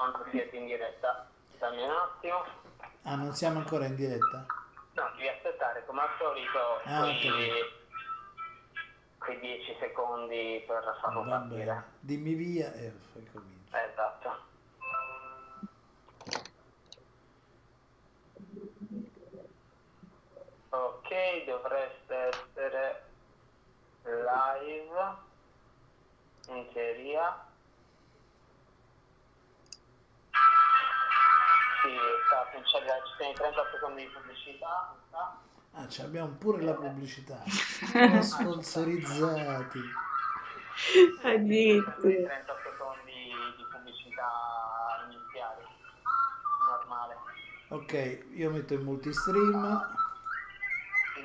quanto siete in diretta. Dammi un attimo. Ah, non siamo ancora in diretta? No, devi aspettare come al solito Ah, quei, quei 10 secondi per farlo Va partire. bene. Dimmi via e poi comincio. Esatto. Ok, dovreste essere live in teoria. Sì, sta, c'è, ci sono i 30 secondi di pubblicità. Ah, ci abbiamo pure la pubblicità. Siamo sponsorizzati. Addirittura. 30 secondi di pubblicità iniziali. Normale. Ok, io metto in multistream. Sì.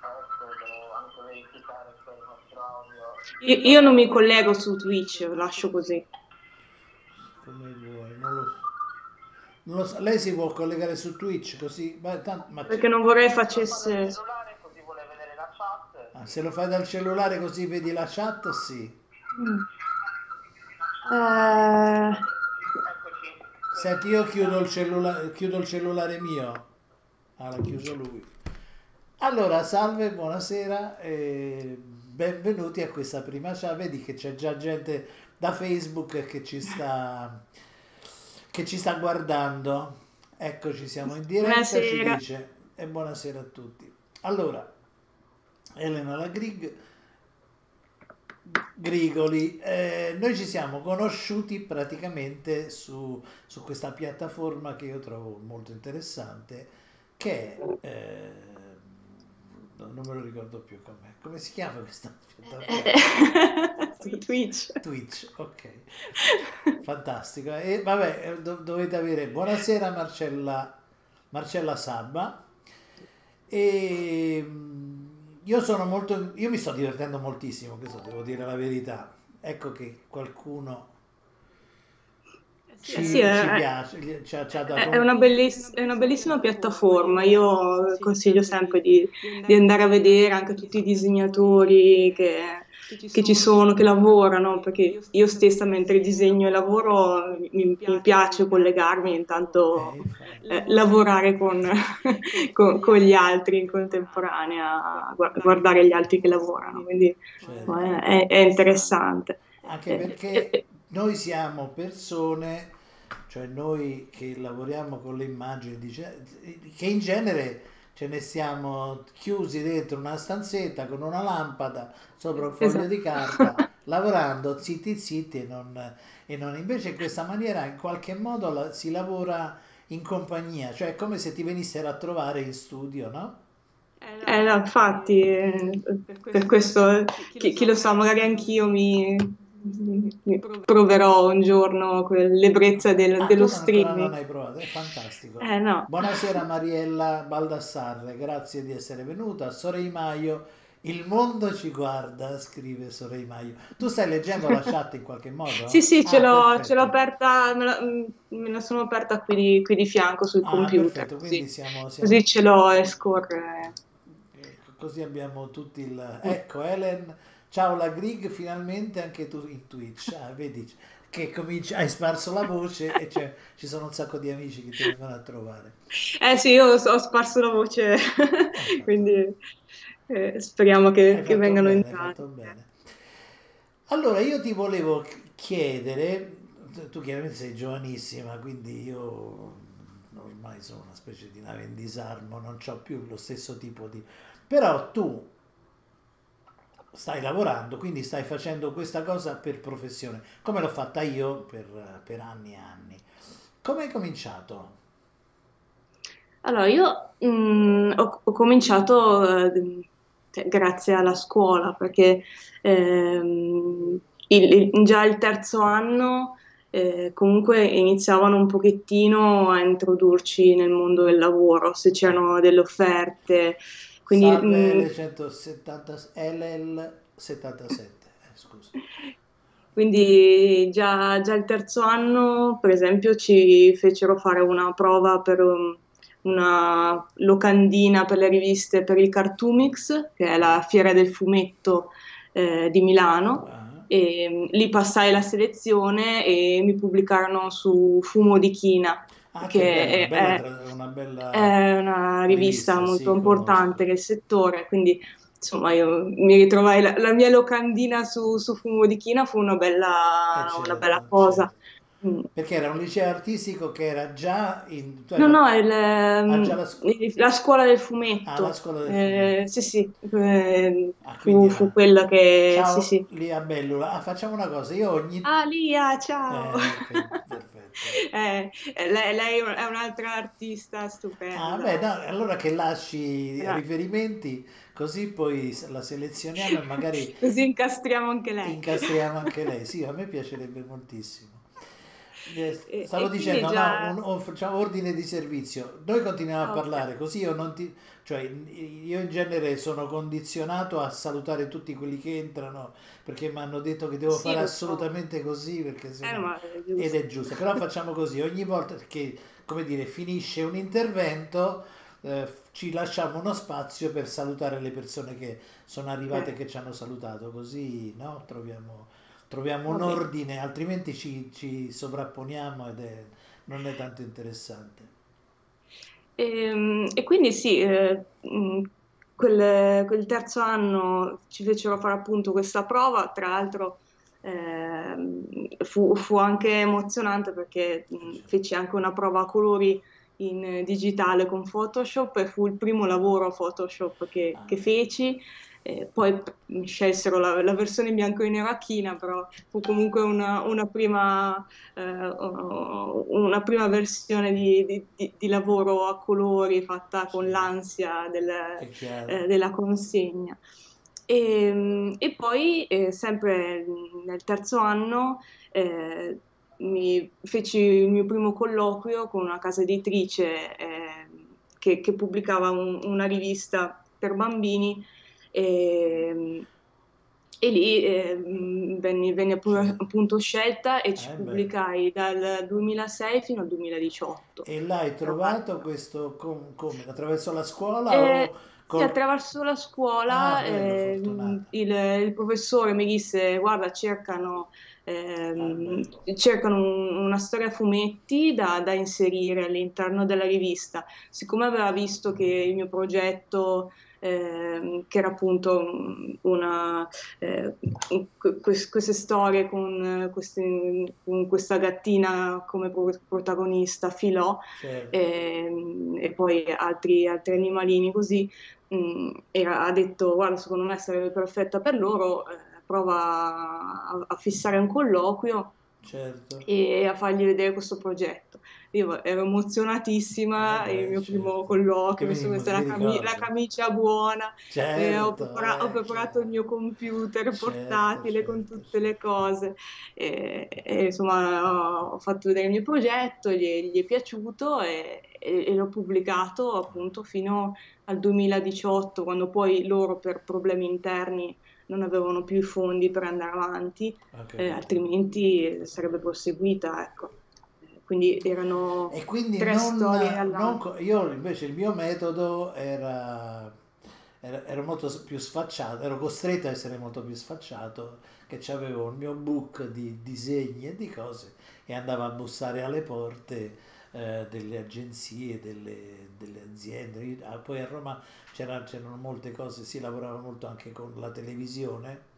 Adesso devo anche verificare se il nostro audio. Io, io non mi collego su Twitch, lascio così. Come vuoi, non lo so. Non lo so. Lei si può collegare su Twitch così, ma, tant- ma Perché non vorrei facesse... cellulare così vuole vedere la chat. ah, se lo fai dal cellulare così vedi la chat, sì. Mm. Eh, Eccoci. Senti, io chiudo il cellulare, chiudo il cellulare mio. Ah, l'ha chiuso lui. Allora, salve, buonasera e benvenuti a questa prima chat. Vedi che c'è già gente da Facebook che ci sta, che ci sta guardando. Eccoci, siamo in diretta, ci Buonasera. dice. E buonasera a tutti. Allora, Elena Lagrig, Grigoli, eh, noi ci siamo conosciuti praticamente su, su questa piattaforma che io trovo molto interessante, che è, eh, no, non me lo ricordo più com'è, come si chiama questa piattaforma? su Twitch. Twitch, ok, fantastico. E vabbè, eh, do- dovete avere buonasera Marcella, Marcella Sabba. E mm, io sono molto, io mi sto divertendo moltissimo, questo devo dire la verità. Ecco che qualcuno ci, Eh sì, ci è- piace, gli- ci ha, ci ha dato È un- una, belliss- è una bellissima piattaforma, io consiglio sempre di, di andare a vedere anche tutti i disegnatori che, che ci sono, che lavorano, perché io stessa mentre disegno e lavoro mi, mi piace. collegarmi e intanto Eh, eh, lavorare con, con- con gli altri in contemporanea, gua- guardare gli altri che lavorano, quindi Certo. eh, è, è interessante. Anche Eh, perché eh, noi siamo persone, cioè noi che lavoriamo con le immagini, che in genere ce ne stiamo chiusi dentro una stanzetta con una lampada sopra un foglio Esatto. di carta, lavorando zitti zitti e non, e non- invece in questa maniera in qualche modo la- si lavora in compagnia, cioè è come se ti venissero a trovare in studio, no? Eh, no, infatti, eh, per questo, eh, chi, chi lo sa, magari anch'io mi proverò un giorno quell'ebbrezza del- Ah, dello streaming. non hai provato, è fantastico. Eh no, Buonasera Mariella Baldassarre, grazie di essere venuta. Sorei Maio, il mondo ci guarda, scrive Sorei Maio. Tu stai leggendo la chat in qualche modo? sì, sì, ce Ah, l'ho, perfetto. ce l'ho aperta, me la, mm, me la sono aperta qui di, qui di fianco sul Ah, computer, perfetto, così, siamo, siamo- così ce l'ho e scorre. ecco, così abbiamo tutti il... Ecco, Helen, ciao la Grig, finalmente anche tu in Twitch. Ah, vedi che cominci... hai sparso la voce e c'è- ci sono un sacco di amici che ti vengono a trovare. Eh sì, io ho, sparso la voce, quindi eh, speriamo che, che vengano bene, in tanti. bene. Allora, io ti volevo chiedere, tu- tu chiaramente sei giovanissima, quindi io ormai sono una specie di nave in disarmo, non ho più lo stesso tipo di... Però tu stai lavorando, quindi stai facendo questa cosa per professione, come l'ho fatta io per, per anni e anni. Come hai cominciato? Allora, io mm, ho, ho cominciato eh, grazie alla scuola, perché ehm, il- il- già il terzo anno eh, comunque iniziavano un pochettino a introdurci nel mondo del lavoro, se c'erano delle offerte. Quindi, mm, L170, LL77, eh, scusa. Quindi già, già il terzo anno, per esempio, ci fecero fare una prova per um, una locandina per le riviste per il Cartoomix, che è la fiera del fumetto eh, di Milano. Ah. E mm, lì passai la selezione e mi pubblicarono su Fumo di China, Ah, che che è, bella, tra- una bella è una rivista rivista, molto sì, importante del settore, quindi insomma io mi ritrovai la, la mia locandina su, su Fumo di China, fu una Eh bella, una bella certo, cosa. certo. Mm. Perché era un liceo artistico che era già in... No, no, il, Ah, già ehm, la, scu- la scuola del ah, la fumetto, scuola del eh, fumetto. sì, sì, eh, Ah, quindi fu, fu era... quella che, sì, Ciao, sì. Lia Bellula. Ah, facciamo una cosa, io ogni... Ah, Lia, ciao! Eh, ok, perfetto. Eh, eh, lei, lei è un'altra artista Ah, beh, no, stupenda. allora che lasci Eh, riferimenti, così poi la selezioniamo e magari Così incastriamo anche lei. incastriamo anche lei. Sì, a me piacerebbe moltissimo. Eh, E, Stavo e dicendo, no, già... un, o- facciamo ordine di servizio. Noi continuiamo a Ah, parlare così io non ti, cioè io in genere sono condizionato a salutare tutti quelli che entrano perché mi hanno detto che devo Sì, fare lo so. assolutamente così perché Eh, sennò ma è ed è giusto. giusto. Però facciamo così, ogni volta che, come dire, finisce un intervento, eh, ci lasciamo uno spazio per salutare le persone che sono arrivate e Eh, che ci hanno salutato, così no? Troviamo, troviamo un bene. ordine, altrimenti ci, ci sovrapponiamo ed è, non è tanto interessante. Ehm, E, quindi sì, eh, mh, quel, quel terzo anno ci fecero fare appunto questa prova, tra l'altro ehm, fu, fu anche emozionante perché Eh, certo. feci anche una prova a colori in eh, digitale con Photoshop e fu il primo lavoro a Photoshop che, che Ah, feci. Eh, poi scelsero la, la versione bianco e nero a china, però fu comunque una, una prima eh, una prima versione di, di- di- lavoro a colori fatta con l'ansia del- eh, della consegna. E, e poi, eh, sempre nel terzo anno, eh, mi feci il mio primo colloquio con una casa editrice eh, che, che pubblicava un- una rivista per bambini e, e lì eh, venni, venni appu- Certo. appunto scelta e ci Ah, bello. pubblicai dal 2006 fino al 2018. E l'hai trovato questo com- come? Attraverso la scuola Eh, o sì, col... attraverso la Ah, scuola bello, ehm, il, il professore mi disse: Guarda, cercano, Ah, ehm, bello. cercano un- una storia a fumetti da, da inserire all'interno della rivista. Siccome aveva visto che il mio progetto, ehm, che era appunto un- una, eh, que- que- queste storie con, questi- con questa gattina come pro- protagonista, Filò, Certo. ehm, e poi altri, altri animalini così, mh, era- ha detto, guarda, secondo me sarebbe perfetta per loro, eh, prova a, a fissare un colloquio Certo. e a fargli vedere questo progetto. Io ero Eh emozionatissima, il beh, mio primo certo. colloquio, mi sono messa la, cami- la camicia buona, e ho, Certo, prepara- ho eh, preparato il chiaro. mio computer Certo, portatile con certo, tutte le certo. cose. E, e, insomma, ho, ho fatto vedere il mio progetto, gli, gli è piaciuto e, e- e l'ho pubblicato appunto fino al 2018, quando poi loro per problemi interni non avevano più i fondi per andare avanti, Ho eh, altrimenti sarebbe proseguita, ecco. Quindi erano E quindi tre non, storie non all'anno. io invece il mio metodo era, era- ero molto più sfacciato, ero costretto a essere molto più sfacciato, che avevo il mio book di disegni e di cose e andavo a bussare alle porte eh, delle agenzie, delle, delle aziende. Ah, poi a Roma c'era- c'erano molte cose, si lavorava molto anche con la televisione.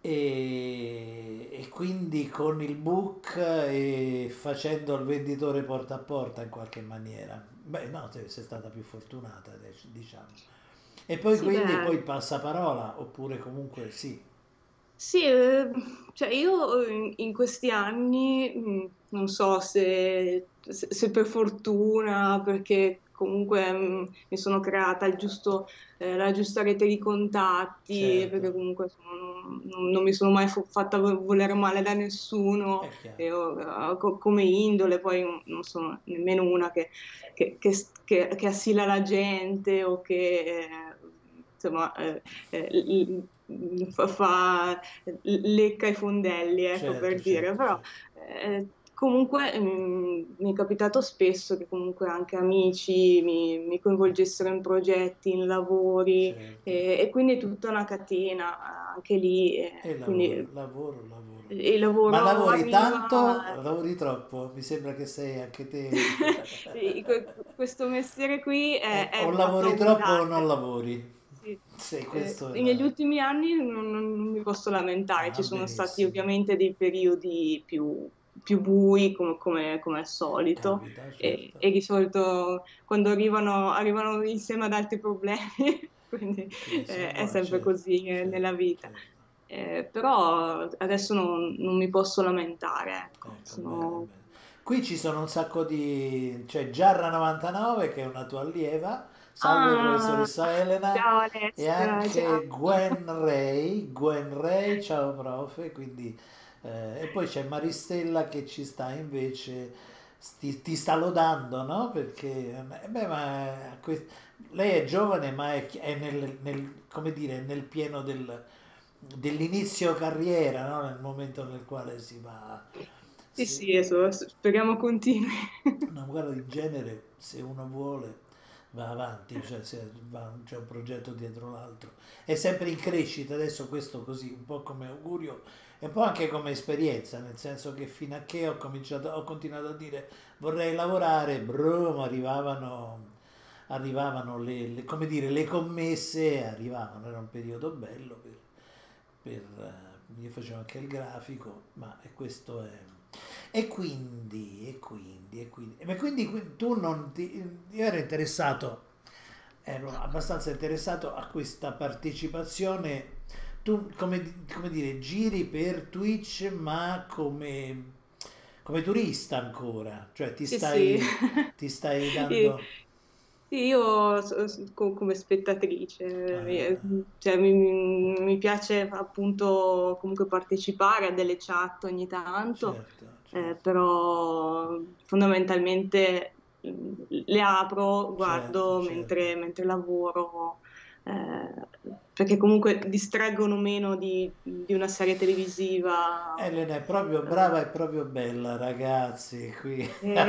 E, e quindi con il book e facendo il venditore porta a porta in qualche maniera. Beh, no, sei stata più fortunata, diciamo. E poi Sì, quindi poi beh, passaparola, oppure comunque sì. Sì, eh, cioè io in, questi anni, non so se, se- per fortuna, perché comunque mh, mi sono creata il giusto, eh, la giusta rete di contatti, perché Certo, comunque insomma, non, mi sono mai fu- fatta vo- volere male da nessuno, io, eh, co- come indole, poi non sono nemmeno una che, che, che, che- assilla la gente o che... eh, Insomma, eh, eh, fa, fa- lecca i fondelli, ecco Certo, per dire, certo, però certo. eh, comunque mm, mi è capitato spesso che comunque anche amici mi, mi coinvolgessero in progetti, in lavori certo. e, e quindi è tutta una catena anche lì. e E quindi lavoro, lavoro, lavoro. il lavoro Ma lavori tanto? Lavori troppo? Mi sembra che sei anche te... sì, que- questo mestiere qui è, Eh, è o lavori troppo o non lavori. Sì. Sì, Eh, questo è negli ultimi anni non, non- mi posso lamentare, Ah, ci sono stati benissimo. ovviamente dei periodi più, più bui come, come- come al solito Capita, e, certo. e di solito quando arrivano, arrivano insieme ad altri problemi, quindi sì, eh, è sempre certo, così eh, certo, nella vita. certo. Eh, però adesso non, non mi posso lamentare, ecco, bene, sono... bene. Qui ci sono un sacco di... c'è Giarra99 che è una tua allieva, salve Ah, professoressa Elena, ciao e Alessia, ciao. anche Gwen Ray, Gwen Ray, ciao profe, quindi... eh, e poi c'è Maristella che ci sta invece, ti, ti sta lodando, no? Perché, eh, beh, ma que- lei è giovane ma è, è nel, nel- come dire, nel pieno del, dell'inizio carriera, no? Nel momento nel quale si va... Sì, si- sì, speriamo continui. No, guarda, in genere se uno vuole va avanti, cioè va- c'è un progetto dietro l'altro. È sempre in crescita, adesso questo così, un po' come augurio e un po' anche come esperienza, nel senso che fino a che ho cominciato, ho continuato a dire vorrei lavorare, brum, arrivavano, arrivavano le, le- come dire, le commesse, arrivavano, era un periodo bello per, per, eh, io facevo anche il grafico, ma e questo è... E quindi, e quindi, e quindi, ma quindi qui- tu non ti, io ero interessato, ero abbastanza interessato a questa partecipazione, tu come, come dire, giri per Twitch ma come, come turista ancora, cioè ti Sì, stai, sì. ti stai Sì, dando... sì, io so- so- co- come spettatrice, Ah, mi, cioè, mi- mi piace appunto comunque partecipare a delle chat ogni tanto, certo, eh, certo, però fondamentalmente le apro, certo, guardo certo. mentre, mentre lavoro, eh, perché comunque distraggono meno di, di una serie televisiva. Elena è proprio brava e proprio bella, ragazzi, qui. eh,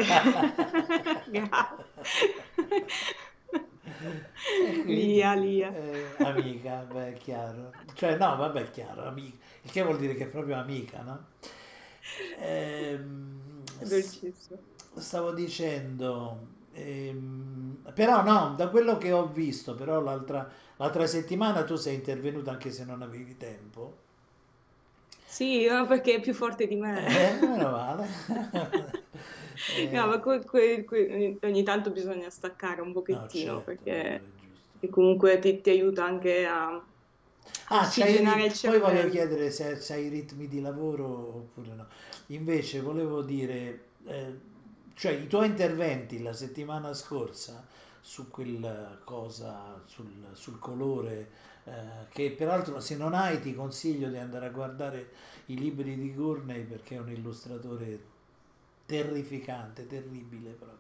quindi, Lia, Lia. eh, amica, beh, è chiaro. Cioè, no, vabbè, è chiaro, amica. Il che vuol dire che è proprio amica, no? Ehm, È dolcissimo. stavo dicendo, ehm, però no, da quello che ho visto, però l'altra l'altra settimana tu sei intervenuta anche se non avevi tempo. Sì, no, perché è più forte di me. Eh, meno male. No, ma Eh, que- que- que- ogni tanto bisogna staccare un no, pochettino certo, perché che comunque ti, ti aiuta anche a Ah, ossigenare il poi voglio chiedere se se hai ritmi di lavoro oppure no. Invece volevo dire, eh, cioè i tuoi interventi la settimana scorsa su quella cosa, sul, sul colore, eh, che peraltro se non hai ti consiglio di andare a guardare i libri di Gurney perché è un illustratore terrificante, terribile proprio.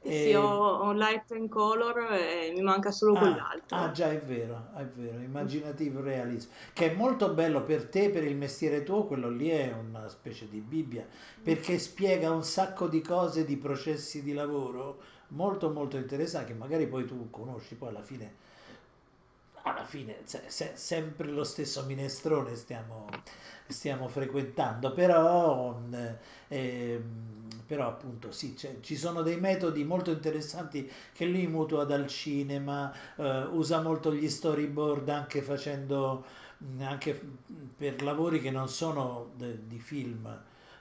Sì, sì, ho, E, ho Light and Color e mi manca solo Ah, ah, quell'altro. già è vero, è vero, immaginativo realismo, che è molto bello per te, per il mestiere tuo, quello lì è una specie di Bibbia, perché spiega un sacco di cose, di processi di lavoro molto molto interessanti, che magari poi tu conosci, poi alla fine, alla fine se- se- sempre lo stesso minestrone stiamo, stiamo frequentando, però, mh, ehm, però appunto sì, ci sono dei metodi molto interessanti che lui mutua dal cinema, eh, usa molto gli storyboard anche facendo, anche per lavori che non sono de- di film,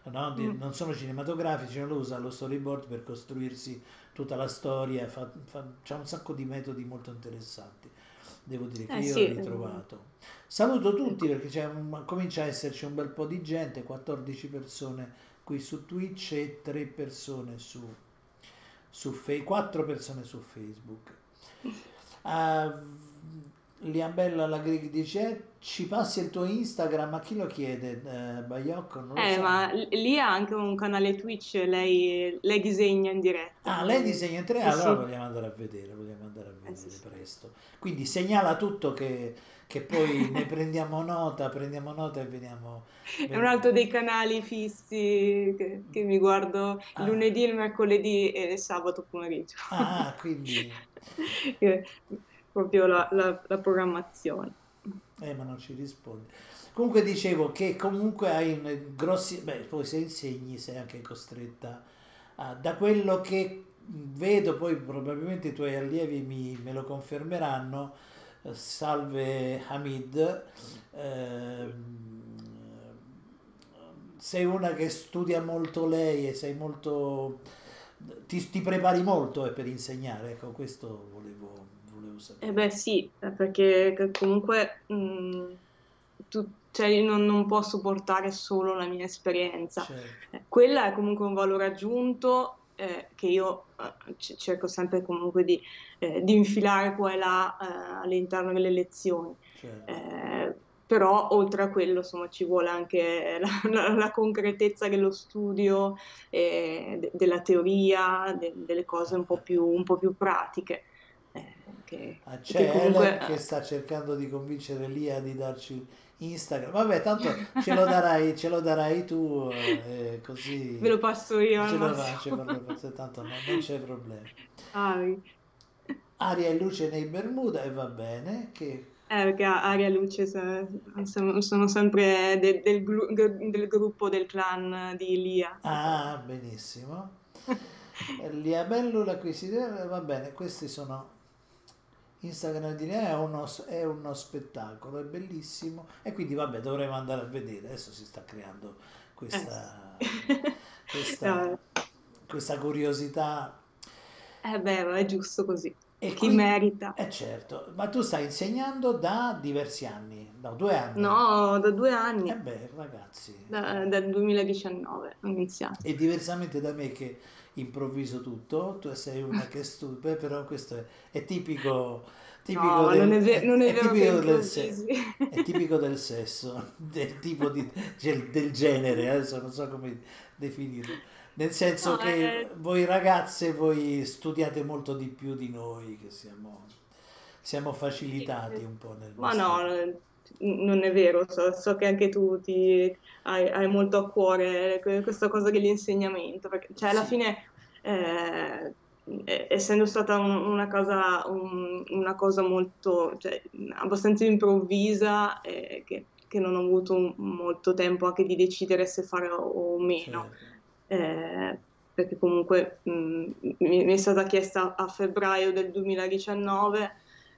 no? Di- Mm. non sono cinematografici, ma lui usa lo storyboard per costruirsi tutta la storia, fa, fa- c'ha un sacco di metodi molto interessanti. Devo dire che Eh io sì, ho eh, ritrovato. Saluto tutti perché un- comincia a esserci un bel po' di gente, 14 persone qui su Twitch e 3 persone su, su Fe- 4 persone su Facebook. Ah, Liambella la Grig dice "Eh, ci passi il tuo Instagram, a chi lo chiede? Eh, Baiocco non lo Eh, so. ma lì ha anche un canale Twitch, lei, lei disegna in diretta, Ah, lei disegna in tre, sì, allora sì. vogliamo andare a vedere, vogliamo andare a vedere. vedere sì, presto. Quindi segnala tutto che, che poi ne prendiamo nota, prendiamo nota e veniamo... È un altro dei canali fissi che, che mi guardo il Ah, lunedì, il mercoledì e il sabato pomeriggio. ah, ah, quindi... Proprio la, la- la programmazione. Eh, ma non ci rispondi. Comunque dicevo che comunque hai grossi... Beh, poi se insegni sei anche costretta a... Da quello che vedo, poi probabilmente i tuoi allievi mi, me lo confermeranno, eh, salve Hamid, ehm, sei una che studia molto lei e sei molto... Ti, ti prepari molto eh, per insegnare, ecco, questo volevo Eh beh sì, eh, perché comunque mh, tu- cioè, io non, non posso portare solo la mia esperienza. Certo, Eh, Quella è comunque un valore aggiunto eh, che io eh, c- cerco sempre comunque di, eh, di infilare qua e là all'interno delle lezioni. certo. Però oltre a quello, insomma, ci vuole anche la, la- la concretezza dello studio, de- della teoria, de- delle cose un po' più, un po' più pratiche. Che, Ah, che c'è comunque... Helen che sta cercando di convincere Lia di darci Instagram. Vabbè, tanto ce lo darai, ce lo darai tu, eh, così Ve lo passo io ce lo faccio, massimo. tanto no, non c'è problema. Ari. Aria e luce nei Bermuda e va bene, che Eh, perché Aria e Luce sono, sempre de- del, gru- del gruppo del clan di Lia. Ah, benissimo. Liabello l'acquisitore, va bene, questi sono Instagram di Lia, è uno, è uno spettacolo, è bellissimo. E quindi vabbè dovremo andare a vedere, adesso si sta creando Eh, questa, sì. questa, No, questa curiosità. Eh beh, è giusto così. e Chi quindi, merita. eh certo, ma tu stai insegnando da diversi anni, da due anni, No, da due eh anni, beh ragazzi, da- dal 2019 ho iniziato. E diversamente da me che improvviso tutto, tu sei una che studia, però questo è, è tipico, tipico No, ma non del, è, non è è tipico del, se- improvvisi. è tipico del sesso, del tipo di, del, del genere, adesso non so come definirlo, nel senso No, che voi ragazze, voi studiate molto di più di noi, che siamo, siamo facilitati un po' nel Ma no, non è vero, so, so che anche tu ti hai, hai molto a cuore que- questa cosa dell'insegnamento, perché cioè alla fine, eh, essendo stata un- una cosa, un- una cosa molto, cioè, abbastanza improvvisa, eh, che, che non ho avuto molto tempo anche di decidere se fare o, meno, certo. eh, perché comunque mh, mi, mi è stata chiesta a febbraio del 2019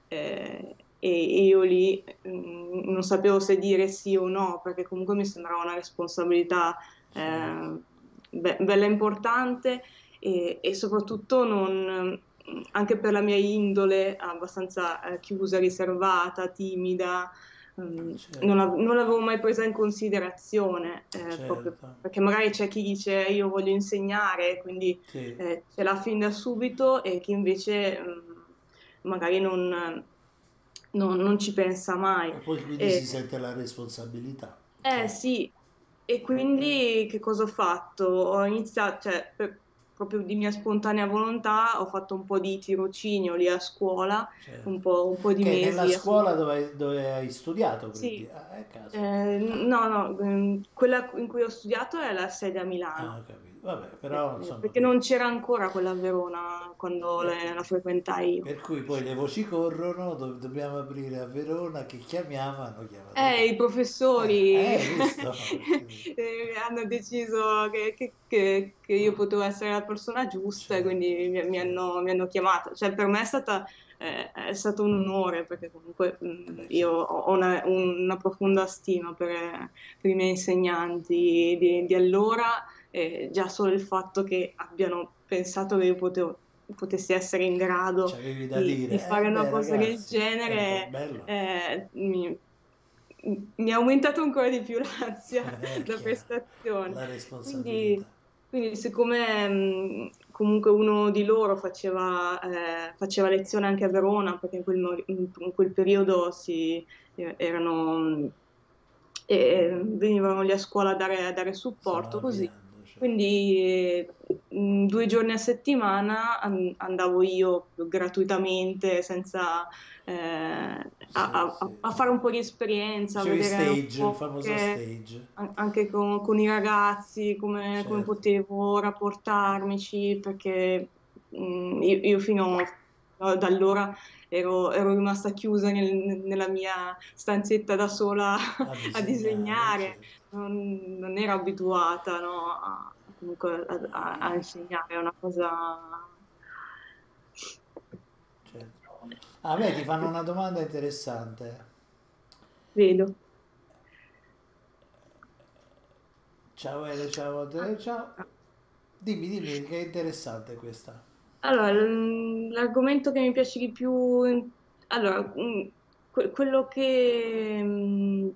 eh, e io lì mh, non sapevo se dire sì o no, perché comunque mi sembrava una responsabilità eh, be- bella importante e, e soprattutto non, anche per la mia indole abbastanza eh, chiusa, riservata, timida. mm, Non, Certo, la- non l'avevo mai presa in considerazione, eh, certo, perché magari c'è chi dice io voglio insegnare, quindi sì. eh, ce l'ha fin da subito e chi invece mm, magari non, non- non ci pensa mai. E poi quindi E- si sente la responsabilità. eh Certo. sì, e quindi che cosa ho fatto? Ho iniziato, cioè, per- proprio di mia spontanea volontà, ho fatto un po' di tirocinio lì a scuola, Certo. un po', un po' di Che nella mesi a scuola dove, hai- dove hai studiato, Sì, quindi. Ah, è caso. eh, no, no, ehm, quella in cui ho studiato è la sede a Milano. Ah, ho capito. Vabbè, però Eh, insomma, perché non c'era ancora quella a Verona quando eh, le- la frequentai io. per cui poi le voci corrono, do- dobbiamo aprire a Verona, che chiamiamo, hanno chiamato Eh, i Eh, professori eh? Quindi, eh, hanno deciso che, che- che- che io potevo essere la persona giusta e certo, quindi mi, mi hanno, mi hanno chiamato. Cioè, per me è stata, eh, è stato un onore perché comunque mh, Eh beh, io ho una, una profonda stima per, per i miei insegnanti di, di allora e già solo il fatto che abbiano pensato che io potevo- potessi essere in grado da di, dire, di fare eh una beh, cosa del ragazzi, eh beh, genere eh, mi, mi ha aumentato ancora di più l'ansia Eh, da chiaro, prestazione. la Quindi, quindi siccome mh, comunque uno di loro faceva, eh, faceva lezione anche a Verona, perché in quel, in- quel periodo si, eh, erano, eh, venivano lì a scuola a dare, a dare supporto, così avviando, certo. Quindi mm, due giorni a settimana an- andavo io gratuitamente, senza, eh, a, a- a fare un po' di esperienza, Facevi vedere stage, il po' famoso che stage. an- anche con, con i ragazzi, come, come Certo, potevo rapportarmici, perché mm, io, io fino a- da allora ero, ero rimasta chiusa nel- nella mia stanzetta da sola a a disegnare. Non, non ero abituata, no, a, comunque a, a- a insegnare, è una cosa... certo. Ah, beh, ti fanno una domanda interessante. Vedo. Ciao Ele, ciao Adele, ciao. Dimmi, dimmi, che è interessante questa. Allora, l'argomento che mi piace di più, allora, mm, que- quello che mm,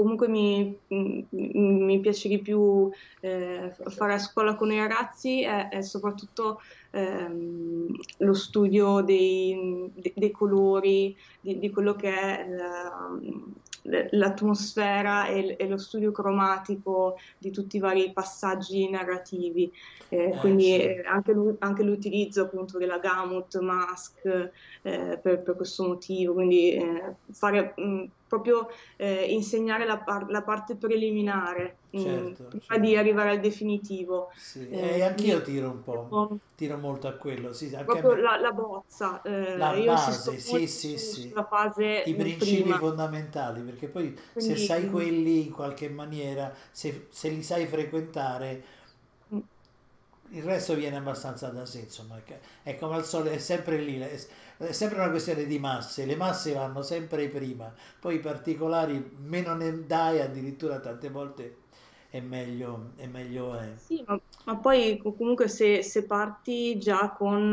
comunque mi, mm, mi piace di più eh, fare a scuola con i ragazzi è, è soprattutto ehm, lo studio dei, de- dei colori, di, di quello che è la- l'atmosfera e, e lo studio cromatico di tutti i vari passaggi narrativi. Eh, Eh, quindi sì, eh, anche, anche l'utilizzo appunto della Gamut Mask eh, per, per questo motivo, quindi fare mh, proprio eh, insegnare la, par- la parte preliminare mh, certo, prima certo. di arrivare al definitivo. Sì, Eh, e anch'io tiro un po', tiro molto a quello, sì, proprio me. la, la bozza, eh, La io base, sì, sì, sì. fase I mh, principi prima, fondamentali, perché poi se quindi sai mh, quelli in qualche maniera, se, se li sai frequentare, mh, il resto viene abbastanza da sé, insomma, è come al solito, è sempre lì, è, sempre una questione di masse, le masse vanno sempre prima, poi i particolari meno ne dai, addirittura tante volte è meglio, è meglio è. Sì, ma, ma poi co- comunque se, se parti già con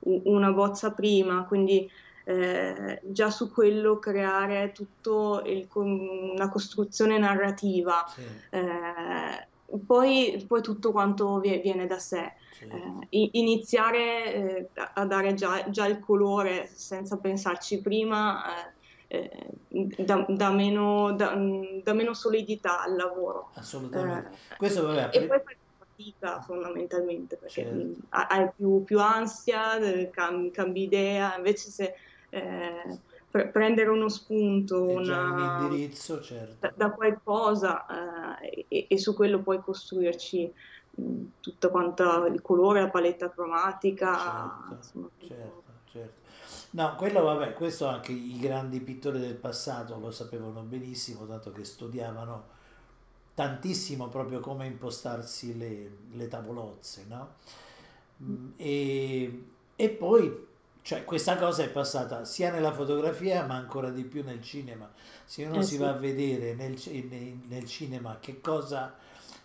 u- una bozza prima, quindi eh, già su quello creare con- una costruzione narrativa, Sì, eh, poi, poi tutto quanto vie- viene da sé. certo, Eh, iniziare eh, a dare già, già il colore senza pensarci prima eh, eh, dà, dà meno, dà- dà meno solidità al lavoro. assolutamente. Eh, Questo, vabbè, e poi fai fatica fondamentalmente perché certo. ha- hai più, più ansia, eh, cam- cambi idea, invece se eh, pre- prendere uno spunto già un una- indirizzo, da, certo. da qualcosa eh, e, e su quello puoi costruirci mh, tutta quanta il colore, la paletta cromatica, Certo, insomma, certo, certo. No, quello vabbè, questo anche i grandi pittori del passato lo sapevano benissimo, tanto che studiavano tantissimo proprio come impostarsi le, le tavolozze, no? Mm, E, e poi, cioè, questa cosa è passata sia nella fotografia, ma ancora di più nel cinema. Se uno Eh si va a vedere nel, ci- nei- nel cinema che cosa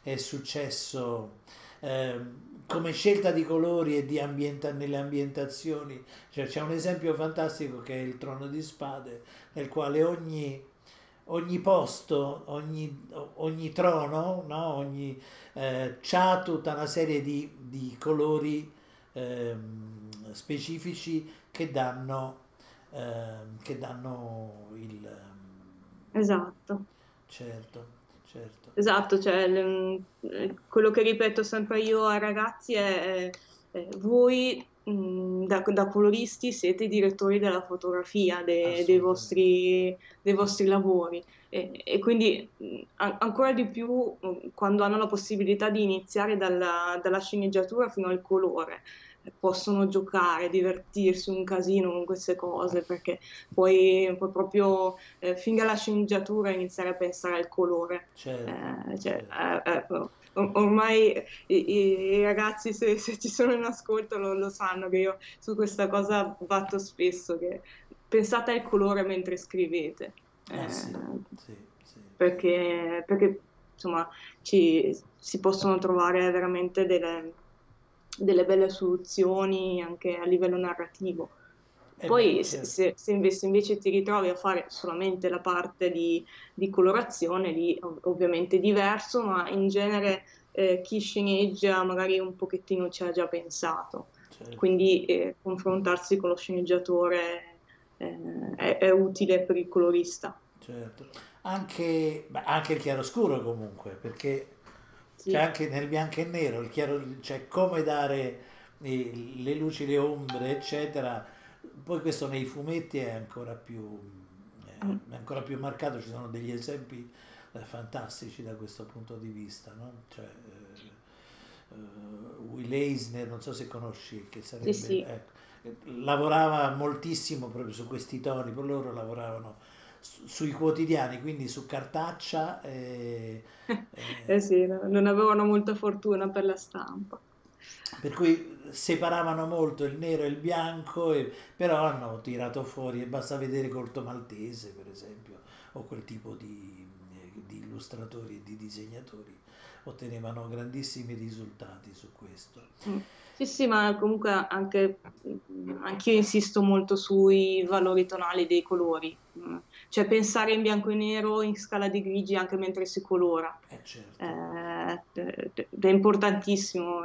è successo ehm, come scelta di colori e di ambienta- nelle ambientazioni, cioè, c'è un esempio fantastico che è il Trono di Spade, nel quale ogni, ogni posto, ogni, ogni trono, no? ogni, eh, c'ha tutta una serie di, di colori ehm, specifici che danno, ehm, che danno il... ehm, esatto. certo, certo, Esatto, cioè, l- eh, quello che ripeto sempre io ai ragazzi è, è- voi mh, da, da coloristi siete i direttori della fotografia de- dei vostri, dei vostri lavori e, e quindi mh, an- ancora di più mh, quando hanno la possibilità di iniziare dalla, dalla sceneggiatura fino al colore. Possono giocare, divertirsi un casino con queste cose perché poi, poi proprio eh, fin dalla sceneggiatura iniziare a pensare al colore. certo, Eh, cioè, eh, eh, or- ormai i, i- ragazzi, se, se ci sono in ascolto, lo, lo sanno che io su questa cosa batto spesso, che pensate al colore mentre scrivete, Eh sì, sì, sì, perché, perché, insomma ci, si possono trovare veramente delle, delle belle soluzioni anche a livello narrativo. Eh beh, Poi se, se- se invece, invece ti ritrovi a fare solamente la parte di, di colorazione, lì ov- ovviamente è diverso, ma in genere eh, chi sceneggia magari un pochettino ci ha già pensato. certo. Quindi eh, confrontarsi con lo sceneggiatore eh, è, è utile per il colorista. Certo. anche, anche il chiaroscuro comunque, perché sì. c'è anche nel bianco e nero, il chiaro, cioè come dare le luci, le ombre, eccetera. Poi questo nei fumetti è ancora più, mm. è ancora più marcato, ci sono degli esempi eh, fantastici da questo punto di vista, no? Cioè, eh, uh, Will Eisner, non so se conosci, che sarebbe... Sì, sì. Ecco, lavorava moltissimo proprio su questi toni, poi loro lavoravano sui quotidiani, quindi su cartaccia. E, eh sì, non avevano molta fortuna per la stampa. Per cui separavano molto il nero e il bianco, e, però hanno tirato fuori, e basta vedere Corto Maltese per esempio, o quel tipo di, di illustratori e di disegnatori, ottenevano grandissimi risultati su questo. Mm. Sì, sì, ma comunque anche anch'io insisto molto sui valori tonali dei colori, mm. Cioè pensare in bianco e nero in scala di grigi anche mentre si colora. Eh, certo. eh, è importantissimo.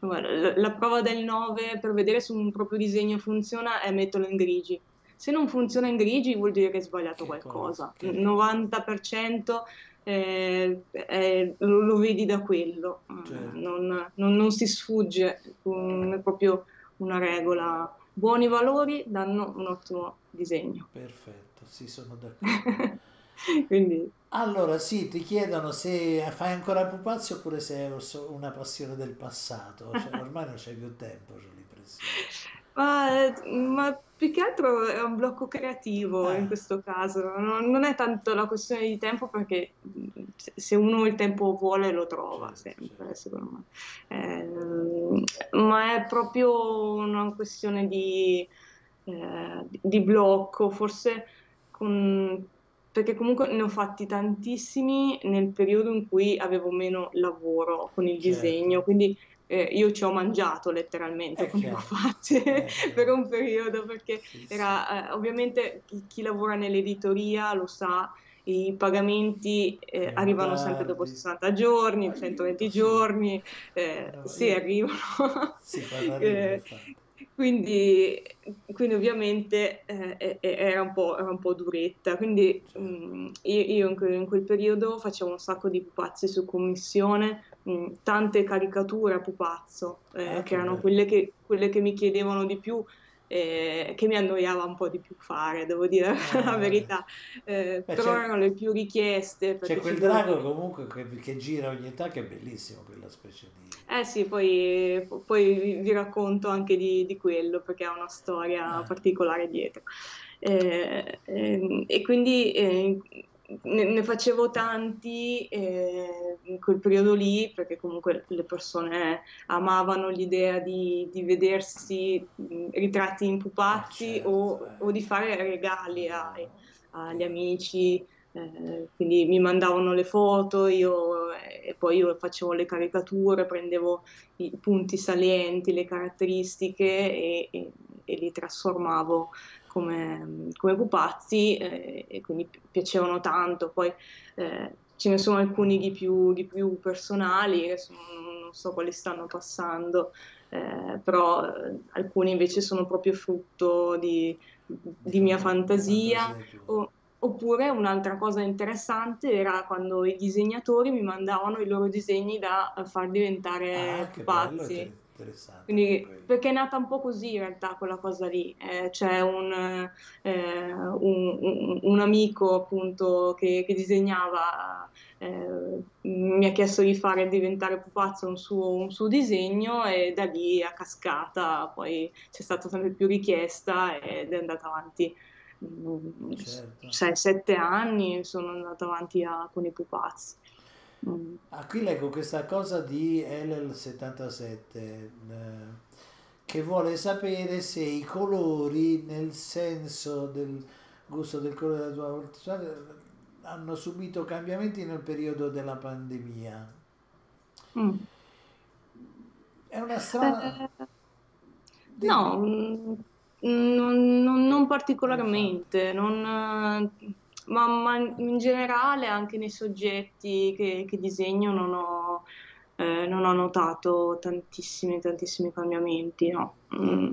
La prova del 9 per vedere se un proprio disegno funziona è metterlo in grigi. Se non funziona in grigi vuol dire che hai sbagliato che qualcosa. Che... 90% eh, eh, lo, lo, vedi da quello, certo. non, non, non, si sfugge, è proprio una regola. Buoni valori danno un ottimo disegno. Perfetto, sì, sono d'accordo. Quindi... Allora, sì, ti chiedono se fai ancora pupazzi oppure se è una passione del passato, cioè, ormai non c'è più tempo, c'ho l'impressione. Ma, ma, più che altro è un blocco creativo in eh. questo caso, non, non, è tanto la questione di tempo perché se uno il tempo vuole lo trova certo, sempre, certo. secondo me. Eh, ma è proprio una questione di, eh, di blocco, forse con, perché comunque ne ho fatti tantissimi nel periodo in cui avevo meno lavoro con il certo. disegno, quindi eh, io ci ho mangiato letteralmente eh, come ho fatto eh, per un periodo perché sì, era eh, ovviamente chi, chi, lavora nell'editoria lo sa i pagamenti eh, arrivano sempre dopo 60 giorni, 120 giorni, eh, no, sì, io... arrivano. Sì, arriva, quindi, quindi ovviamente eh, era, un era, un po', duretta. Quindi mh, mm, io, io in, quel, in, quel, periodo facevo un sacco di pupazzi su commissione, mh, mm, tante caricature a pupazzo, eh, ah, che erano quelle che, quelle che, mi chiedevano di più eh, che mi annoiava un po' di più fare, devo dire eh, la verità, eh, Beh, però erano le più richieste. C'è quel drago comunque che, che, gira ogni tanto che è bellissimo, quella specie di... Eh sì, poi, poi vi, vi, racconto anche di, di, quello perché ha una storia eh. particolare dietro. Eh, ehm, e quindi eh, ne, ne, facevo tanti eh, in quel periodo lì perché comunque le persone amavano l'idea di, di vedersi ritratti in pupazzi certo, o, eh. o, di fare regali ai, agli amici. Eh, quindi mi mandavano le foto io, e poi io facevo le caricature, prendevo i punti salienti, le caratteristiche e, e, e li trasformavo come, come pupazzi eh, e quindi piacevano tanto. Poi eh, ce ne sono alcuni di più, di più personali, adesso non so quali stanno passando, eh, però eh, alcuni invece sono proprio frutto di, di mia fantasia. O, oppure un'altra cosa interessante era quando i disegnatori mi mandavano i loro disegni da far diventare ah, pupazzi interessante. Quindi, perché è nata un po' così in realtà quella cosa lì. Eh, c'è un, eh, un, un, un, amico appunto che, che disegnava, eh, mi ha chiesto di fare diventare pupazzo un suo, un suo disegno e da lì a cascata poi c'è stata sempre più richiesta ed è andata avanti. Mm, certo. 6-7 anni sono andata avanti a, con i pupazzi. Mm. Ah, qui leggo questa cosa di LL77 eh, che vuole sapere se i colori nel senso del gusto del colore della tua portale hanno subito cambiamenti nel periodo della pandemia. Mm. È una strana... Eh, no, mm, non, non, non particolarmente. Non, ma, ma, in generale anche nei soggetti che, che disegno non ho, eh, non ho, notato tantissimi, tantissimi cambiamenti, no. Mm,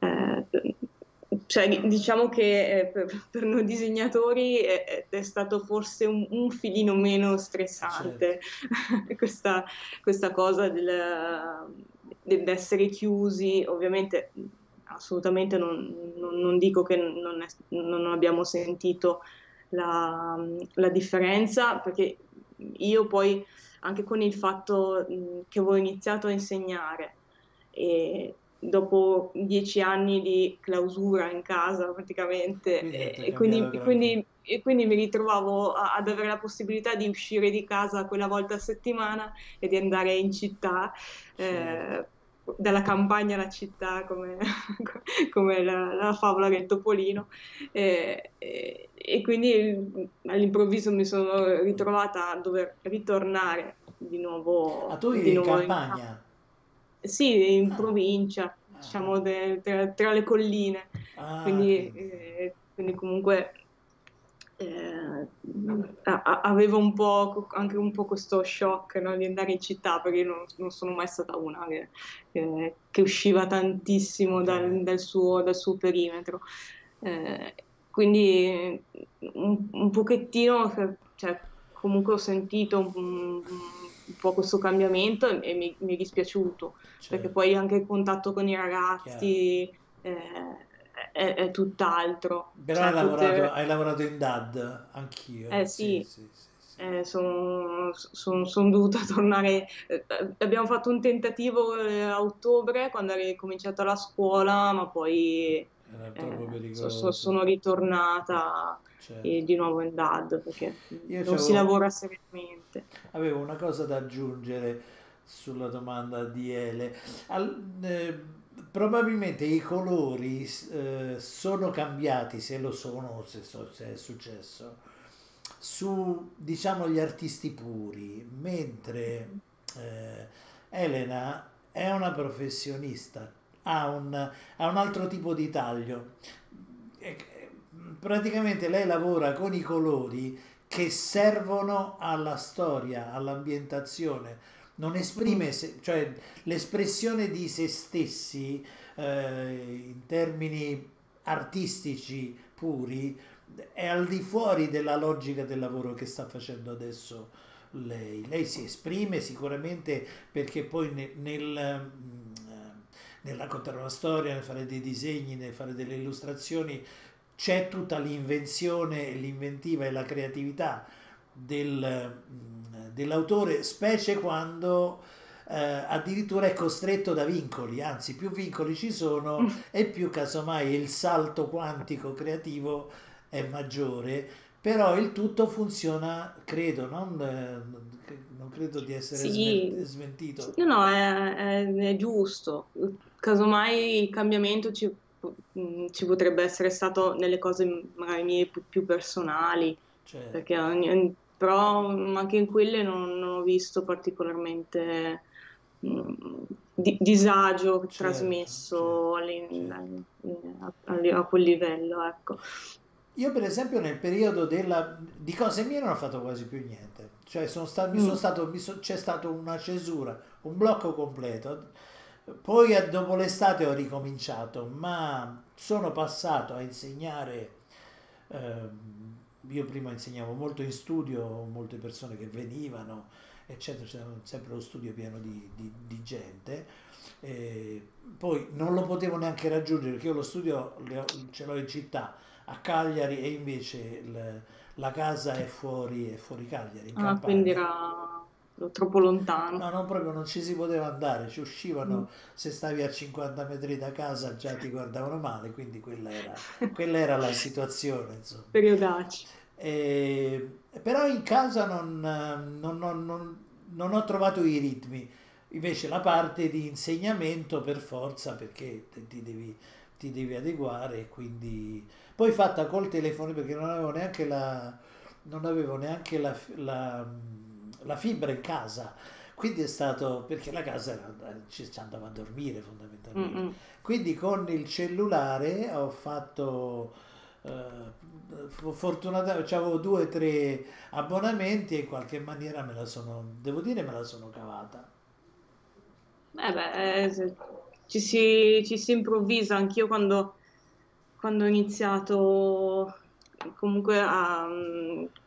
eh, cioè, diciamo che eh, per, per, noi disegnatori è, è stato forse un, un, filino meno stressante certo. questa, questa, cosa del, dell'essere chiusi, ovviamente assolutamente non, non, non dico che non, è, non abbiamo sentito la, la, differenza, perché io poi anche con il fatto che avevo iniziato a insegnare e dopo dieci anni di clausura in casa praticamente quindi e, quindi, quindi, e, quindi, mi ritrovavo a, ad avere la possibilità di uscire di casa quella volta a settimana e di andare in città. Sì. Eh, dalla campagna alla città come, come la, la, favola del topolino e, e, e, quindi all'improvviso mi sono ritrovata a dover ritornare di nuovo, ah, tu di in campagna? In, sì, in ah. provincia, ah. diciamo de, tra, tra, le colline, ah, quindi, eh, quindi comunque eh, avevo un po' anche un po' questo shock no, di andare in città perché non, non sono mai stata una che, che, che usciva tantissimo dal, dal, suo, dal suo, perimetro. Eh, quindi un, un pochettino, cioè, comunque ho sentito un, un, po' questo cambiamento e, e mi, mi, è dispiaciuto certo. perché poi anche il contatto con i ragazzi. Eh, è, è tutt'altro. Però cioè, hai, lavorato, tutte... hai, lavorato, in DAD, anch'io. Eh sì, sì, sì, eh, sono son, son dovuta tornare. Eh, abbiamo fatto un tentativo eh, a ottobre quando è cominciata la scuola, ma poi eh, so, sono ritornata certo. di nuovo in DAD perché Io non si lavora seriamente. Avevo una cosa da aggiungere sulla domanda di Ele. Al, eh, probabilmente i colori eh, sono cambiati, se lo sono, se, so, se è successo, su diciamo gli artisti puri, mentre eh, Elena è una professionista, ha un, ha un altro tipo di taglio. praticamente lei lavora con i colori che servono alla storia, all'ambientazione non esprime, se, cioè l'espressione di se stessi eh, in termini artistici puri è al di fuori della logica del lavoro che sta facendo adesso lei. Lei si esprime sicuramente perché poi nel, nel, mm, nel raccontare una storia, nel fare dei disegni, nel fare delle illustrazioni, c'è tutta l'invenzione, l'inventiva e la creatività del, mm, dell'autore, specie quando eh, addirittura è costretto da vincoli, anzi più vincoli ci sono mm. e più casomai il salto quantico creativo è maggiore, però il tutto funziona, credo, non, non credo di essere sì. smentito. No, no, è, è, è, giusto. Casomai il cambiamento ci, mm, ci, potrebbe essere stato nelle cose magari mie più, più personali, certo. perché ogni, però mm, anche in quelle non, non ho visto particolarmente mh, mm, di, disagio certo, trasmesso certo. A, a, a, quel livello. Ecco. Io per esempio nel periodo della, di cose mie non ho fatto quasi più niente, cioè sono sta, mi sono mm. stato, so, c'è stata una cesura, un blocco completo, poi dopo l'estate ho ricominciato, ma sono passato a insegnare eh, io prima insegnavo molto in studio, molte persone che venivano, eccetera, c'era sempre lo studio pieno di, di, di gente. E poi non lo potevo neanche raggiungere perché io lo studio ce l'ho in città, a Cagliari, e invece il, la casa è fuori, è fuori Cagliari. In ah, quindi era troppo lontano. No, non proprio, non ci si poteva andare, ci uscivano, mm. se stavi a 50 metri da casa già ti guardavano male, quindi quella era, quella era la situazione. Insomma. Periodacci. E, però in casa non, non, non, non ho trovato i ritmi, invece la parte di insegnamento per forza perché ti devi, ti devi adeguare quindi poi fatta col telefono perché non avevo neanche la, non avevo neanche la, la la fibra in casa. Quindi è stato perché la casa era, ci andava a dormire fondamentalmente. Mm-mm. Quindi con il cellulare ho fatto eh, fortunatamente avevo due o tre abbonamenti e in qualche maniera me la sono, devo dire, me la sono cavata. Eh beh, eh, ci, si, ci si improvvisa, anch'io quando quando ho iniziato, comunque a,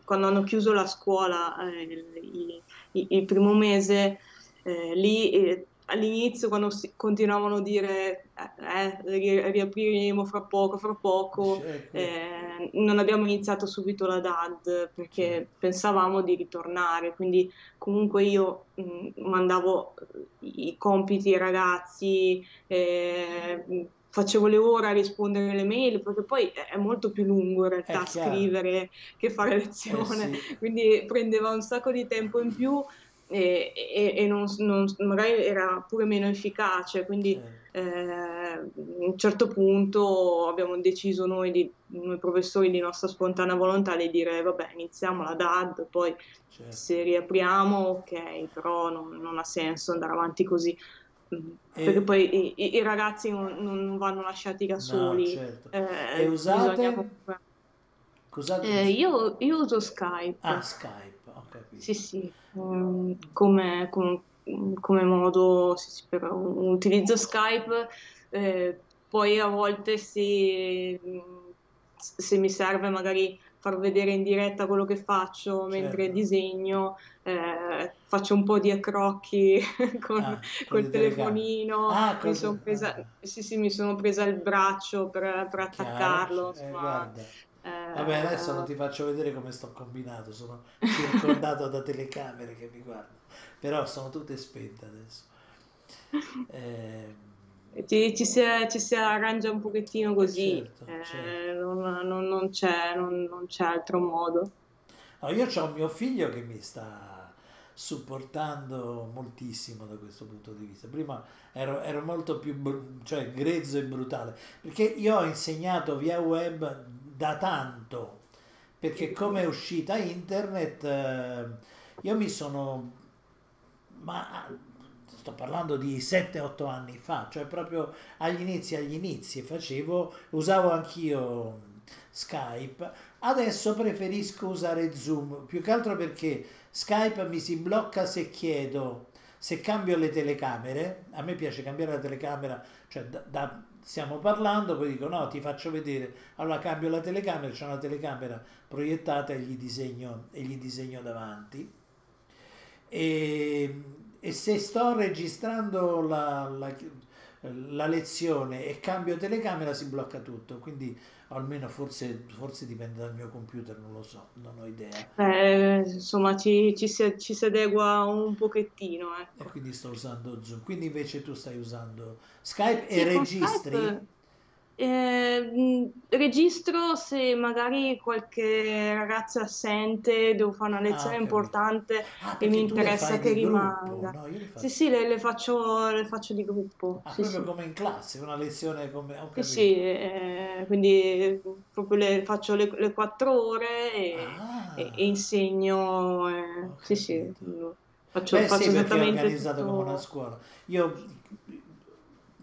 quando hanno chiuso la scuola eh, il, il, il, primo mese, eh, lì eh, all'inizio quando si, continuavano a dire eh, eh riapriremo fra poco, fra poco, certo. eh, non abbiamo iniziato subito la DAD perché pensavamo di ritornare, quindi comunque io mh, mandavo i compiti ai ragazzi, eh, facevo le ore a rispondere alle mail perché poi è molto più lungo in realtà scrivere che fare lezione, eh sì. quindi prendeva un sacco di tempo in più e, e, e non, non, magari era pure meno efficace, quindi eh. Eh, a un certo punto abbiamo deciso noi, di, noi professori di nostra spontanea volontà di dire vabbè iniziamo la DAD, poi certo. se riapriamo ok, però non, non, ha senso andare avanti così. Mm, e... Perché poi i, i ragazzi non, non, vanno lasciati da soli. No, certo. eh, e usate? Eh, io, io uso Skype. Ah, Skype capito. Sì, sì, um, come, come, come, modo sì, sì, per utilizzo Skype, eh, poi a volte se, se, mi serve magari far vedere in diretta quello che faccio mentre certo. disegno, eh, faccio un po' di accrocchi con, ah, col telefonino, ah, mi, sono presa, sì, sì, mi sono presa il braccio per, per attaccarlo. Eh, insomma, Vabbè, adesso non ti faccio vedere come sto combinato, sono circondato da telecamere che mi guardano, però sono tutte spente adesso. Eh, ci, ci, si, ci, si, arrangia un pochettino così, certo, eh, certo. Non, non, non, c'è, non, c'è, altro modo. No, io ho mio figlio che mi sta supportando moltissimo da questo punto di vista. Prima ero, ero molto più cioè, grezzo e brutale, perché io ho insegnato via web da tanto, perché come è uscita internet eh, io mi sono, ma sto parlando di 7-8 anni fa, cioè proprio agli inizi, agli inizi facevo, usavo anch'io Skype, adesso preferisco usare Zoom, più che altro perché Skype mi si blocca se chiedo, se cambio le telecamere, a me piace cambiare la telecamera, cioè da, da stiamo parlando, poi dico no, ti faccio vedere, allora cambio la telecamera, c'è una telecamera proiettata e gli disegno, e gli disegno davanti. E, e se sto registrando la, la, la, lezione e cambio telecamera si blocca tutto, quindi almeno forse, forse dipende dal mio computer, non lo so, non ho idea. Eh, insomma ci, ci, si, ci, si, adegua un pochettino. Ecco. E quindi sto usando Zoom, quindi invece tu stai usando Skype sì, e registri? Skype eh, registro se magari qualche ragazzo è assente, devo fare una lezione ah, importante ah, e mi interessa che rimanga. No, sì, sì, le, le, faccio, le, faccio, di gruppo. Ah, sì, proprio sì. come in classe, una lezione come... Sì, sì, eh, quindi proprio le, faccio le, le quattro ore e, ah. e, e insegno. Eh, sì, sì. Faccio, Beh, faccio sì, esattamente organizzato tutto... come una scuola. Io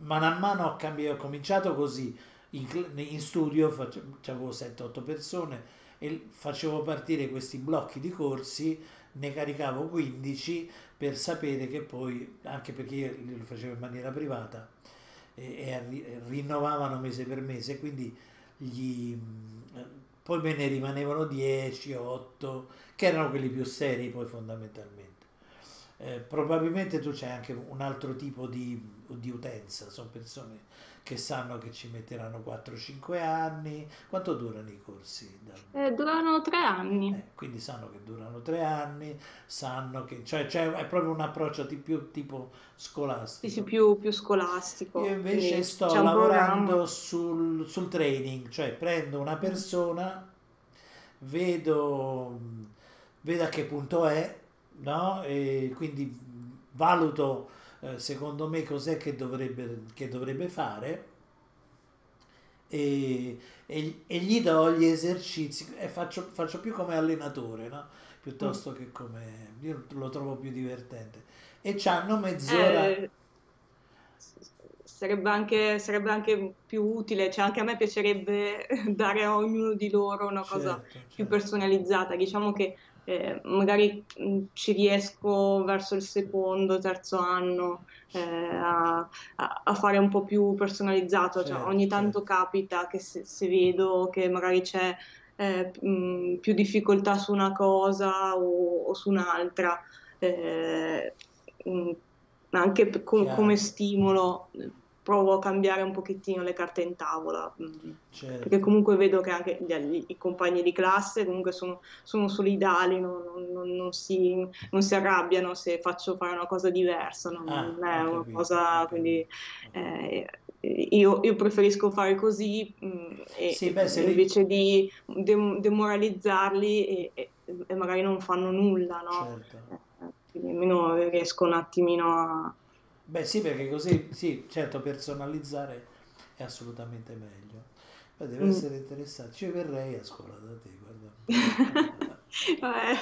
mano a mano ho, cambiato, ho cominciato così, in, in studio avevo 7-8 persone e facevo partire questi blocchi di corsi, ne caricavo 15 per sapere che poi, anche perché io lo facevo in maniera privata, e, e rinnovavano mese per mese, quindi gli, poi me ne rimanevano 10, 8, che erano quelli più seri poi fondamentalmente. Eh, probabilmente tu c'hai anche un altro tipo di, di, utenza, sono persone che sanno che ci metteranno 4-5 anni. Quanto durano i corsi? Eh, durano 3 anni. Eh, quindi sanno che durano 3 anni, sanno che... cioè, cioè è proprio un approccio più tipo scolastico. Sì, più, più scolastico. Io invece sto lavorando sul, sul training, cioè prendo una persona, vedo, vedo a che punto è, no? E quindi valuto eh, secondo me cos'è che dovrebbe, che dovrebbe fare e, e, e, gli do gli esercizi e faccio, faccio più come allenatore no? piuttosto mm. che come io lo trovo più divertente e hanno mezz'ora eh, sarebbe, anche, sarebbe anche più utile cioè anche a me piacerebbe dare a ognuno di loro una cosa certo, certo. più personalizzata diciamo che eh, magari mh, ci riesco verso il secondo, terzo anno eh, a, a, fare un po' più personalizzato, cioè, certo, ogni tanto certo. capita che se, se vedo che magari c'è eh, mh, più difficoltà su una cosa o, o su un'altra, eh, mh, anche com- come stimolo provo a cambiare un pochettino le carte in tavola, perché certo. comunque vedo che anche gli- i compagni di classe comunque sono, sono solidali, non, non- non- si, non si arrabbiano se faccio fare una cosa diversa, non, Ah, è una capito, cosa, quindi eh, io, io preferisco fare così mh, e- Sì, beh, se li... invece di de- demoralizzarli e, e- e magari non fanno nulla, no? Certo. Eh, quindi almeno riesco un attimino a... Beh, sì, perché così, sì, certo, personalizzare è assolutamente meglio. Beh, deve Mm. essere interessante. Ci verrei a scuola da te, guarda. Vabbè,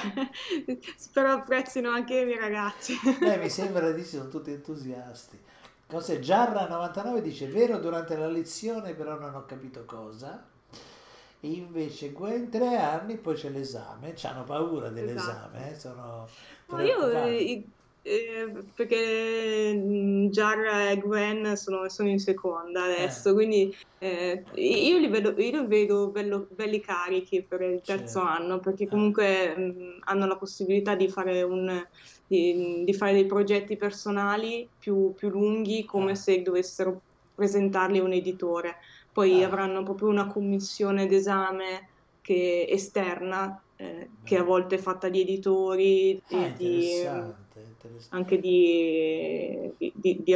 spero apprezzino anche i miei ragazzi. Beh, mi sembra di sì, sono tutti entusiasti. Cos'è? Giarra 99 dice, vero, durante la lezione però non ho capito cosa. E invece Gwen tre anni, poi c'è l'esame, hanno paura Esatto. dell'esame, eh, Sono No, io, preoccupati. Eh, eh, perché mm, Jar e Gwen sono, sono in seconda Eh, adesso, quindi eh, io li vedo, io li vedo bello- belli carichi per il terzo certo. anno, perché Eh, comunque mm, hanno la possibilità di fare un, di, di fare dei progetti personali più, più lunghi, come eh. se dovessero presentarli a un editore. Poi avranno proprio una commissione d'esame che- esterna, eh, che a volte è fatta di editori Ah, di, interessante, anche di, di- di- di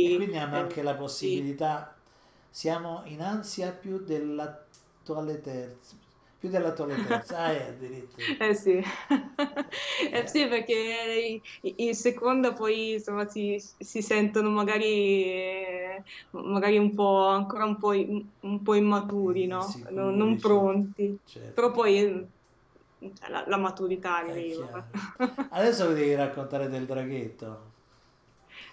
E autori. quindi hanno eh, anche la sì. possibilità, siamo in ansia più dell'attuale terza, più dell'attuale terza, ah, è addirittura. Eh sì, Eh, eh sì, perché in seconda poi insomma si, si sentono magari, eh, magari un po', ancora un po', un po' immaturi, no? Non, non insicuri, certo, pronti, però poi eh, la, la maturità arriva. Adesso vi devi raccontare del draghetto.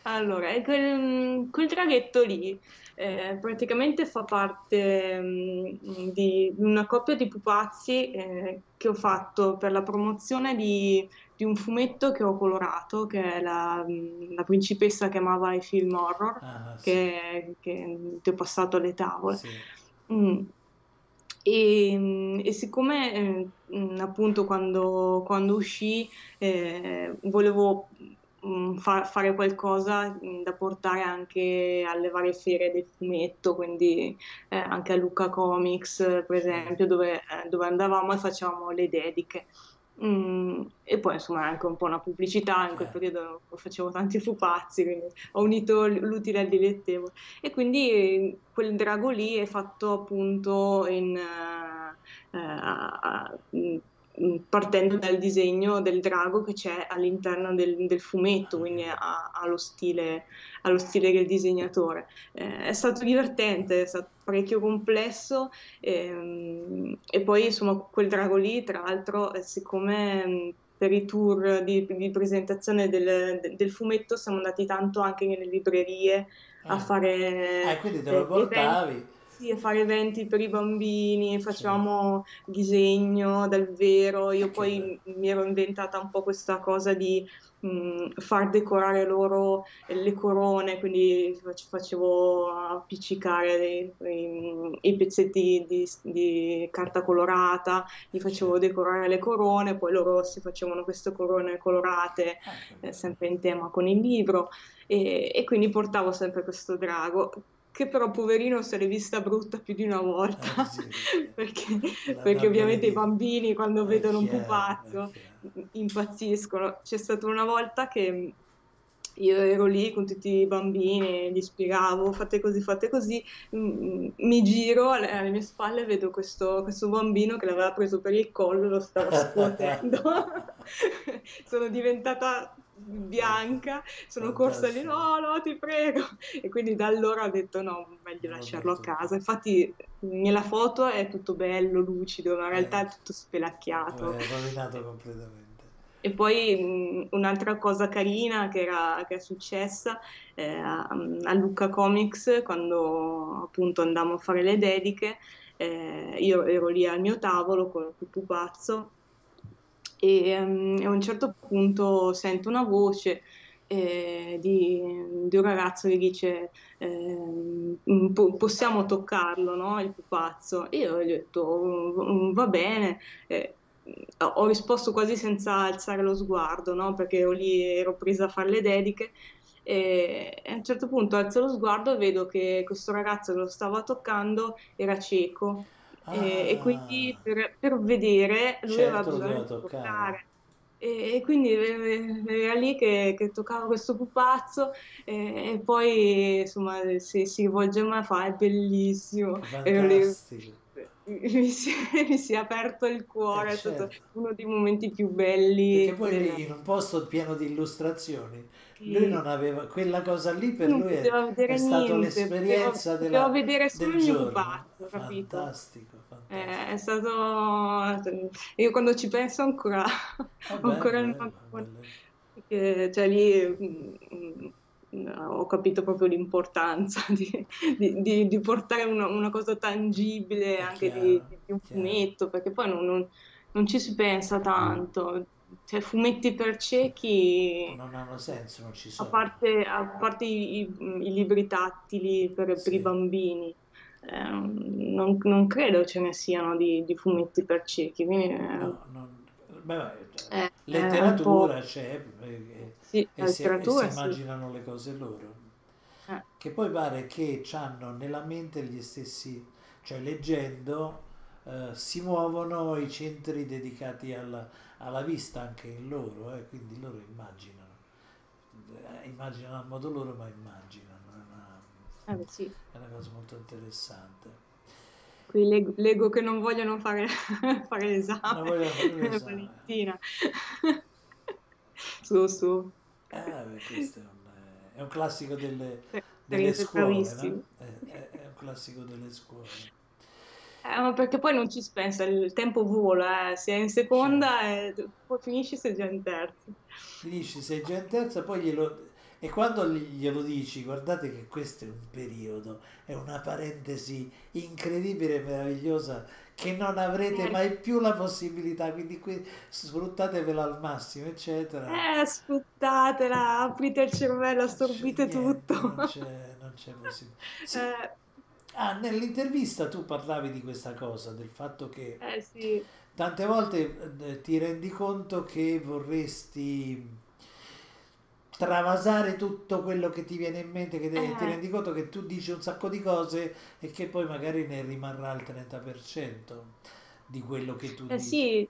Allora, quel, quel draghetto lì eh, praticamente fa parte mm, di una coppia di pupazzi eh, che ho fatto per la promozione di, di un fumetto che ho colorato, che è la, mm, la principessa che amava i film horror, Ah, sì, che, che ti ho passato alle tavole. sì, Mm. E, e siccome eh, appunto quando, quando uscì eh, volevo mm, fa- fare qualcosa mm, da portare anche alle varie fiere del fumetto, quindi eh, anche a Lucca Comics, per esempio, dove, eh, dove andavamo e facevamo le dediche. Mm, e poi insomma anche un po' una pubblicità, in quel periodo facevo tanti pupazzi, quindi ho unito l'utile al dilettevole. E quindi quel drago lì è fatto appunto in, mh, mh, partendo dal disegno del drago che c'è all'interno del, del fumetto, quindi ha, ha lo stile, ha lo stile del disegnatore. Eh, è stato divertente, è stato parecchio complesso ehm, e, poi insomma quel drago lì, tra l'altro, eh, siccome mh, per i tour di, di presentazione del, del- fumetto siamo andati tanto anche nelle librerie a Ah, ah, fare e quindi te eh, lo eventi, portavi, sì, a fare eventi per i bambini, facevamo disegno dal vero. Io poi mi ero inventata un po' questa cosa di mh, far decorare loro le corone, quindi fac- facevo appiccicare dei- i, i pezzetti di, di carta colorata, gli facevo decorare le corone, poi loro si facevano queste corone colorate, ah, eh, sempre in tema con il libro, e, e quindi portavo sempre questo drago. Che però poverino se l'è vista brutta più di una Eh volta, sì, perché, perché ovviamente i bambini quando È vedono un è pupazzo chiaro. impazziscono. C'è stata una volta che io ero lì con tutti i bambini, gli spiegavo fate così, fate così, mi giro alle, alle mie spalle e vedo questo, questo bambino che l'aveva preso per il collo e lo stava scuotendo. Sono diventata bianca, sono corsa lì, no, no, ti prego. E quindi da allora ho detto no, meglio l'ho lasciarlo a detto più. casa. Infatti nella foto è tutto bello, lucido, ma in realtà Eh, è tutto spelacchiato. è rovinato completamente. E poi mh, un'altra cosa carina che era, che è successa eh, a, a Lucca Comics, quando appunto andammo a fare le dediche, eh, io ero lì al mio tavolo con il pupazzo e um, a un certo punto sento una voce eh, di, di, un ragazzo che dice eh, possiamo toccarlo, no? il pupazzo. E io ho detto mm, va bene. Eh, ho risposto quasi senza alzare lo sguardo, no? perché ero lì, ero presa a fare le dediche. E a un certo punto alzo lo sguardo e vedo che questo ragazzo che lo stava toccando era cieco. Ah, e, e, quindi per, per vedere lui certo, aveva toccare. toccare. E, quindi era lì che, che toccava questo pupazzo e, e poi insomma si, si rivolge a me fa è bellissimo. Fantastico. Mi si, mi si, è aperto il cuore, eh, è stato certo. uno dei momenti più belli. Perché poi della... lì, in un posto pieno di illustrazioni, Sì. lui non aveva quella cosa lì per non lui è, è niente, l'esperienza poteva, della, poteva vedere solo del il mio pupazzo, capito? Fantastico, fantastico. Eh, è stato... Io quando ci penso ancora, Ah, ancora bello, mi bello, bello. perché cioè lì mm, mm, ho capito proprio l'importanza di, di- di- di portare una, una cosa tangibile anche di, chiaro, di- un fumetto, perché poi non, non- non ci si pensa tanto. Cioè, fumetti per ciechi, Non hanno senso, non ci a sono. parte, a parte i, i- i libri tattili per, per i Sì. bambini, eh, non, non credo ce ne siano di, di fumetti per ciechi, quindi eh, No, non- beh, cioè, è un po'... letteratura c'è e, Sì, la e si, e si letteratura sì. immaginano le cose loro. Eh, Che poi pare che hanno nella mente gli stessi, cioè leggendo, eh, si muovono i centri dedicati alla, alla vista anche in loro, eh, quindi loro immaginano, Eh, immaginano a modo loro, ma immaginano, è una, eh sì. è una cosa molto interessante. Qui leggo, leggo che non vogliono fare, fare l'esame, voglio fare l'esame. Valentina. Su, su. Eh, beh, questo è un, è un classico delle, delle scuole, no? È, è- è un classico delle scuole. Eh, ma perché poi non ci si pensa, il tempo vola, eh. Sei in seconda e poi finisci sei già in terza. Finisci, sei già in terza, poi glielo... E quando gli- glielo dici, guardate che questo è un periodo, è una parentesi incredibile e meravigliosa che non avrete Eh, mai più la possibilità, quindi qui sfruttatevela al massimo, eccetera. eh, sfruttatela, aprite il cervello, assorbite niente, non tutto. c'è, non c'è possibilità. Sì. Eh, Ah, nell'intervista tu parlavi di questa cosa, del fatto che eh sì, tante volte eh, ti rendi conto che vorresti travasare tutto quello che ti viene in mente, che te- ti eh. rendi conto che tu dici un sacco di cose e che poi magari ne rimarrà il 30% di quello che tu Eh dici. sì,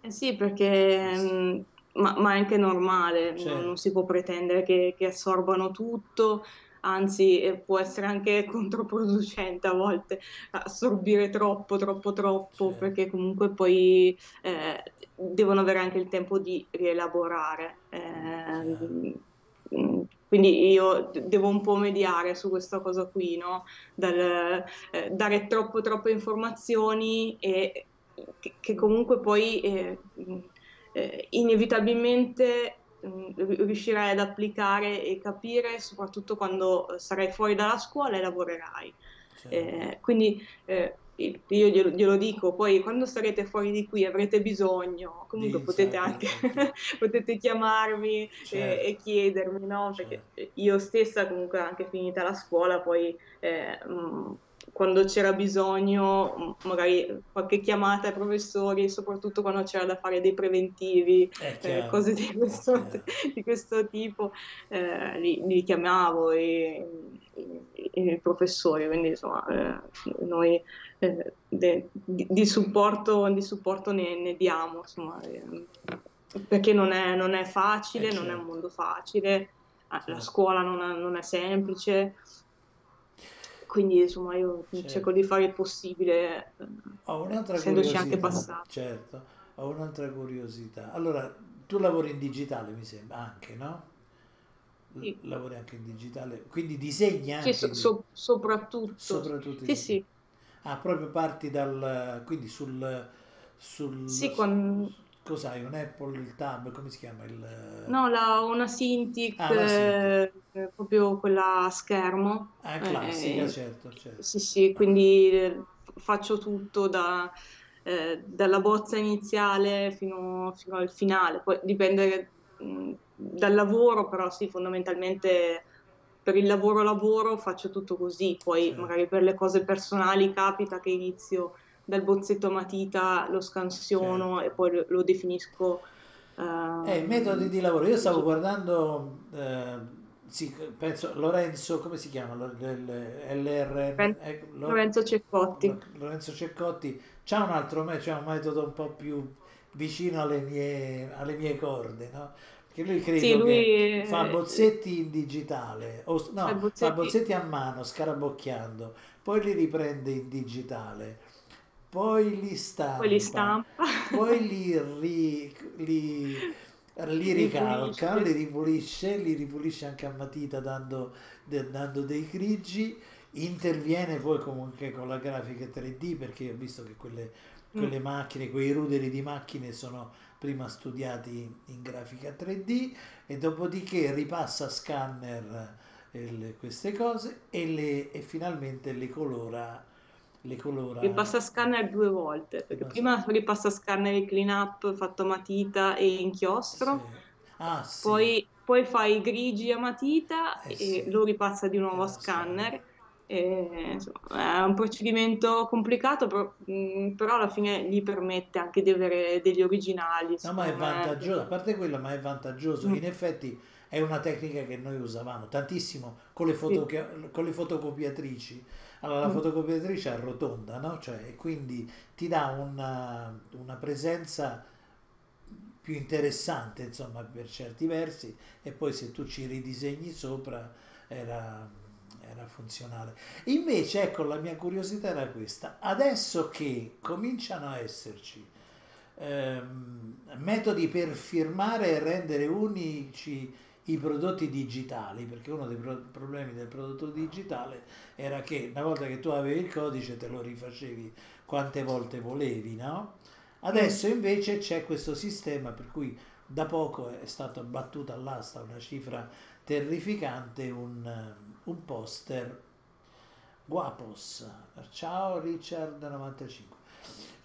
eh sì, perché mm, ma, ma è anche normale, non, non Certo, si può pretendere che, che assorbano tutto, anzi eh, può essere anche controproducente a volte assorbire troppo, troppo, troppo, certo, perché comunque poi eh, devono avere anche il tempo di rielaborare. Eh, quindi io devo un po' mediare su questa cosa qui, no? Dal, eh, dare troppo, troppe informazioni e che, che comunque poi eh, eh, inevitabilmente riuscirai ad applicare e capire, soprattutto quando eh, sarai fuori dalla scuola e lavorerai. certo. Eh, quindi eh, io glielo, glielo dico, poi quando sarete fuori di qui avrete bisogno, comunque potete insight, anche ok. potete chiamarmi e, Certo, e chiedermi, no? Perché certo, io stessa comunque anche finita la scuola, poi eh, mh, quando c'era bisogno, magari qualche chiamata ai professori, soprattutto quando c'era da fare dei preventivi, eh, chiaro, cose di questo, chiaro. di questo tipo, eh, li, li chiamavo i, i- i professori, quindi insomma eh, noi eh, de- di, di supporto, di supporto ne, ne diamo, insomma, eh, perché non è, non è facile, non è un certo, mondo facile, la certo, scuola non è, non è semplice, quindi insomma io cerco certo. di fare il possibile, eh, Ho un'altra essendoci anche passato. certo, ho un'altra curiosità. Allora, tu lavori in digitale, mi sembra, anche, no? Sì, lavori anche in digitale, quindi disegni sì, anche so- in di- so- soprattutto, soprattutto sì, sì, Ah, proprio parti dal, quindi sul, sul, sì, su- quan- cos'hai, un Apple, il Tab, come si chiama? Il, No, la, una Cintiq, ah, la Cintiq. eh, proprio quella a schermo. Ah, classica, eh, certo, certo. sì, sì, quindi eh, faccio tutto da, eh, dalla bozza iniziale fino, fino, al finale. Poi dipende mh, dal lavoro, però sì, fondamentalmente per il lavoro lavoro faccio tutto così, poi sì. magari per le cose personali capita che inizio dal bozzetto a matita, lo scansiono sì. e poi lo, definisco. Uh, eh, metodi di lavoro. Io stavo guardando, eh, sì, penso Lorenzo, come si chiama? LR, eh, Lorenzo Ceccotti. Lorenzo Ceccotti c'ha un altro me, c'è un metodo un po' più vicino alle mie, alle mie corde, no? Che lui credo sì, lui... che fa bozzetti in digitale, o, no, bozzetti... fa bozzetti a mano, scarabocchiando, poi li riprende in digitale, poi li stampa, poi li, stampa. poi li, ri, li, li ricalca, li ripulisce, li ripulisce anche a matita dando, dando dei grigi, interviene poi comunque con la grafica 3D perché ho visto che quelle, quelle mm. macchine, quei ruderi di macchine sono prima studiati in grafica 3D e dopodiché ripassa a scanner eh, queste cose e, le, e finalmente le colora le colora. Ripassa scanner due volte, perché Ripassa. prima ripassa scanner il clean up fatto a matita e inchiostro, sì. ah, sì. poi, poi fa i grigi a matita eh, e sì. lo ripassa di nuovo a Eh, scanner. E, insomma, è un procedimento complicato, però, mh, però alla fine gli permette anche di avere degli originali. No, ma è me. vantaggioso, a parte quello, ma è vantaggioso. Mm. In effetti è una tecnica che noi usavamo tantissimo con le, foto- con le fotocopiatrici. Allora, la Mm. fotocopiatrice è rotonda, no? Cioè, e quindi ti dà una, una presenza più interessante, insomma, per certi versi, e poi se tu ci ridisegni sopra era, era funzionale. Invece, ecco, la mia curiosità era questa. Adesso che cominciano a esserci ehm, metodi per firmare e rendere unici i prodotti digitali, perché uno dei pro- problemi del prodotto digitale era che una volta che tu avevi il codice te lo rifacevi quante volte volevi, no? Adesso invece c'è questo sistema per cui da poco è stata battuta all'asta una cifra terrificante, un, un poster Guapos. Ciao Richard 95.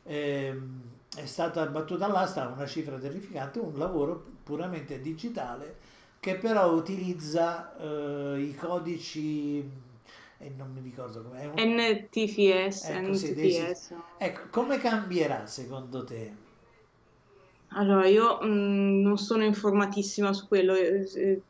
Ehm, è stata battuta all'asta una cifra terrificante, un lavoro puramente digitale che però utilizza eh, i codici e non mi ricordo come è un- NTFS, Ecco, sì, dei ecco, come cambierà secondo te? Allora, io mh, non sono informatissima su quello. eh, eh,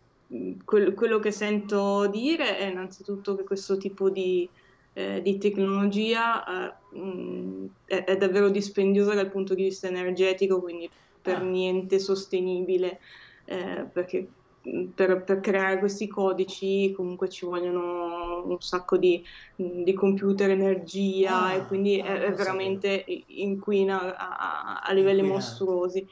quel- quello che sento dire è innanzitutto che questo tipo di, eh, di tecnologia eh, mh, è, è davvero dispendiosa dal punto di vista energetico, quindi per Ah. niente sostenibile, eh, perché per, per creare questi codici comunque ci vogliono un sacco di, di computer, energia, Ah, e quindi ah, è, è veramente inquina a, a- a livelli Inquinante. mostruosi.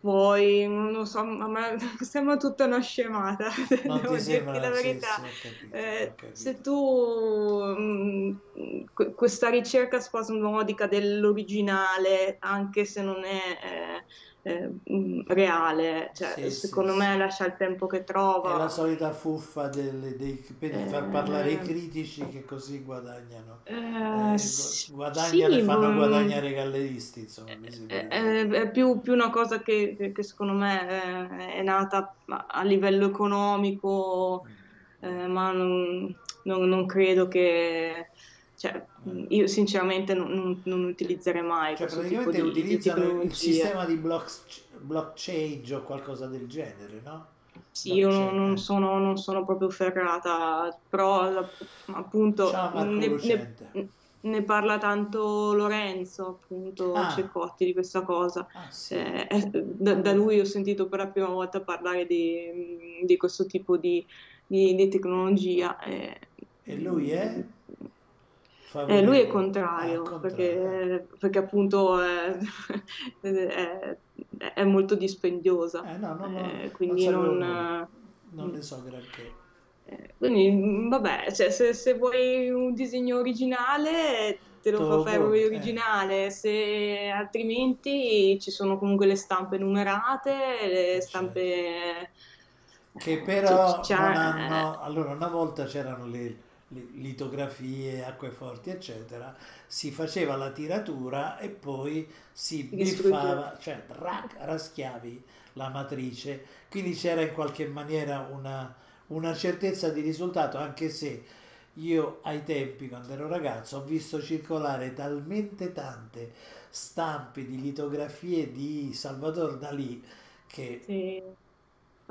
Poi, non lo so, a me sembra tutta una scemata, Non devo ti dirti sembra? la Sì, verità. sì, ho capito, Eh, se tu mh, que- questa ricerca spasmodica dell'originale, anche se non è eh, eh, mh, reale, cioè, Sì, sì, secondo me sì. lascia il tempo che È trova. la solita fuffa delle- dei- per far parlare i Eh, critici che così guadagnano. eh, Eh, guadagnano e sì, fanno ma- guadagnare i galleristi, insomma, È, sembra di è- è più, più una cosa che, che- che secondo me è, è nata a livello economico, eh, ma non, non- non credo che... Cioè, io sinceramente non, non- utilizzerei mai Cioè, questo tipo praticamente di, di utilizzano il tecnologia. sistema di block- blockchain o qualcosa del genere, no? Sì, io non, sono, non sono proprio ferrata, però appunto ne, ne- ne parla tanto Lorenzo, appunto Ah. Ceccotti, di questa cosa. Ah, sì. Eh, eh, da, da lui ho sentito per la prima volta parlare di, di questo tipo di, di- di tecnologia. eh. E lui è? Eh, lui è contrario, Ah, perché, perché appunto è, è- è molto dispendiosa, Eh, no, no, no, eh, non quindi sapevo non... nulla. Non ne so granché. Eh, Quindi, vabbè, cioè, se, se vuoi un disegno originale, te lo Te fa fare eh. originale, se altrimenti ci sono comunque le stampe numerate, le certo. stampe... Che eh, però non hanno... Allora, una volta c'erano le, litografie, acqueforti, eccetera, si faceva la tiratura e poi si biffava, cioè rac, raschiavi la matrice, quindi c'era in qualche maniera una, una certezza di risultato, anche se io ai tempi, quando ero ragazzo, ho visto circolare talmente tante stampe di litografie di Salvador Dalì che Sì.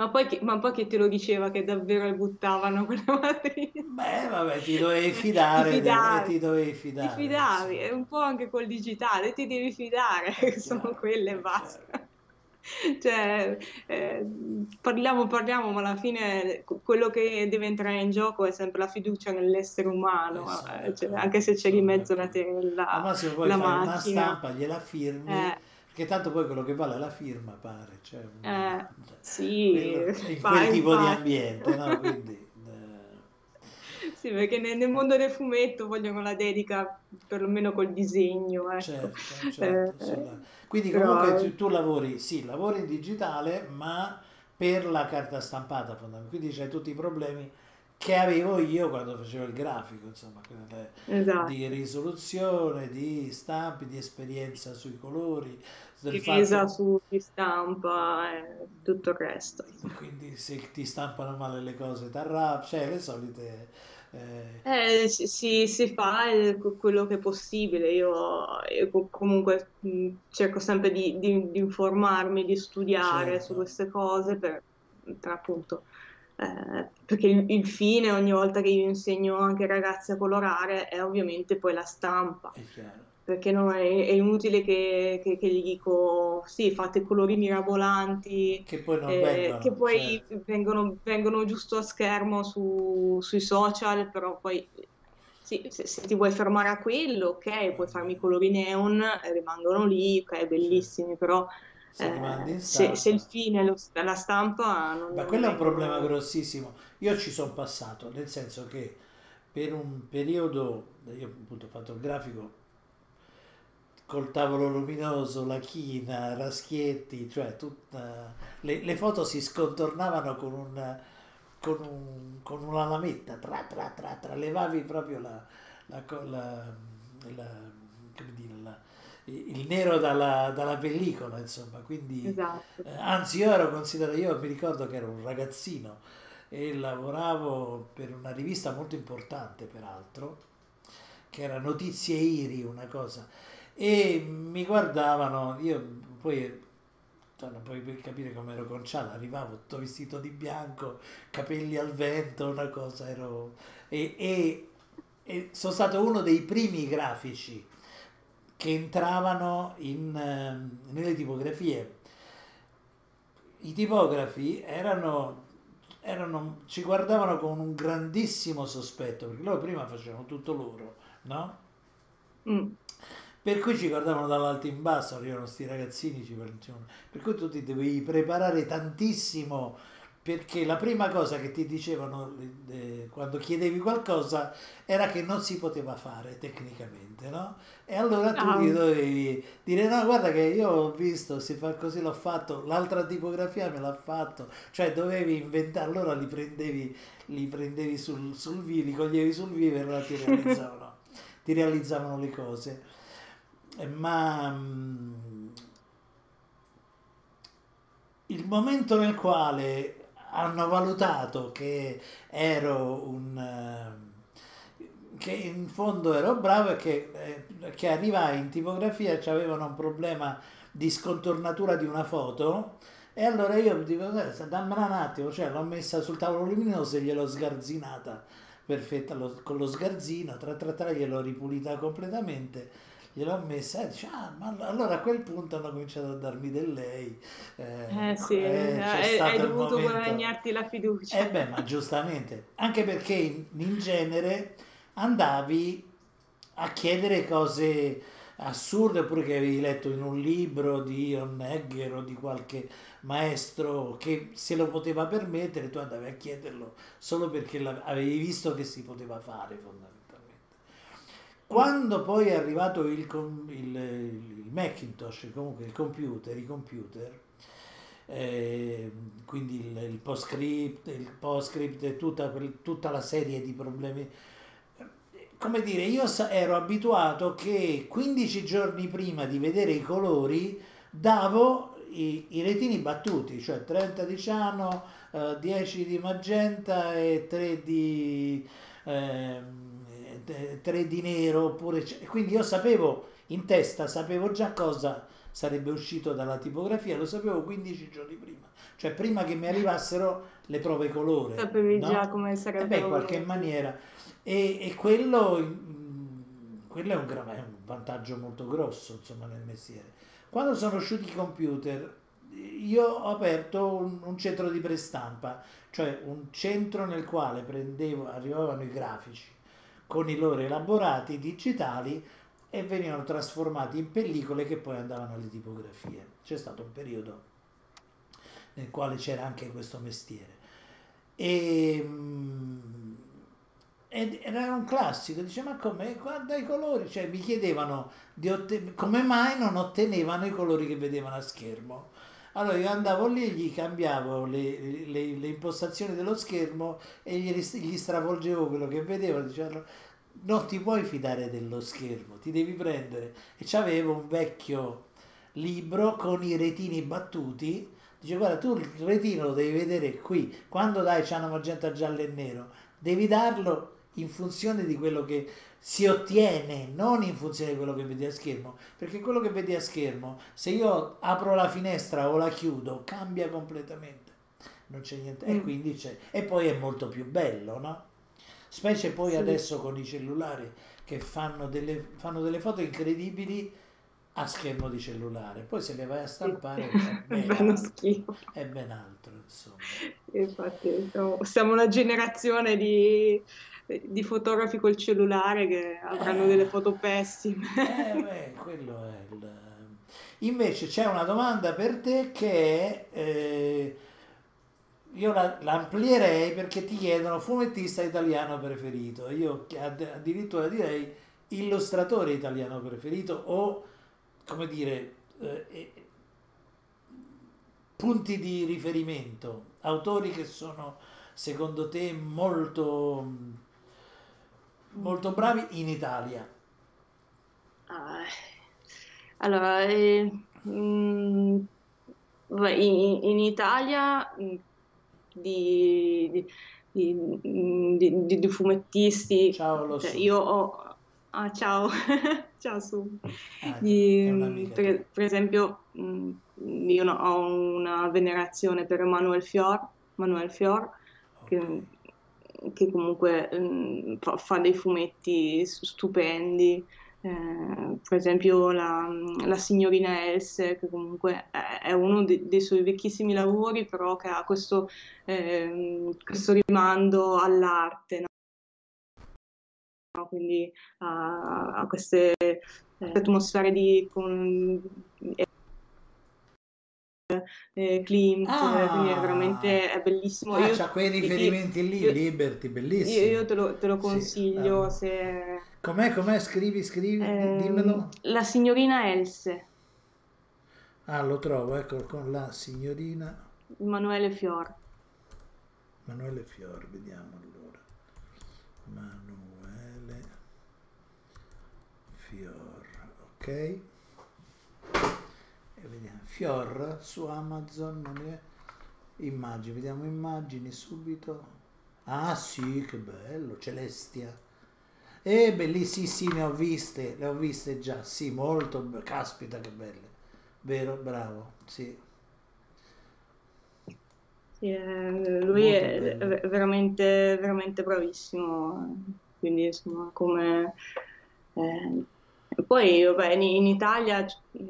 Ma poi, chi, ma poi chi te lo diceva che davvero buttavano quelle matrici? Beh, vabbè, ti dovevi Ti fidare, de- e fidavi, ti dovevi ti fidare, fidavi, e insomma. un po' anche col digitale, ti devi fidare, È che sono chiaro, quelle e è chiaro. basta. Cioè, eh, parliamo, parliamo, ma alla fine quello che deve entrare in gioco è sempre la fiducia nell'essere umano, eh, cioè, anche se c'è di mezzo la, te- la, poi la fai una macchina. stampa, gliela firmi, Eh, perché tanto poi quello che vale la firma, pare, cioè, eh, cioè, sì, quello, in fa, quel tipo di infatti. ambiente, no? Quindi, eh, Sì, perché nel, nel mondo del fumetto vogliono la dedica, perlomeno col disegno, ecco. certo, Eh, certo, sulla- quindi comunque però, tu, tu lavori, sì, lavori in digitale, ma per la carta stampata fondamentalmente, quindi c'hai tutti i problemi che avevo io quando facevo il grafico, insomma, quelle di esatto. risoluzione, di stampi, di esperienza sui colori, del Resa fatto, su di stampa e tutto il resto. quindi se ti stampano male le cose, t'arrabbi, cioè le solite... eh, Eh, si, si- fa quello che è possibile. Io, io co- comunque mh, cerco sempre di, di- di informarmi, di studiare su certo, queste cose per, per appunto, eh, perché il, il fine ogni volta che io insegno anche ai ragazzi a colorare è ovviamente poi la stampa. Perché no, è, è inutile che, che- che gli dico sì, fate colori mirabolanti, che poi eh, che vengono, poi certo, vengono, vengono giusto a schermo su- sui social, però poi sì, se, se ti vuoi fermare a quello, ok, puoi farmi colori neon, eh, rimangono lì, ok, bellissimi, però Se eh, se, se il fine lo- la stampa non, non quello è un problema grossissimo. Io ci sono passato, nel senso che per un periodo, io appunto ho fatto il grafico col tavolo luminoso, la china, Raschietti, cioè tutta... Le, le foto si scontornavano con un, con un- con una lametta, tra, tra, tra, tra, levavi proprio la, la, la- la- come dire, la- il nero dalla, dalla pellicola, insomma, quindi... Esatto. eh, anzi, io ero considerato, io mi ricordo che ero un ragazzino e lavoravo per una rivista molto importante, peraltro, che era Notizie Iri, una cosa, e mi guardavano, io poi, cioè, non puoi capire come ero conciato, arrivavo tutto vestito di bianco, capelli al vento, una cosa, ero... E, e- e sono stato uno dei primi grafici che entravano in, ehm, nelle tipografie. I tipografi erano, erano, ci guardavano con un grandissimo sospetto, perché loro prima facevano tutto loro, no? Mm. Per cui ci guardavano dall'alto in basso, arrivano sti ragazzini, ci per cui tu ti dovevi preparare tantissimo, perché la prima cosa che ti dicevano eh, quando chiedevi qualcosa era che non si poteva fare tecnicamente, no? E allora tu Ah, gli dovevi dire no, guarda che io ho visto, si fa così, l'ho fatto, l'altra tipografia me l'ha fatto, cioè dovevi inventare, allora li prendevi, li prendevi sul, sul vivo, li coglievi sul vivo e allora ti realizzavano, ti realizzavano le cose. Eh, Ma mm, il momento nel quale hanno valutato che ero un... eh, che in fondo ero bravo e che, eh, che arrivai in tipografia e avevano un problema di scontornatura di una foto. E allora io dico, "Guarda, dammela un attimo, cioè l'ho messa sul tavolo luminoso e gliel'ho sgarzinata. Perfetta lo- con lo sgarzino, tra tra tra gliel'ho ripulita completamente, gliel'ho messa e dice, ah, ma all- allora a quel punto hanno cominciato a darmi del lei, eh, eh sì, eh, hai, hai dovuto momento... guadagnarti la Eh fiducia. beh, ma giustamente, anche perché in, in genere andavi a chiedere cose assurde oppure che avevi letto in un libro di Ion Egger o di qualche maestro che se lo poteva permettere, tu andavi a chiederlo solo perché avevi visto che si poteva fare fondamentalmente. Quando poi è arrivato il, il- il Macintosh, comunque il computer, i computer, eh, quindi il, il PostScript, il PostScript e tutta, tutta la serie di problemi come dire, io ero abituato che 15 giorni prima di vedere i colori davo i, i retini battuti, cioè 30 di ciano, eh, 10 di magenta e 3 di, eh, 3 di nero, oppure, quindi io sapevo in testa, sapevo già cosa sarebbe uscito dalla tipografia, lo sapevo 15 giorni prima, cioè prima che mi arrivassero le prove colore. Sapevi no? già come sarebbe. Eh beh, in qualche maniera. E, e quello, mm, quello è, un, è un vantaggio molto grosso insomma, nel mestiere. Quando sono usciti i computer, io ho aperto un, un, centro di prestampa, cioè un centro nel quale prendevo, arrivavano i grafici con i loro elaborati digitali e venivano trasformati in pellicole che poi andavano alle tipografie. C'è stato un periodo nel quale c'era anche questo mestiere. E, mm, ed era un classico, dice ma come, guarda i colori, cioè mi chiedevano come mai non ottenevano i colori che vedevano a schermo. Allora io andavo lì gli cambiavo le, le, le impostazioni dello schermo e gli, gli stravolgevo quello che vedevano, dicevano non ti puoi fidare dello schermo, ti devi prendere. E c'avevo un vecchio libro con i retini battuti, dice guarda tu il retino lo devi vedere qui, quando dai ciano magenta giallo e nero, devi darlo in funzione di quello che si ottiene, non in funzione di quello che vedi a schermo, perché quello che vedi a schermo, se io apro la finestra o la chiudo, cambia completamente. Non c'è niente, mm. e quindi c'è, e poi è molto più bello, no? Specie poi sì. adesso con i cellulari che fanno delle, fanno delle foto incredibili a schermo di cellulare, poi se le vai a stampare è ben, altro, è ben altro insomma. Infatti siamo, siamo una generazione di di fotografi col cellulare che avranno eh, delle foto pessime. Eh, beh, quello è il... Invece c'è una domanda per te che eh, io la, l'amplierei perché ti chiedono fumettista italiano preferito. Io addirittura direi illustratore italiano preferito o, come dire, eh, punti di riferimento, autori che sono secondo te molto molto bravi in Italia? Ah, allora, eh, mm, in, in, Italia mm, di, di, di, di, fumettisti, ciao, lo cioè, io ho... Ah, ciao, ciao su. Ah, per, per, esempio, mm, io ho una venerazione per Emanuel Fior, Manuel Fior okay. che che comunque mh, fa, fa, dei fumetti stupendi. Eh, per esempio la, la, signorina Else, che comunque è, uno de, dei suoi vecchissimi lavori, però che ha questo, eh, questo rimando all'arte. No? Quindi a, queste eh, atmosfere di con, eh, Klimt, ah, quindi è veramente è bellissimo. Ah, io, c'ha quei riferimenti io, lì, io, Liberty, bellissimo. Io, te, lo, te, lo, consiglio sì, se... Com'è, com'è? Scrivi, scrivi, eh, dimmelo. La signorina Else. Ah, lo trovo, ecco, con la signorina... Emanuele Fior. Emanuele Fior, vediamo allora. Emanuele Fior, ok vediamo. Fior su amazon non è immagini vediamo immagini subito. Ah sì che bello celestia. Eh, bellissimi sì, sì ne ho viste le ho viste già. Sì molto caspita che belle. Vero bravo sì. Eh, lui è, è veramente, veramente bravissimo, quindi insomma come... Eh, poi vabbè, in, in Italia mh,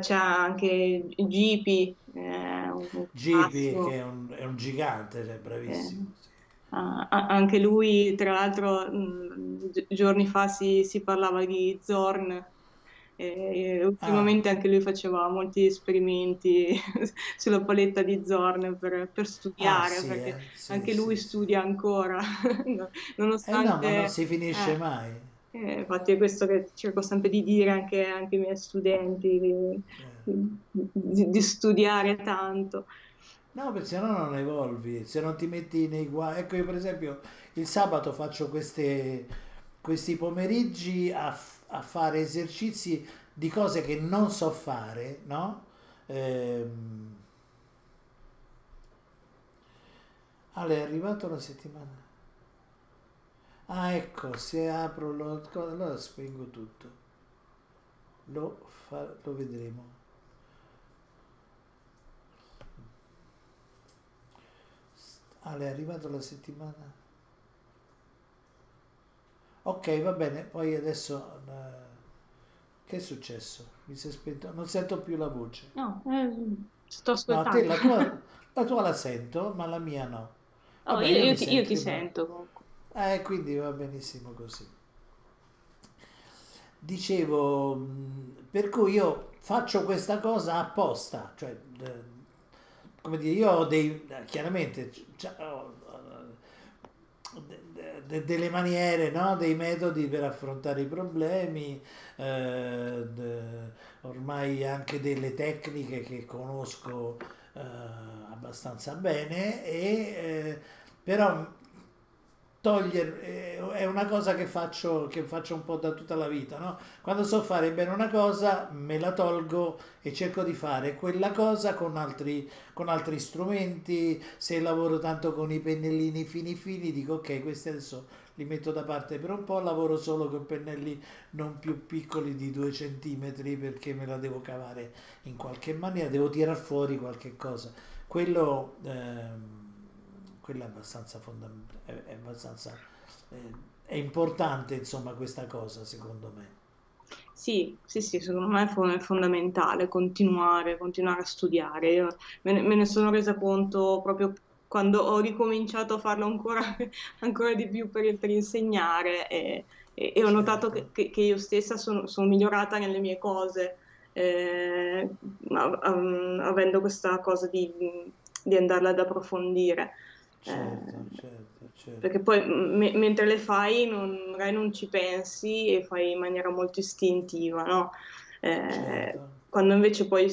c'è anche Gipi. Eh, Gipi che è un, è un, gigante, è bravissimo. Eh. Ah, anche lui, tra l'altro, mh, giorni fa si, si, parlava di Zorn. E ultimamente ah. anche lui faceva molti esperimenti sulla paletta di Zorn per, per studiare, ah, sì, perché eh? sì, anche lui studia ancora, nonostante... Eh no, ma non si finisce eh. mai. Eh, infatti è questo che cerco sempre di dire anche, anche ai miei studenti, di, di, di studiare tanto. No, perché se no non evolvi, se non ti metti nei guai. Ecco, io per esempio il sabato faccio queste, questi pomeriggi a, a fare esercizi di cose che non so fare, no? Ehm... Ale, è arrivato la settimana. Ah, ecco, se apro lo... allora spengo tutto. Lo, fa... lo vedremo. Ale, è arrivato la settimana. Ok, va bene, poi adesso... eh, Che è successo? Mi si è spento? Non sento più la voce. No, eh, sto No, ascoltando. la tua, la tua la sento, ma la mia no. Oh, Vabbè, io, io io ti, io sento, ti io- sento comunque. Eh, quindi va benissimo così. Dicevo, per cui io faccio questa cosa apposta, cioè, eh, come dire, io ho dei, eh, chiaramente, c- c- ho, de- de- delle maniere, no? Dei metodi per affrontare i problemi, eh, ormai anche delle tecniche che conosco abbastanza bene, e, però togliere eh, è una cosa che faccio, che faccio un po' da tutta la vita, no? Quando so fare bene una cosa, me la tolgo e cerco di fare quella cosa con altri, con altri strumenti. Se lavoro tanto con i pennellini fini fini, dico ok, questi adesso li metto da parte per un po', lavoro solo con pennelli non più piccoli di due centimetri perché me la devo cavare in qualche maniera, devo tirar fuori qualche cosa. Quello, ehm, quello è abbastanza fondamentale, è, abbastanza, eh, è importante insomma questa cosa secondo me. Sì, sì, sì, secondo me è fo- è fondamentale continuare, continuare a studiare. Io me ne, me ne sono resa conto proprio quando ho ricominciato a farlo ancora, ancora di più per, per insegnare e, e- e ho notato che, Certo, che- che io stessa sono, sono migliorata nelle mie cose, eh, av- av- avendo questa cosa di, di andarla ad approfondire. Certo, Eh, certo, certo, perché poi me- mentre le fai non, magari non ci pensi e fai in maniera molto istintiva, no? Eh, certo, quando invece poi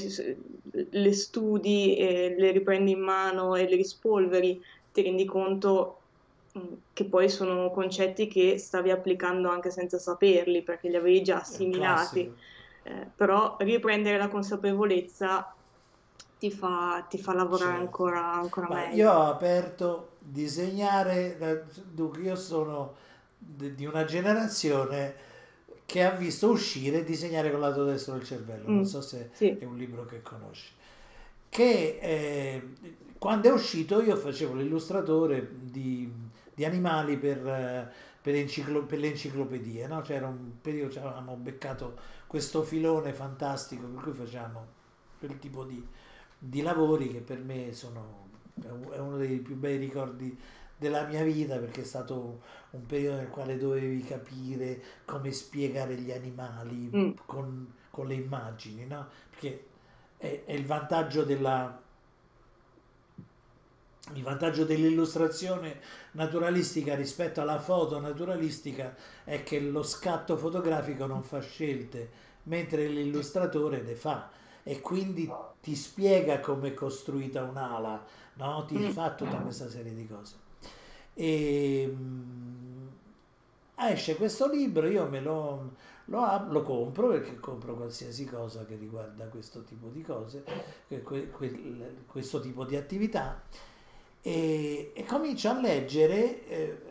le studi e le riprendi in mano e le rispolveri, ti rendi conto mh, che poi sono concetti che stavi applicando anche senza saperli, perché li avevi già assimilati. Eh, però riprendere la consapevolezza ti fa, ti fa lavorare Certo. ancora, ancora Ma io meglio. ho aperto disegnare, dunque io sono di una generazione che ha visto uscire Disegnare con lato destro del cervello, non Mm, so se sì. è un libro che conosci, che eh, quando è uscito io facevo l'illustratore di, di animali per, per, enciclo- per le enciclopedie, no? C'era un periodo, ci avevamo beccato questo filone fantastico per cui facciamo quel tipo di, di lavori che per me sono, è un- è uno dei più bei ricordi della mia vita perché è stato un periodo nel quale dovevi capire come spiegare gli animali Mm, con, con le immagini, no? Perché è, è il vantaggio della, il vantaggio dell'illustrazione naturalistica rispetto alla foto naturalistica è che lo scatto fotografico non fa scelte, mentre l'illustratore le fa e quindi ti spiega come è costruita un'ala, no? Ti mm. fa tutta questa serie di cose. E mm, esce questo libro, io me lo, lo, lo compro perché compro qualsiasi cosa che riguarda questo tipo di cose, que- que- quel- questo tipo di attività e, e comincio a leggere eh,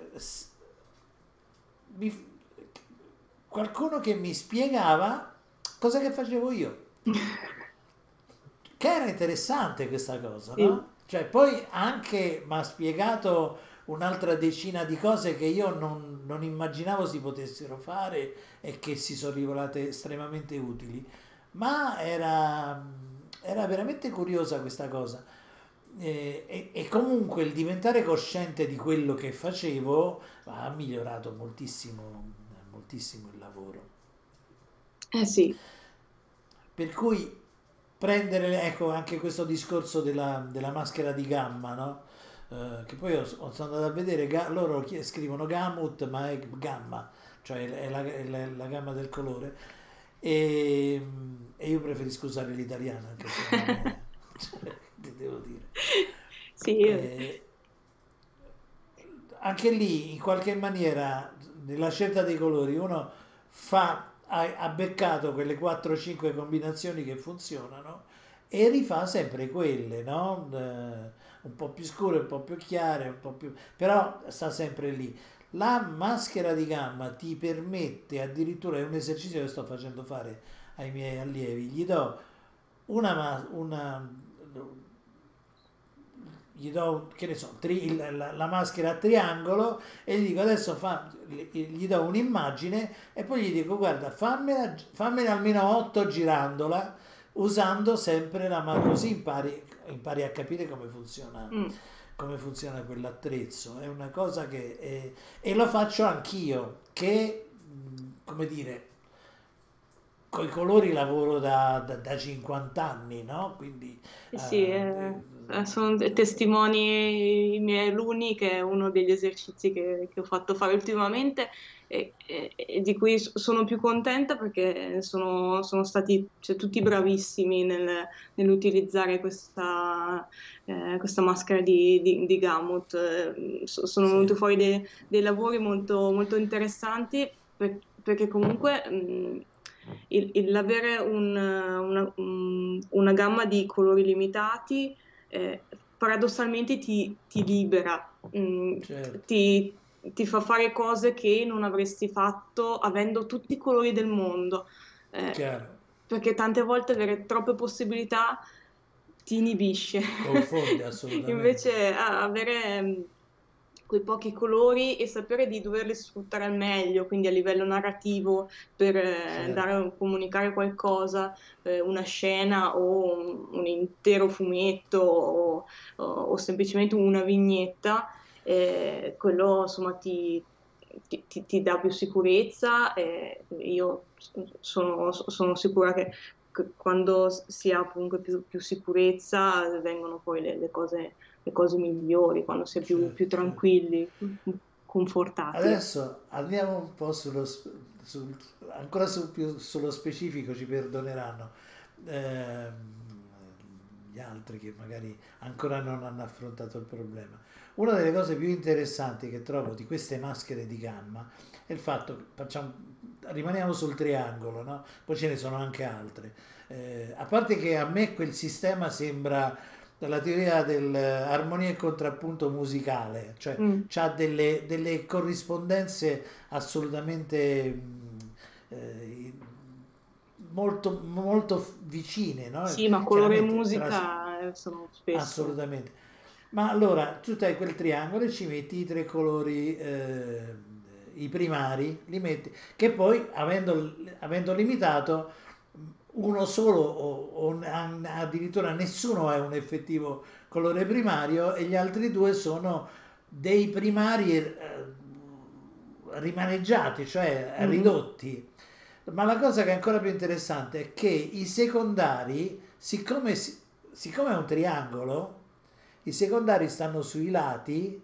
mi- qualcuno che mi spiegava cosa che facevo io. Che era interessante questa cosa, Sì. no? Cioè, poi anche mi ha spiegato un'altra decina di cose che io non, non immaginavo si potessero fare e che si sono rivelate estremamente utili. Ma era, era veramente curiosa questa cosa. E, e- e comunque il diventare cosciente di quello che facevo ha migliorato moltissimo, moltissimo il lavoro. Eh sì, Per cui prendere, ecco, anche questo discorso della, della maschera di gamma, no? Eh, che poi ho, ho- sono andato a vedere, ga- loro scrivono gamut, ma è gamma, cioè è la, è la- la gamma del colore. E, e io preferisco usare l'italiano, anche se non è, cioè, ti devo dire. Sì. Eh, anche lì, in qualche maniera, nella scelta dei colori, uno fa, ha, ha beccato quelle 4-5 combinazioni che funzionano e rifà sempre quelle, no? Eh, un po' più scure, un po' più chiare, un po' più... però sta sempre lì. La maschera di gamma ti permette addirittura, è un esercizio che sto facendo fare ai miei allievi, gli do una, una gli do, che ne so, tri, la, la, maschera a triangolo e gli dico adesso fa, gli do un'immagine e poi gli dico guarda fammela, fammela almeno 8 girandola usando sempre la mano così impari, impari a capire come funziona. Mm. come funziona quell'attrezzo è una cosa che è, e lo faccio anch'io che come dire con i colori lavoro da, da, da 50 anni, no? Quindi, sì, eh, eh, sono testimoni i miei alunni che è uno degli esercizi che, che ho fatto fare ultimamente e, e, e, di cui sono più contenta perché sono, sono stati cioè, tutti bravissimi nel, nell'utilizzare questa, eh, questa maschera di, di, di Gamut. Eh, sono sì. venuti fuori dei, dei lavori molto, molto interessanti per, perché comunque... Mh, il, il avere un, una, un, una, gamma di colori limitati eh, paradossalmente ti, ti libera, mh, mm, certo. ti, ti, fa fare cose che non avresti fatto avendo tutti i colori del mondo. Eh, perché tante volte avere troppe possibilità ti inibisce. Confonde assolutamente. Invece avere quei pochi colori e sapere di doverli sfruttare al meglio, quindi a livello narrativo per eh, dare, comunicare qualcosa, eh, una scena o un, un intero fumetto o, o, o, semplicemente una vignetta, eh, quello insomma ti, ti, ti, ti, dà più sicurezza e io sono, sono sicura che, che quando si ha comunque più, più sicurezza vengono poi le, le cose le cose migliori, quando si è più, certo, più tranquilli, certo. confortati. Adesso andiamo un po' sullo, sul, ancora su, più sullo specifico, ci perdoneranno eh, gli altri che magari ancora non hanno affrontato il problema. Una delle cose più interessanti che trovo di queste maschere di gamma è il fatto che facciamo, rimaniamo sul triangolo, no? poi ce ne sono anche altre. Eh, a parte che a me quel sistema sembra dalla teoria dell'armonia e contrappunto musicale, cioè mm. ha delle, delle, corrispondenze assolutamente mm, eh, molto, molto vicine. No? Sì, ma colore e musica tra... sono spesso. Assolutamente. Ma allora tu hai quel triangolo e ci metti i tre colori, eh, i primari, li metti, che poi avendo, avendo limitato uno solo o, o, addirittura nessuno è un effettivo colore primario e gli altri due sono dei primari eh, rimaneggiati, cioè mm-hmm. ridotti. Ma la cosa che è ancora più interessante è che i secondari, siccome, siccome è un triangolo, i secondari stanno sui lati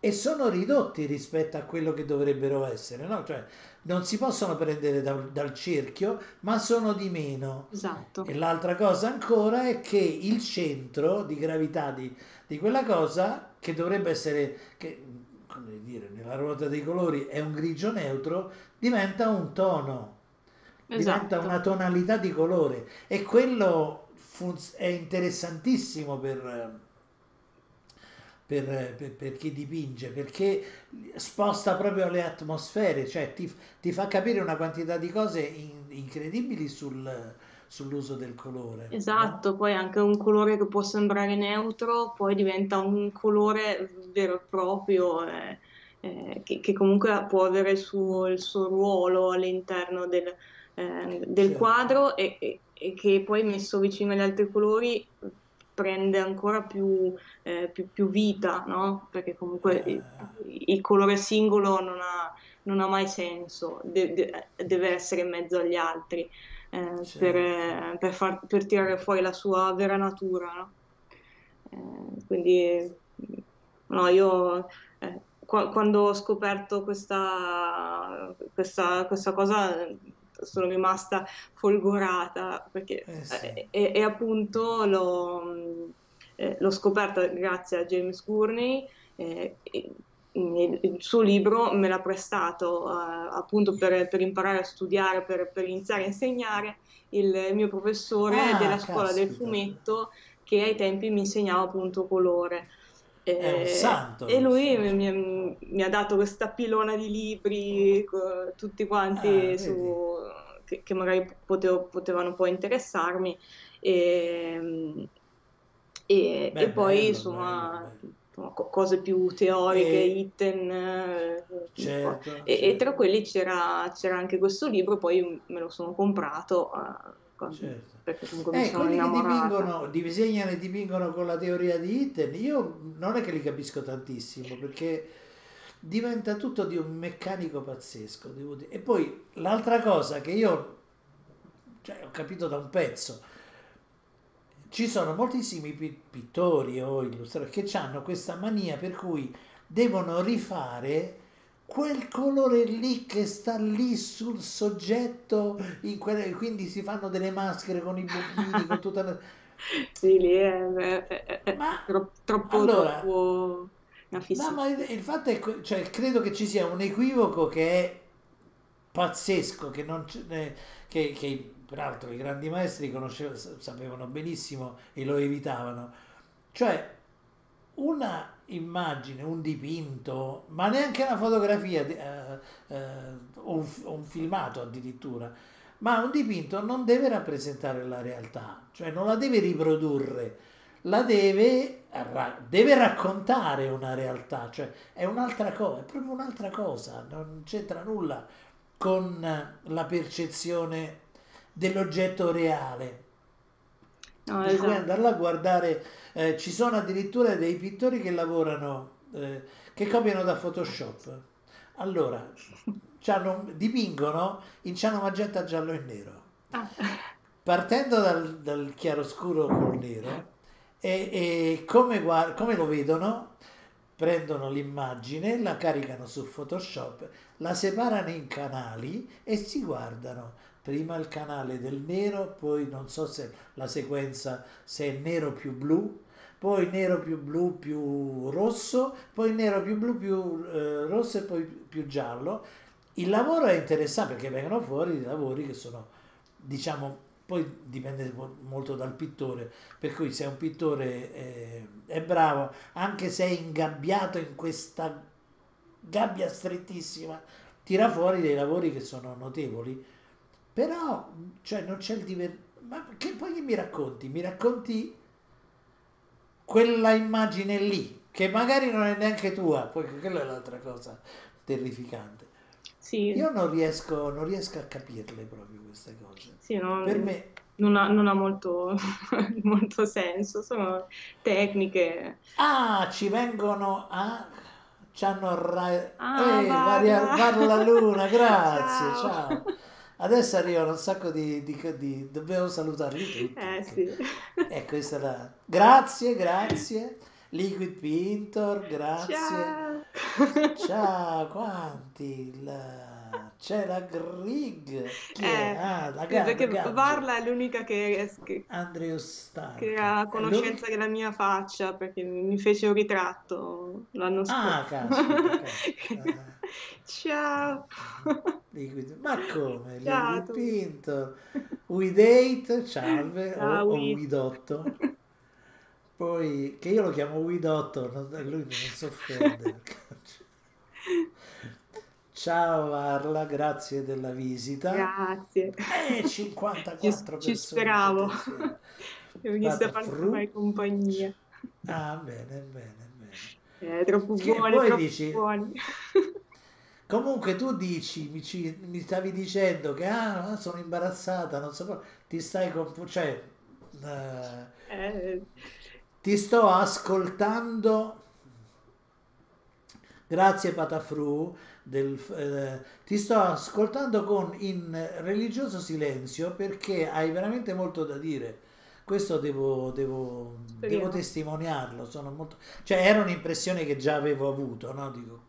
e sono ridotti rispetto a quello che dovrebbero essere, no? Cioè, non si possono prendere da, dal cerchio, ma sono di meno. Esatto. E l'altra cosa ancora è che il centro di gravità di, di quella cosa, che dovrebbe essere, che, come dire, nella ruota dei colori è un grigio neutro, diventa un tono, esatto. diventa una tonalità di colore. E quello fun- è interessantissimo per per, per, per, chi dipinge, perché sposta proprio le atmosfere, cioè ti, ti fa capire una quantità di cose in, incredibili sul, sull'uso del colore. Esatto, no? poi anche un colore che può sembrare neutro, poi diventa un colore vero e proprio. Eh, eh, che, che, comunque può avere il suo, il suo ruolo all'interno del, eh, del certo. quadro e, e, e, che poi messo vicino agli altri colori prende ancora più, eh, più, più vita, no? Perché comunque il, il colore singolo non ha, non ha mai senso, de- de- deve essere in mezzo agli altri eh, certo. per, per, far, per, tirare fuori la sua vera natura. No? Eh, quindi, no, io eh, qu- quando ho scoperto questa, questa, questa cosa sono rimasta folgorata perché eh sì. e, e, appunto lo, eh, l'ho scoperta grazie a James Gurney. Eh, il suo libro me l'ha prestato uh, appunto per, per, imparare a studiare, per, per, iniziare a insegnare il mio professore ah, della scuola caspita. del fumetto che ai tempi mi insegnava appunto colore. Eh, santo, e lui mi, mi, ha dato questa pilona di libri, tutti quanti ah, su, che, che, magari potevo, potevano poi interessarmi. E, e, Beh, e poi bello, insomma bello, bello. cose più teoriche, e, Itten, eh, certo, e, certo. e, tra quelli c'era, c'era, anche questo libro, poi me lo sono comprato. Uh, certo. Perché comunque mi eh, sono quelli che dipingono, disegnano e dipingono con la teoria di Itten, io non è che li capisco tantissimo perché diventa tutto di un meccanico pazzesco. E poi l'altra cosa che io cioè, ho capito da un pezzo, ci sono moltissimi pittori o illustratori che hanno questa mania per cui devono rifare quel colore lì che sta lì sul soggetto, quelle, quindi si fanno delle maschere con i bocchini, con tutta la... Sì, lì è, è, è, ma, troppo, troppo, allora, troppo no, ma il, fatto è, cioè, credo che ci sia un equivoco che è pazzesco, che, non, che, che peraltro i grandi maestri sapevano benissimo e lo evitavano. Cioè, una immagine, un dipinto, ma neanche una fotografia eh, eh, o, un, un filmato addirittura, ma un dipinto non deve rappresentare la realtà, cioè non la deve riprodurre, la deve, deve raccontare una realtà, cioè è un'altra cosa, è proprio un'altra cosa, non c'entra nulla con la percezione dell'oggetto reale. No, esatto. puoi andarla a guardare, eh, ci sono addirittura dei pittori che lavorano, eh, che copiano da Photoshop. Allora, dipingono in ciano magenta, giallo e nero. Ah. Partendo dal, dal chiaroscuro col nero e, e come, guard- come lo vedono, prendono l'immagine, la caricano su Photoshop, la separano in canali e si guardano prima il canale del nero, poi non so se la sequenza se è nero più blu, poi nero più blu più rosso, poi nero più blu più eh, rosso e poi più giallo. Il lavoro è interessante perché vengono fuori dei lavori che sono, diciamo, poi dipende molto dal pittore, per cui se un pittore eh, è bravo, anche se è ingabbiato in questa gabbia strettissima, tira fuori dei lavori che sono notevoli però, cioè, non c'è il divertimento. Ma che poi mi racconti? Mi racconti quella immagine lì, che magari non è neanche tua, poi quella è l'altra cosa terrificante. Sì. Io non riesco, non riesco a capirle proprio queste cose. Sì, no, per me non ha, non ha molto, molto, senso, sono tecniche. Ah, ci vengono a... Ci hanno... Ra... Ah, eh, Maria, Parla Luna, grazie, ciao. ciao. Adesso arrivano un sacco di, di, di dobbiamo salutarli tutti. Eh sì. E questa è la... Grazie, grazie. Liquid Pintor, grazie. Ciao. Ciao, quanti? La... C'è la Grig. Chi eh, Ah, la Gag, Perché Gag. Varla è l'unica che, che, che ha conoscenza della mia faccia, perché mi fece un ritratto l'anno ah, scorso. Ah, caspita, caspita. Ciao. Ma come? Ciao, Liquid Pinto. Widate, salve, Ciao, o, o Widotto. Poi, che io lo chiamo Widotto, lui non si offende. Ciao Arla, grazie della visita. Grazie. Eh, 54 ci, persone. Ci speravo. Che venisse a farmi mai compagnia. Ah, bene, bene, bene. Eh, troppo buoni, troppo dici, buoni. Comunque tu dici, mi, ci, mi, stavi dicendo che ah, sono imbarazzata, non so, ti stai con... cioè, eh, eh. Ti sto ascoltando, grazie Patafru, del, eh, ti sto ascoltando con in religioso silenzio perché hai veramente molto da dire. Questo devo, devo, devo testimoniarlo. Sono molto... cioè, era un'impressione che già avevo avuto, no? Dico,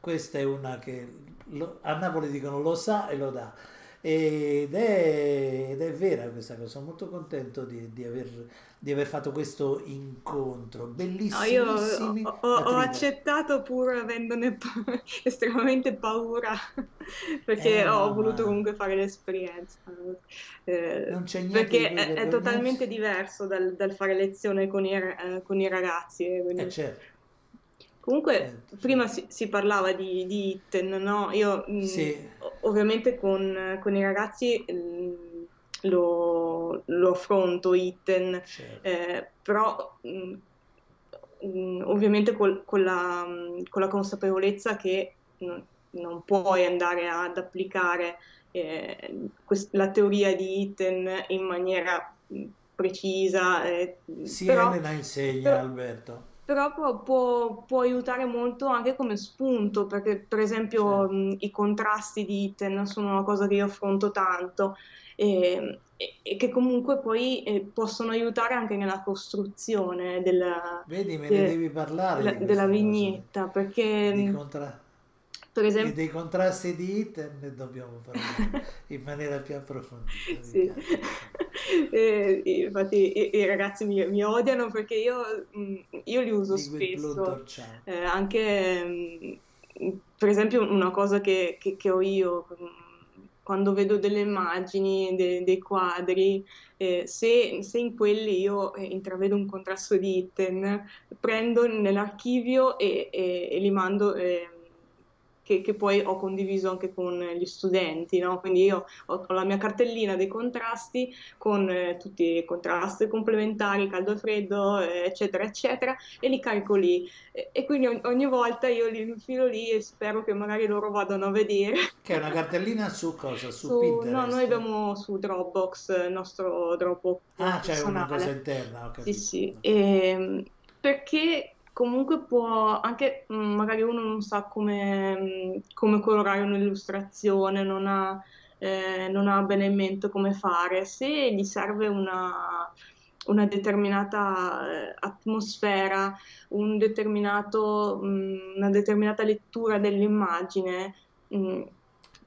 questa è una che lo, a Napoli dicono lo sa e lo dà. Ed è, ed è vera questa cosa, sono molto contento di, di aver, di aver fatto questo incontro, No, io ho, ho- ho accettato pur avendone pa- estremamente paura, perché Eh ho voluto ma comunque fare l'esperienza. Eh, non c'è niente perché è, è totalmente diverso dal, dal fare lezione con i, eh, con i ragazzi. eh, Eh quindi- certo, Comunque, certo, prima si, si parlava di, di Itten, no? Io mh, Sì, ovviamente con, con i ragazzi mh, lo, lo affronto Itten, certo. eh, però mh, mh, ovviamente col- con la, con la consapevolezza che non, non puoi andare ad applicare eh, quest- la teoria di Itten in maniera precisa, eh, Sì, però, Elena insegna, però- Alberto. Però può, può- può aiutare molto anche come spunto, perché per esempio Certo. mh, i contrasti di Itten sono una cosa che io affronto tanto e, e- e che comunque poi eh, possono aiutare anche nella costruzione della, Vedi, me ne de- devi parlare della- della vignetta, perché di contra- per e esempio... dei contrasti di Itten ne dobbiamo parlare in maniera più approfondita, Sì, piace. Eh, infatti i, i ragazzi mi, mi odiano perché io, io li uso Di quel spesso, eh, anche per esempio una cosa che, che- che ho io, quando vedo delle immagini, de- dei quadri, eh, se, se in quelli io eh, intravedo un contrasto di Itten, prendo nell'archivio e, e- e li mando, ehm, che, che poi ho condiviso anche con gli studenti, no? Quindi io ho, ho la mia cartellina dei contrasti con eh, tutti i contrasti complementari, caldo e freddo, eh, eccetera, eccetera, e li carico lì. E, e quindi ogni, ogni volta io li infilo lì e spero che magari loro vadano a vedere. Che è una cartellina su cosa? Su, Su, no, Pinterest? noi abbiamo su Dropbox, il nostro Dropbox Ah, c'è una cosa personale. interna, ho Sì, capito. sì, ok. ehm, perché comunque può, anche mh, magari uno non sa come, mh, come colorare un'illustrazione, non ha, eh, non ha bene in mente come fare, se gli serve una, una determinata eh, atmosfera, un determinato, mh, una determinata lettura dell'immagine,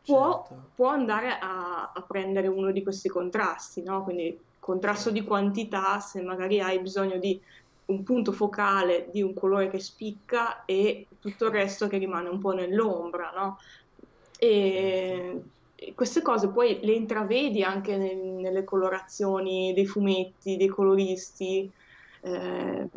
può, Certo. può andare a, a prendere uno di questi contrasti, no? Quindi contrasto di quantità, se magari hai bisogno di un punto focale di un colore che spicca e tutto il resto che rimane un po' nell'ombra, no? E, Certo. queste cose poi le intravedi anche nel- nelle colorazioni dei fumetti, dei coloristi. Eh,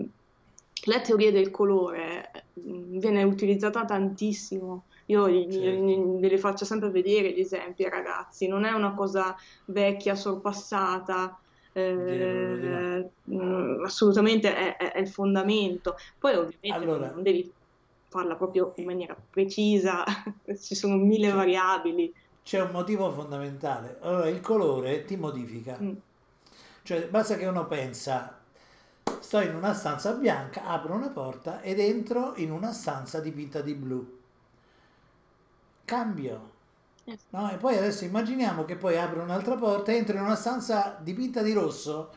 la teoria del colore mh, viene utilizzata tantissimo. Io gli- Certo. glieli faccio sempre vedere gli esempi ai ragazzi, non è una cosa vecchia, sorpassata. Eh, mh, assolutamente è, è- è il fondamento. Poi ovviamente Allora, non devi farla proprio in maniera precisa, ci sono mille c'è, variabili. c'è un motivo fondamentale. Allora, il colore ti modifica. Mm, Cioè, basta che uno pensa, sto in una stanza bianca, apro una porta ed entro in una stanza dipinta di blu. Cambio. Sì. No? E poi adesso immaginiamo che poi apro un'altra porta, entro in una stanza dipinta di rosso,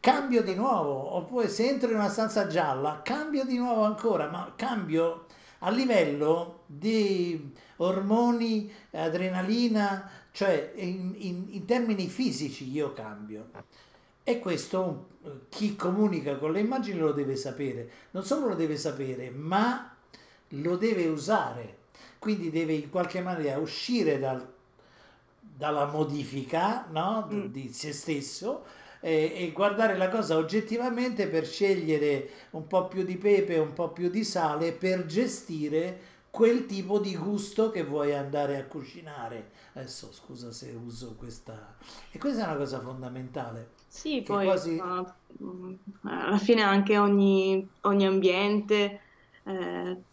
cambio di nuovo. Oppure se entro in una stanza gialla, cambio di nuovo ancora, ma cambio a livello di ormoni, adrenalina, cioè in, in- in termini fisici io cambio. E questo eh, chi comunica con le immagini lo deve sapere. Non solo lo deve sapere, ma lo deve usare. Quindi deve in qualche maniera uscire dal- dalla modifica no, Mm. di se stesso eh, e guardare la cosa oggettivamente per scegliere un po' più di pepe, un po' più di sale per gestire quel tipo di gusto che vuoi andare a cucinare. Adesso scusa se uso questa... E questa è una cosa fondamentale, Sì, poi quasi... mm, alla fine anche ogni, ogni ambiente eh,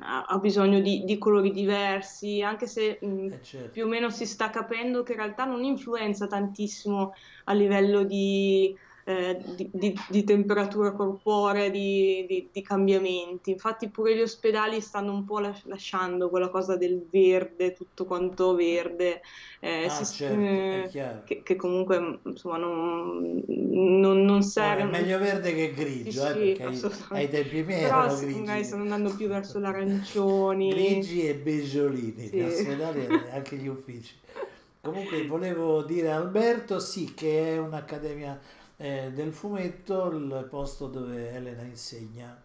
ha, bisogno di, di colori diversi, anche se mm, Eh certo, più o meno si sta capendo che in realtà non influenza tantissimo a livello di, eh, di- di- di temperatura corporea, di, di- cambiamenti. Infatti pure gli ospedali stanno un po' las- lasciando quella cosa del verde, tutto quanto verde, eh, ah si- certo, è chiaro. che, che comunque insomma non, non, non serve. meglio verde che Sì, grigio, eh, sì, perché ai, tempi miei Però magari stanno andando più verso l'arancioni. Grigi e beggiolini, gli Sì. ospedali e anche gli uffici. Comunque volevo dire a Alberto sì che è un'accademia eh, del fumetto, il posto dove Elena insegna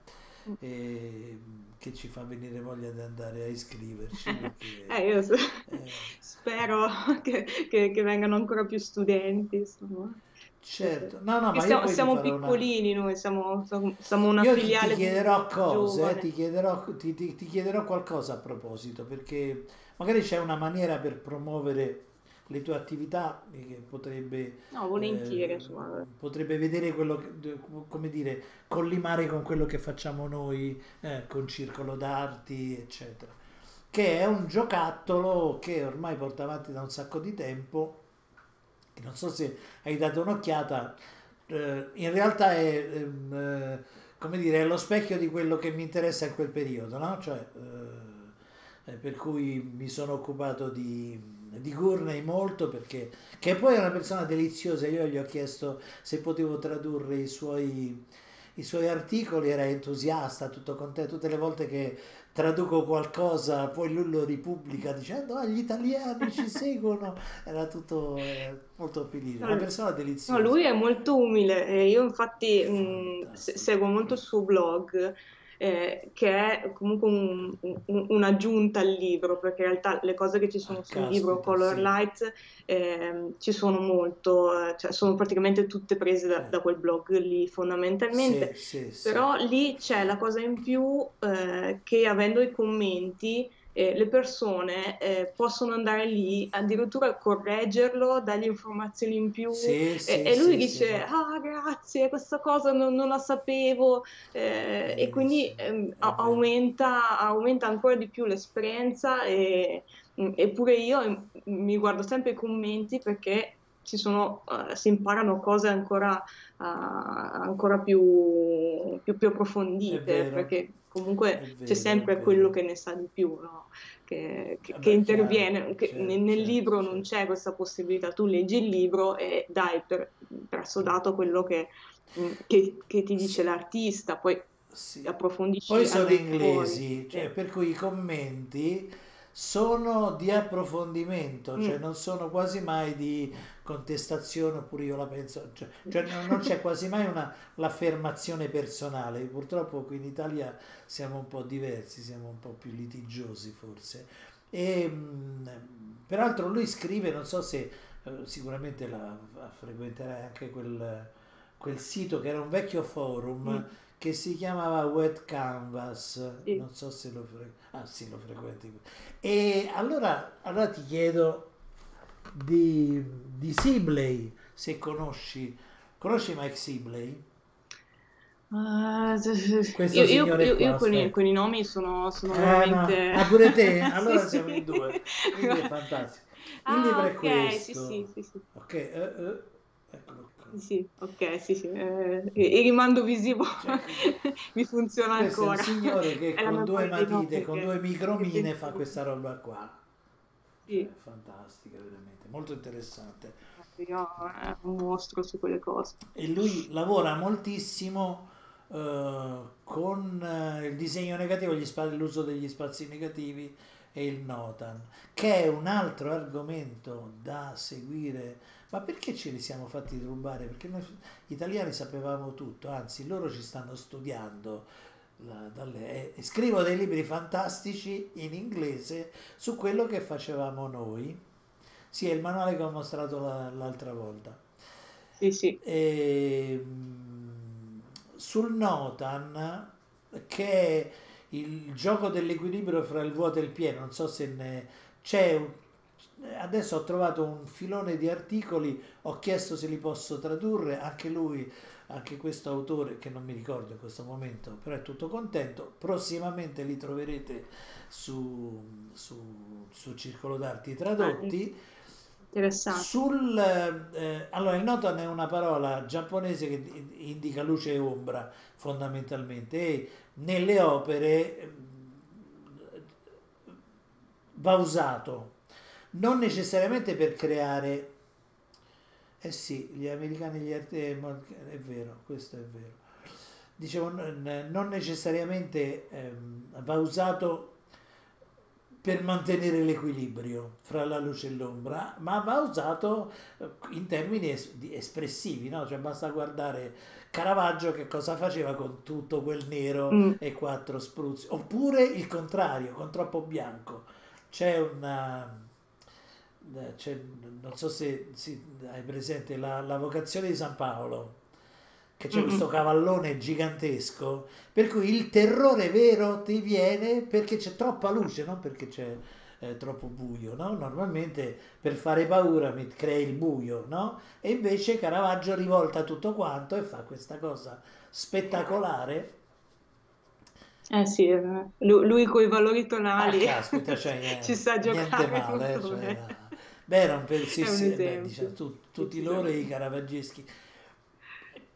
Mm. e che ci fa venire voglia di andare a iscriverci perché Eh, io s- eh, spero che, che- che vengano ancora più studenti, insomma. certo, no, no, ma siamo, siamo farò una... piccolini noi, siamo, siamo una Io ti, ti filiale chiederò cose, eh, ti chiederò, ti, ti- ti chiederò qualcosa a proposito, perché magari c'è una maniera per promuovere le tue attività eh, che potrebbe, No, volentieri, eh, insomma. potrebbe vedere quello che, come dire, collimare con quello che facciamo noi, eh, con Circolo d'Arti, eccetera. Che è un giocattolo che ormai porta avanti da un sacco di tempo, che non so se hai dato un'occhiata, eh, in realtà è, ehm, eh, come dire, è lo specchio di quello che mi interessa in quel periodo, no? Cioè, eh, eh, per cui mi sono occupato di, di Gurney molto perché che poi è una persona deliziosa. Io gli ho chiesto se potevo tradurre i suoi, i suoi articoli, era entusiasta, tutto contento. Tutte le volte che traduco qualcosa, poi lui lo ripubblica dicendo: Ah, gli italiani ci seguono. Era tutto eh, molto felice. Una No, persona no, deliziosa. lui è molto umile e io infatti mh, Fantastico. seguo molto il suo blog, eh, che è comunque un- un- un'aggiunta al libro, perché in realtà le cose che ci Ah, sono sul libro Color sì. Light ehm, ci sono molto, eh, cioè sono praticamente tutte prese da, Sì. da quel blog lì fondamentalmente. Sì, sì. Però lì c'è la cosa in più eh, che avendo i commenti eh, le persone eh, possono andare lì addirittura a correggerlo, dargli informazioni in più. Sì, e, sì, e lui sì, dice ah grazie, questa cosa non, non la sapevo. Eh, e quindi ehm, aumenta, aumenta ancora di più l'esperienza e, eppure io eh, mi guardo sempre i commenti perché ci sono, eh, si imparano cose ancora ah, ancora più, più, più approfondite, perché comunque c'è vero, è sempre quello che ne sa di più, no? Che, che- che Vabbè, chiaro, interviene, che certo, nel, certo, libro non certo. c'è questa possibilità, tu leggi il libro e dai per, per assodato quello che, che- che ti dice l'artista, poi sì. approfondisci Poi sono inglesi, cioè, per cui i commenti sono di approfondimento, cioè Mm. non sono quasi mai di contestazione oppure io la penso, cioè, cioè non non c'è quasi mai una, l'affermazione personale. Purtroppo qui in Italia siamo un po' diversi, siamo un po' più litigiosi forse. E, mh, peraltro lui scrive, non so se eh, sicuramente la, frequenterai anche quel, quel sito che era un vecchio forum Mm. che si chiamava Wet Canvas, Sì. non so se lo, fre- ah, sì, lo frequenti. E allora, allora ti chiedo di, di Sibley, se conosci, conosci Mike Sibley? Questo io, io- qua, io con, i, con i nomi sono, sono Eh, no. veramente... Ah, pure te? Sì, Allora sì. siamo in due. Quindi è fantastico. Il Ah, libro è sì, questo. sì, sì, sì. Ok, eh, eh, eccolo qua. Sì, ok, sì, sì. eh, il rimando visivo Cioè, mi funziona questo è un ancora. signore che È con due matite, con due micromine fa questa roba qua. Sì, fantastica, veramente, molto interessante. io è un mostro su quelle cose. E lui lavora moltissimo eh, con eh, il disegno negativo, gli spa- l'uso degli spazi negativi e il Notan, che è un altro argomento da seguire. Ma perché ce li siamo fatti rubare? Perché noi italiani sapevamo tutto, anzi loro ci stanno studiando. Dalle- e scrivo dei libri fantastici in inglese su quello che facevamo noi. Sì, è il manuale che ho mostrato la- l'altra volta. Sì, sì. E, mm, sul Notan, che è il gioco dell'equilibrio fra il vuoto e il pieno, non so se ne c'è. un- Adesso ho trovato un filone di articoli, ho chiesto se li posso tradurre, anche lui, anche questo autore che non mi ricordo in questo momento, però è tutto contento. Prossimamente li troverete su, su, su Circolo d'Arti tradotti. Interessante. Sul, eh, allora, il Notan è una parola giapponese che indica luce e ombra fondamentalmente e nelle opere eh, va usato non necessariamente per creare eh sì, gli americani gli arti- eh, è vero, questo è vero. Dicevo, non necessariamente ehm, va usato per mantenere l'equilibrio fra la luce e l'ombra, ma va usato eh, in termini es- espressivi, no? Cioè basta guardare Caravaggio che cosa faceva con tutto quel nero mm. e quattro spruzzi, oppure il contrario, con troppo bianco. C'è una... C'è, non so se, se hai presente la, la vocazione di San Paolo, che c'è mm-hmm. questo cavallone gigantesco, per cui il terrore vero ti viene perché c'è troppa luce, non perché c'è eh, troppo buio, no? Normalmente per fare paura mi crei il buio, no? E invece Caravaggio rivolta tutto quanto e fa questa cosa spettacolare. Eh sì, eh, lui, lui con i valori tonali ah, caspita, cioè, ci sa giocare male, molto cioè, Beh, era un per... sì, sì, beh, diciamo, tu, tutti loro i caravaggeschi.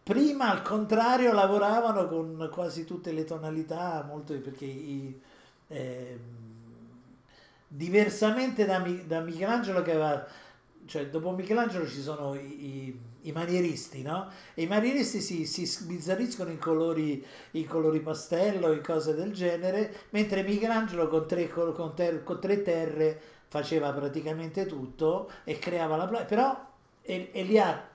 Prima al contrario lavoravano con quasi tutte le tonalità, molto perché i, eh, diversamente da, da, Michelangelo che aveva, cioè dopo Michelangelo ci sono i, i, i manieristi, no? E i manieristi si, si sbizzarriscono in colori, in colori pastello, in cose del genere, mentre Michelangelo con tre, con, ter, con tre terre faceva praticamente tutto e creava la... però e, e li ha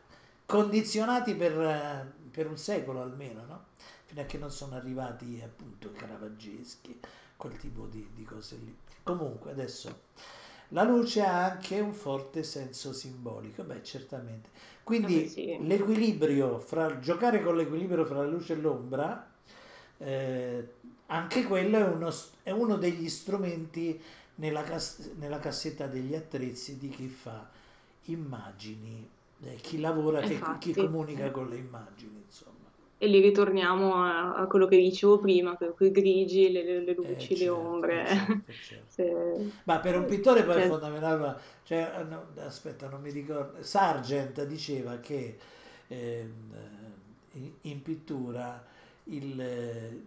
condizionati per, per un secolo almeno, no? fino a che non sono arrivati appunto i caravaggeschi, quel tipo di, di cose lì. Comunque adesso la luce ha anche un forte senso simbolico, beh certamente. Quindi sì. l'equilibrio fra giocare con l'equilibrio fra la luce e l'ombra, eh, anche quello è uno, è uno degli strumenti nella, cas- nella cassetta degli attrezzi di chi fa immagini eh, chi lavora, che, chi comunica con le immagini, insomma. E lì ritorniamo a, a quello che dicevo prima, quei grigi, le, le, le luci, eh, certo, le ombre. Certo, certo. Se... Ma per un pittore poi è certo. fondamentale, cioè, eh, no, aspetta, non mi ricordo, Sargent diceva che eh, in, in, pittura il,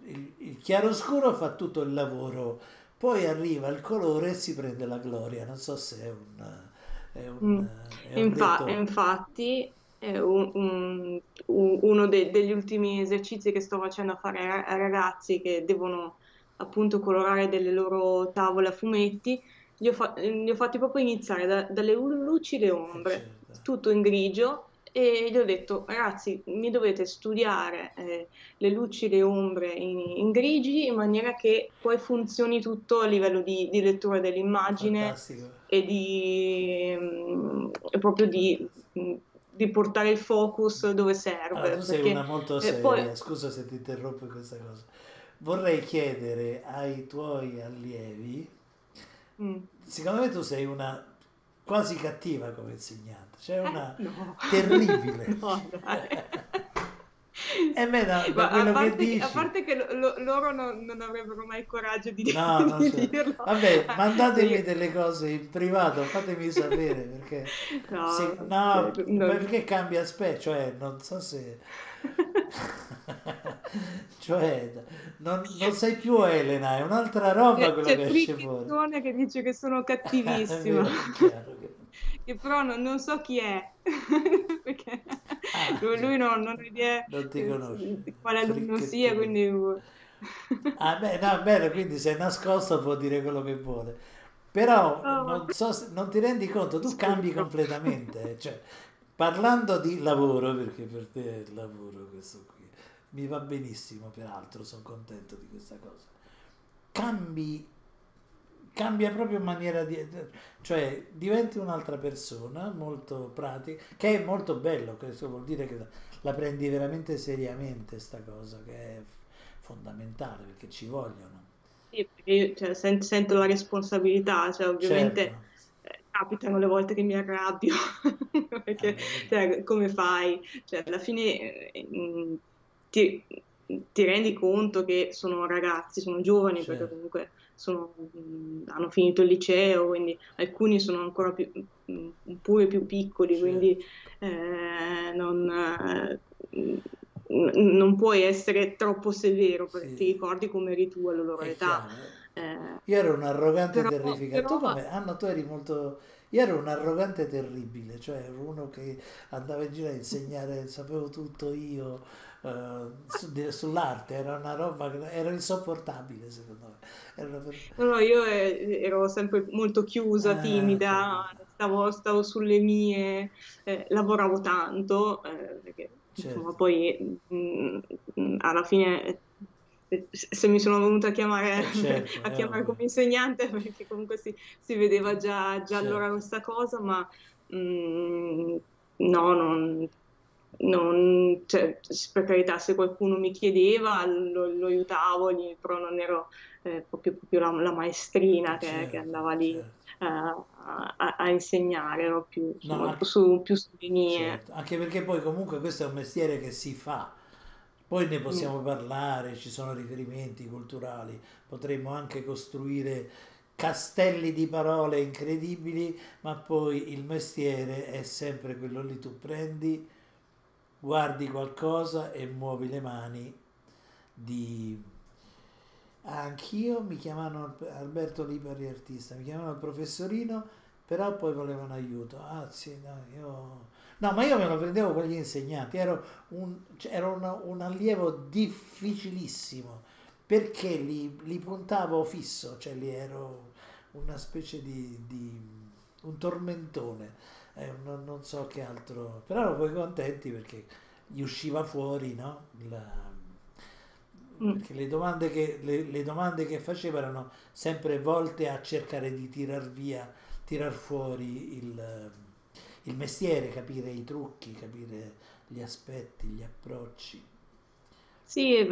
il, il chiaroscuro fa tutto il lavoro, poi arriva il colore e si prende la gloria, non so se è un è un, mm. è un Infa- infatti, un, un, uno de- degli ultimi esercizi che sto facendo a fare ai ragazzi che devono appunto colorare delle loro tavole a fumetti, li ho, fa- li ho fatti proprio iniziare da- dalle luci e le ombre, certo. tutto in grigio e gli ho detto ragazzi mi dovete studiare eh, le luci e le ombre in, in, grigi in maniera che poi funzioni tutto a livello di, di lettura dell'immagine Fantastico. e di mm, proprio di, mm, di, portare il focus dove serve allora, tu sei perché, una molto seria poi... scusa se ti interrompo questa cosa vorrei chiedere ai tuoi allievi mm. secondo me tu sei una quasi cattiva come insegnante, cioè una eh, no. terribile. No, E me da, da quello a parte, che dici. A parte che lo, loro non, non, avrebbero mai il coraggio di, no, di so. dirlo. Vabbè, mandatemi sì. delle cose in privato, fatemi sapere perché... No, se, no non... perché cambia aspetto, cioè non so se... cioè, non, non, sei più Elena, è un'altra roba quella C'è che esce fuori. C'è che dice che sono cattivissima. chiaro, che... che però non, non, so chi è, perché ah, lui, lui non, non ha idea non ti conosce. quale alunno sia, quindi... ah, beh, no, bene, quindi se è nascosto può dire quello che vuole. Però oh, non, so, non ti rendi conto, tu cambi completamente. Cioè, parlando di lavoro, perché per te è il lavoro questo qui, mi va benissimo, peraltro sono contento di questa cosa. Cambi, cambia proprio maniera di... cioè diventi un'altra persona, molto pratica, che è molto bello, questo vuol dire che la prendi veramente seriamente sta cosa, che è fondamentale, perché ci vogliono. Sì, perché io cioè, sento, sento, la responsabilità, cioè ovviamente... Certo capitano le volte che mi arrabbio, perché cioè, come fai? Cioè, alla fine eh, ti, ti, rendi conto che sono ragazzi, sono giovani, certo. perché comunque sono, hanno finito il liceo, quindi alcuni sono ancora più, pure più piccoli, certo. quindi eh, non, eh, non, puoi essere troppo severo perché sì. ti ricordi come eri tu alla loro È età. Chiaro eh. Eh, io ero un arrogante però, terrificante. Però... Tu come? No, tu eri molto. Io ero un arrogante terribile, cioè ero uno che andava in giro a insegnare, sapevo tutto io, uh, sull'arte, era una roba che era insopportabile secondo me. Era per... no, io eh, ero sempre molto chiusa, eh, timida, stavo, stavo, sulle mie, eh, lavoravo tanto, eh, perché certo. insomma, poi mh, mm, alla fine se mi sono venuta a chiamare, eh, certo, a chiamare come insegnante perché comunque si, si vedeva già, già certo. allora questa cosa, ma mh, mm, no, non, non, cioè, per carità, se qualcuno mi chiedeva lo, lo aiutavo, però non ero eh, proprio, proprio la, la, maestrina che, certo, che andava lì certo. eh, a, a, insegnare, ero più, no, anche, su, più su linee. Certo. Anche perché poi comunque questo è un mestiere che si fa, poi ne possiamo parlare, ci sono riferimenti culturali, potremmo anche costruire castelli di parole incredibili, ma poi il mestiere è sempre quello lì, tu prendi guardi qualcosa e muovi le mani di... Anch'io mi chiamano Alberto Lipari artista, mi chiamano il professorino, però poi volevano aiuto. Ah sì, no, io... no ma io me lo prendevo con gli insegnanti, ero un, cioè, ero una, un allievo difficilissimo perché li, li, puntavo fisso, cioè li ero una specie di, di un tormentone eh, non, non, so che altro, però ero poi contenti perché gli usciva fuori, no? La, mm. perché le domande, che, le, le domande che faceva erano sempre volte a cercare di tirar via, tirar fuori il, il mestiere, capire i trucchi, capire gli aspetti, gli approcci. Sì,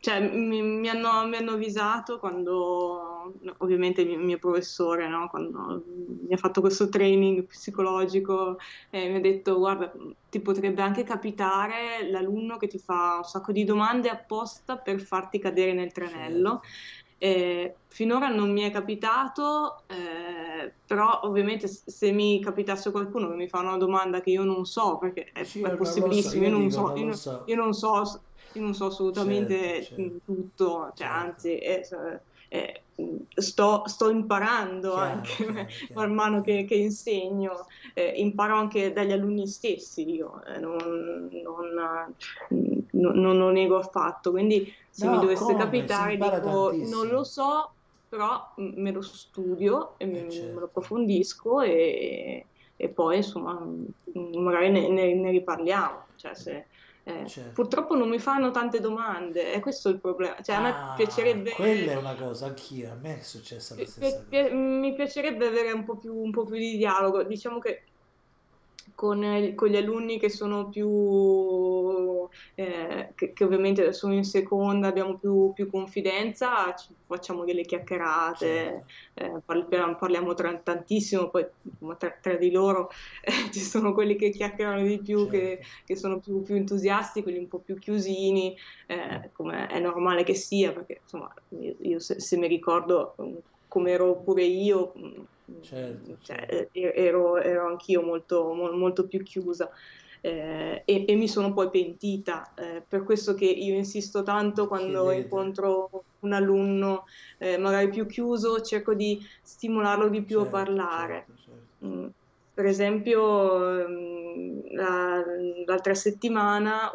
cioè, mi, mi hanno, mi hanno avvisato quando, ovviamente il mio professore, no, quando mi ha fatto questo training psicologico, eh, mi ha detto, guarda, ti potrebbe anche capitare l'alunno che ti fa un sacco di domande apposta per farti cadere nel tranello. Eh, finora non mi è capitato, eh, però ovviamente se mi capitasse qualcuno che mi fa una domanda che io non so, perché è, sì, è possibilissimo, io, non so, io, so. io non so io non so assolutamente certo, certo. tutto, cioè, certo. anzi è, è, sto, sto, imparando chiaro, anche chiaro, chiaro. man mano che, che insegno, eh, imparo anche dagli alunni stessi io, eh, non, non, non, non, nego affatto, quindi se no, mi dovesse come? capitare dico non lo so, però me lo studio e eh, certo. me lo approfondisco e, e poi insomma magari ne, ne, ne riparliamo. Cioè, se, eh, certo. Purtroppo non mi fanno tante domande, è questo il problema. Cioè, a me ah, piacerebbe. Quella è una cosa, anch'io, a me è successa la stessa pi- cosa. Mi piacerebbe avere un po' più, un po' più di dialogo. Diciamo che con, con, gli alunni che sono più, eh, che, che, ovviamente sono in seconda, abbiamo più, più confidenza, facciamo delle chiacchierate, eh, parliamo, parliamo tra, tantissimo, poi tra, tra di loro eh, ci sono quelli che chiacchierano di più, certo. che, che, sono più, più, entusiasti, quelli un po' più chiusini, eh, come è normale che sia, perché insomma io, io se, se mi ricordo come ero pure io, certo, cioè, certo. ero, ero, anch'io molto, molto più chiusa. Eh, e, e, mi sono poi pentita, eh, per questo che io insisto tanto quando Chiedete. incontro un alunno eh, magari più chiuso, cerco di stimolarlo di più certo, a parlare. Certo, certo. Mm. Per esempio, mm, la, l'altra settimana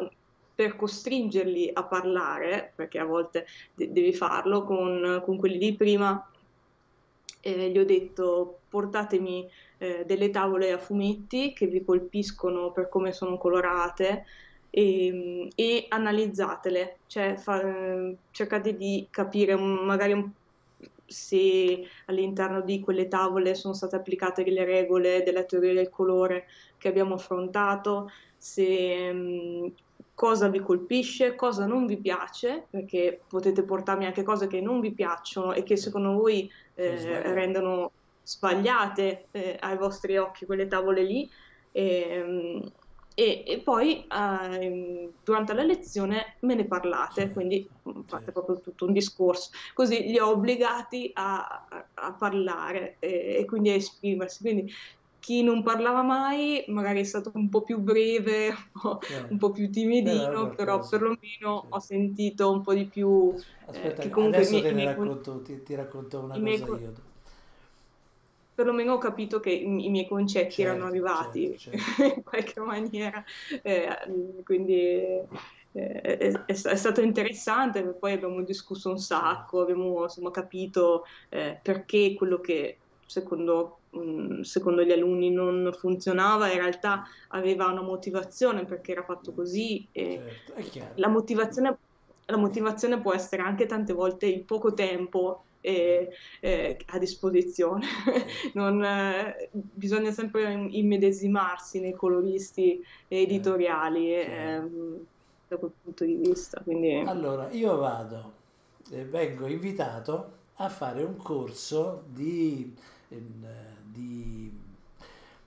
per costringerli a parlare, perché a volte de- devi farlo con, con quelli di prima, eh, gli ho detto portatemi eh, delle tavole a fumetti che vi colpiscono per come sono colorate e, e analizzatele, cioè fa, cercate di capire magari se all'interno di quelle tavole sono state applicate le regole della teoria del colore che abbiamo affrontato, se, cosa vi colpisce, cosa non vi piace, perché potete portarmi anche cose che non vi piacciono e che secondo voi eh, rendono sbagliate eh, ai vostri occhi quelle tavole lì. E, ehm, e, e poi eh, durante la lezione me ne parlate, quindi fate proprio tutto un discorso, così li ho obbligati a, a, a parlare e, e, quindi a esprimersi. Quindi chi non parlava mai magari è stato un po' più breve, un po', eh. un po più timidino, però perlomeno sì. ho sentito un po' di più... Aspetta, eh, adesso mi, te ne racconto, ti, ti, racconto una cosa co- io. Perlomeno ho capito che i, i miei concetti certo, erano arrivati certo, certo. in qualche maniera, eh, quindi è, è, è, stato interessante, poi abbiamo discusso un sacco, abbiamo insomma, capito eh, perché quello che secondo, mh, secondo, gli alunni non funzionava in realtà aveva una motivazione perché era fatto così. Certo, la, motivazione, la motivazione può essere anche tante volte il poco tempo eh, eh, a disposizione. non, eh, bisogna sempre immedesimarsi nei coloristi editoriali. Certo. Ehm, da quel punto di vista. Quindi... Allora, io vado, eh, vengo invitato a fare un corso di, eh, di,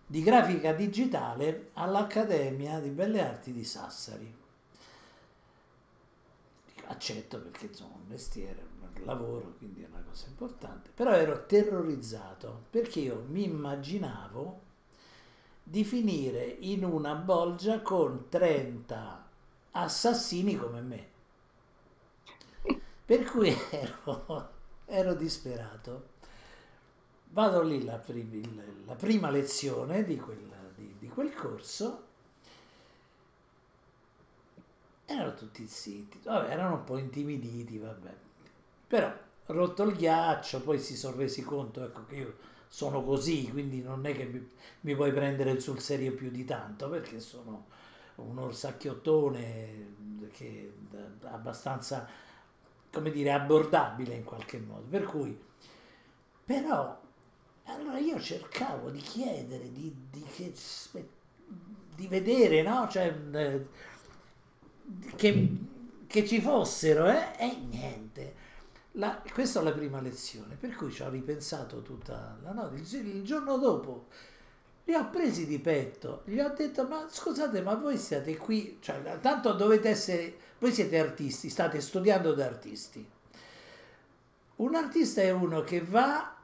di grafica digitale all'Accademia di Belle Arti di Sassari. Accetto perché insomma un mestiere, un lavoro, quindi è una cosa importante. Però ero terrorizzato perché io mi immaginavo di finire in una bolgia con 30 assassini come me. Per cui ero, ero disperato. Vado lì la, prim- la prima lezione di quel, di, di quel corso erano tutti zitti, vabbè, erano un po' intimiditi, vabbè. Però rotto il ghiaccio, poi si sono resi conto ecco, che io sono così, quindi non è che mi, mi puoi prendere sul serio più di tanto, perché sono un orsacchiottone che abbastanza, come dire, abbordabile in qualche modo. Per cui, però, allora io cercavo di chiedere, di, di, che, di vedere, no? Cioè, eh, che, che, ci fossero, eh? E niente. La, questa è la prima lezione, per cui ci ho ripensato tutta la notte. Il, il giorno dopo li ho presi di petto, gli ho detto ma scusate ma voi siete qui, cioè tanto dovete essere, voi siete artisti, state studiando da artisti. Un artista è uno che va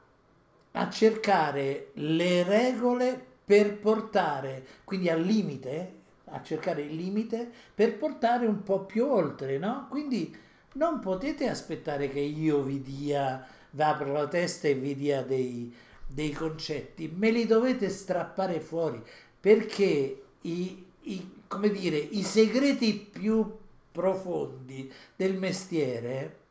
a cercare le regole per portare, quindi al limite, a cercare il limite per portare un po' più oltre, no? Quindi non potete aspettare che io vi dia, vi apro la testa e vi dia dei, dei concetti, me li dovete strappare fuori perché i, i, come dire, i segreti più profondi del mestiere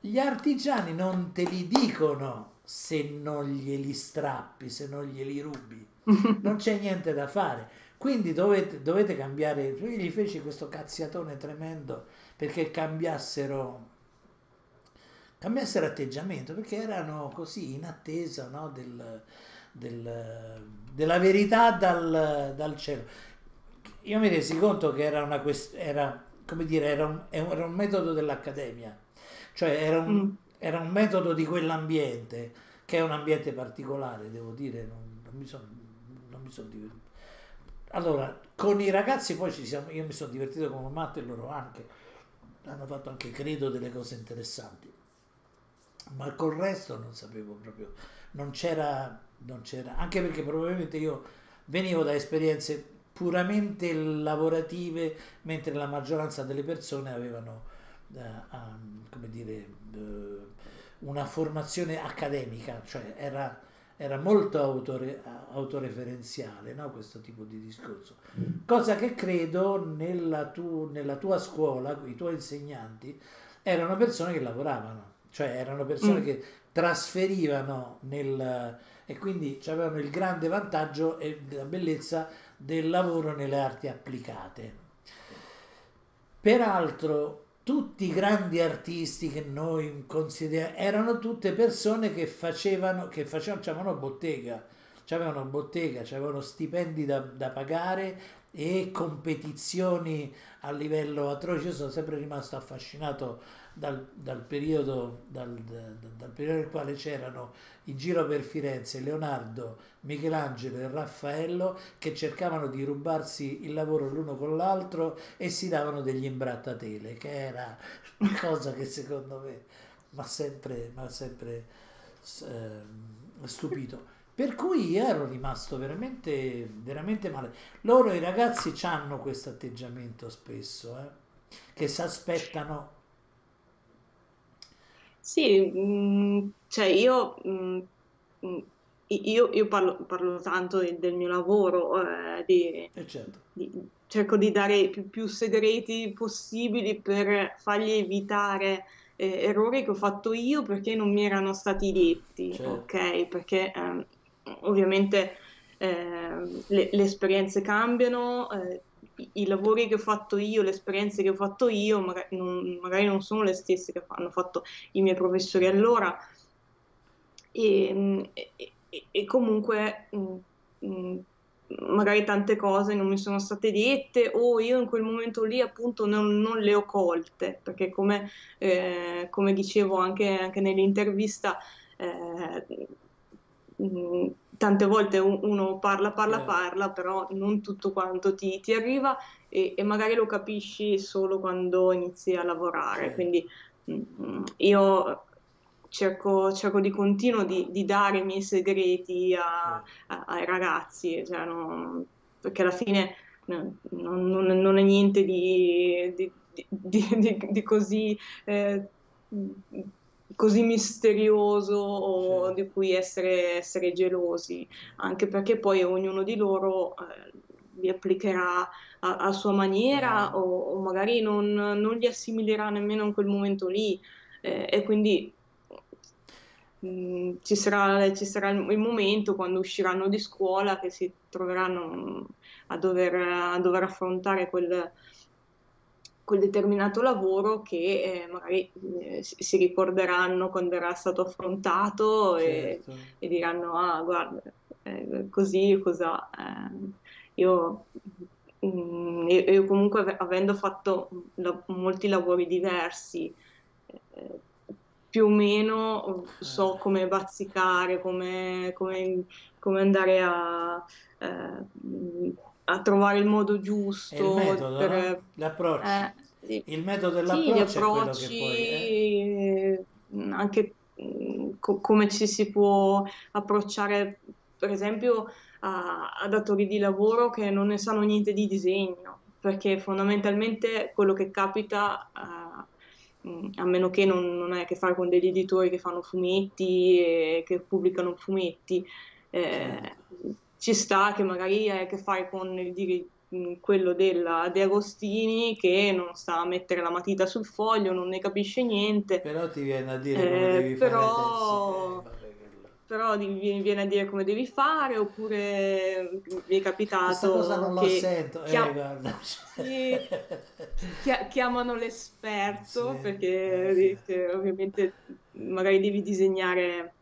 gli artigiani non te li dicono se non glieli strappi, se non glieli rubi. Non c'è niente da fare. Quindi dovete, dovete cambiare. Io gli feci questo cazziatone tremendo perché cambiassero cambiassero atteggiamento perché erano così in attesa no, del, del, della verità dal, dal, cielo. Io mi resi conto che era, una quest- era, come dire, era, un, era un metodo dell'accademia, cioè era un, mm. Era un, metodo di quell'ambiente, che è un ambiente particolare, devo dire, non, non mi sono son divertito. Allora, con i ragazzi poi ci siamo, io mi sono divertito come un matto e loro anche, hanno fatto anche, credo, delle cose interessanti ma col resto non sapevo proprio, non c'era, non c'era, anche perché probabilmente io venivo da esperienze puramente lavorative, mentre la maggioranza delle persone avevano, come dire, uh, una formazione accademica, cioè era, era molto autore, autoreferenziale no? questo tipo di discorso. Cosa che credo nella, tu, nella tua scuola, i tuoi insegnanti, erano persone che lavoravano cioè erano persone mm. che trasferivano nel, e quindi avevano il grande vantaggio e la bellezza del lavoro nelle arti applicate. Peraltro tutti i grandi artisti che noi consideriamo erano tutte persone che facevano, che facevano, bottega, avevano bottega, avevano stipendi da, da pagare e competizioni a livello atroce. Io sono sempre rimasto affascinato dal, dal, periodo, dal, dal, periodo, nel quale c'erano in giro per Firenze Leonardo, Michelangelo e Raffaello che cercavano di rubarsi il lavoro l'uno con l'altro e si davano degli imbrattatele, che era una cosa che secondo me mi ha sempre, sempre eh, stupito. Per cui ero rimasto veramente, veramente male. Loro, i ragazzi, hanno questo atteggiamento spesso, eh, che si aspettano sì, mh, mm, cioè io mh, mm, mm, io, io parlo, parlo tanto del, del mio lavoro, eh, di, E certo, di- cerco di dare più, più segreti possibili per fargli evitare eh, errori che ho fatto io perché non mi erano stati detti, certo, ok? Perché ehm, ovviamente ehm, le, le esperienze cambiano, eh, i, lavori che ho fatto io, le esperienze che ho fatto io, magari non, magari non sono le stesse che hanno fatto i miei professori allora. E, e- e- comunque mm, mm, magari tante cose non mi sono state dette o io in quel momento lì appunto non, non le ho colte, perché come, eh, come dicevo anche, anche nell'intervista, eh, mm, tante volte un- uno parla, parla, certo, parla, però non tutto quanto ti, ti arriva e, e magari lo capisci solo quando inizi a lavorare. Quindi mm, io cerco, cerco di continuo di, di dare i miei segreti a- a- ai ragazzi, cioè, non- perché alla fine no, non, non- non è niente di, di- di- di- di così, eh, così misterioso o certo. di cui essere, essere gelosi, anche perché poi ognuno di loro eh, li applicherà a, a sua maniera o, Chiaro. o magari non, non li assimilerà nemmeno in quel momento lì. Eh, e quindi mm, ci sarà, ci sarà il il momento quando usciranno di scuola che si troveranno a dover, a dover affrontare quel, quel determinato lavoro che eh, magari eh, si, ricorderanno quando era stato affrontato e, Certo, e diranno, ah, guarda, eh, così, cos'ha. Eh, io, mm, io- io comunque ave- avendo fatto la- molti lavori diversi, eh, più o meno so eh, come bazzicare, come, come- come andare a, a trovare il modo è il giusto metodo, no? per... L'approccio. eh, sì, Il metodo sì, gli dell'approccio è quello che poi, eh? approcci, anche co- come ci si può approcciare, per esempio, a, a datori di lavoro che non ne sanno niente di disegno, perché fondamentalmente quello che capita, eh, a meno che non, non hai a che fare con degli editori che fanno fumetti e che pubblicano fumetti, Certo, eh, ci sta che magari hai a che fare con il dire- mh, quello della De Agostini che non sa mettere la matita sul foglio, non ne capisce niente, però ti viene a dire come eh, devi fare però, quello. però ti viene viene a dire come devi fare, oppure mi è Questa cosa non capitato che sento, eh, chiam- guarda. sì, chia- chiamano l'esperto Sì, perché eh sì, eh, ovviamente magari devi disegnare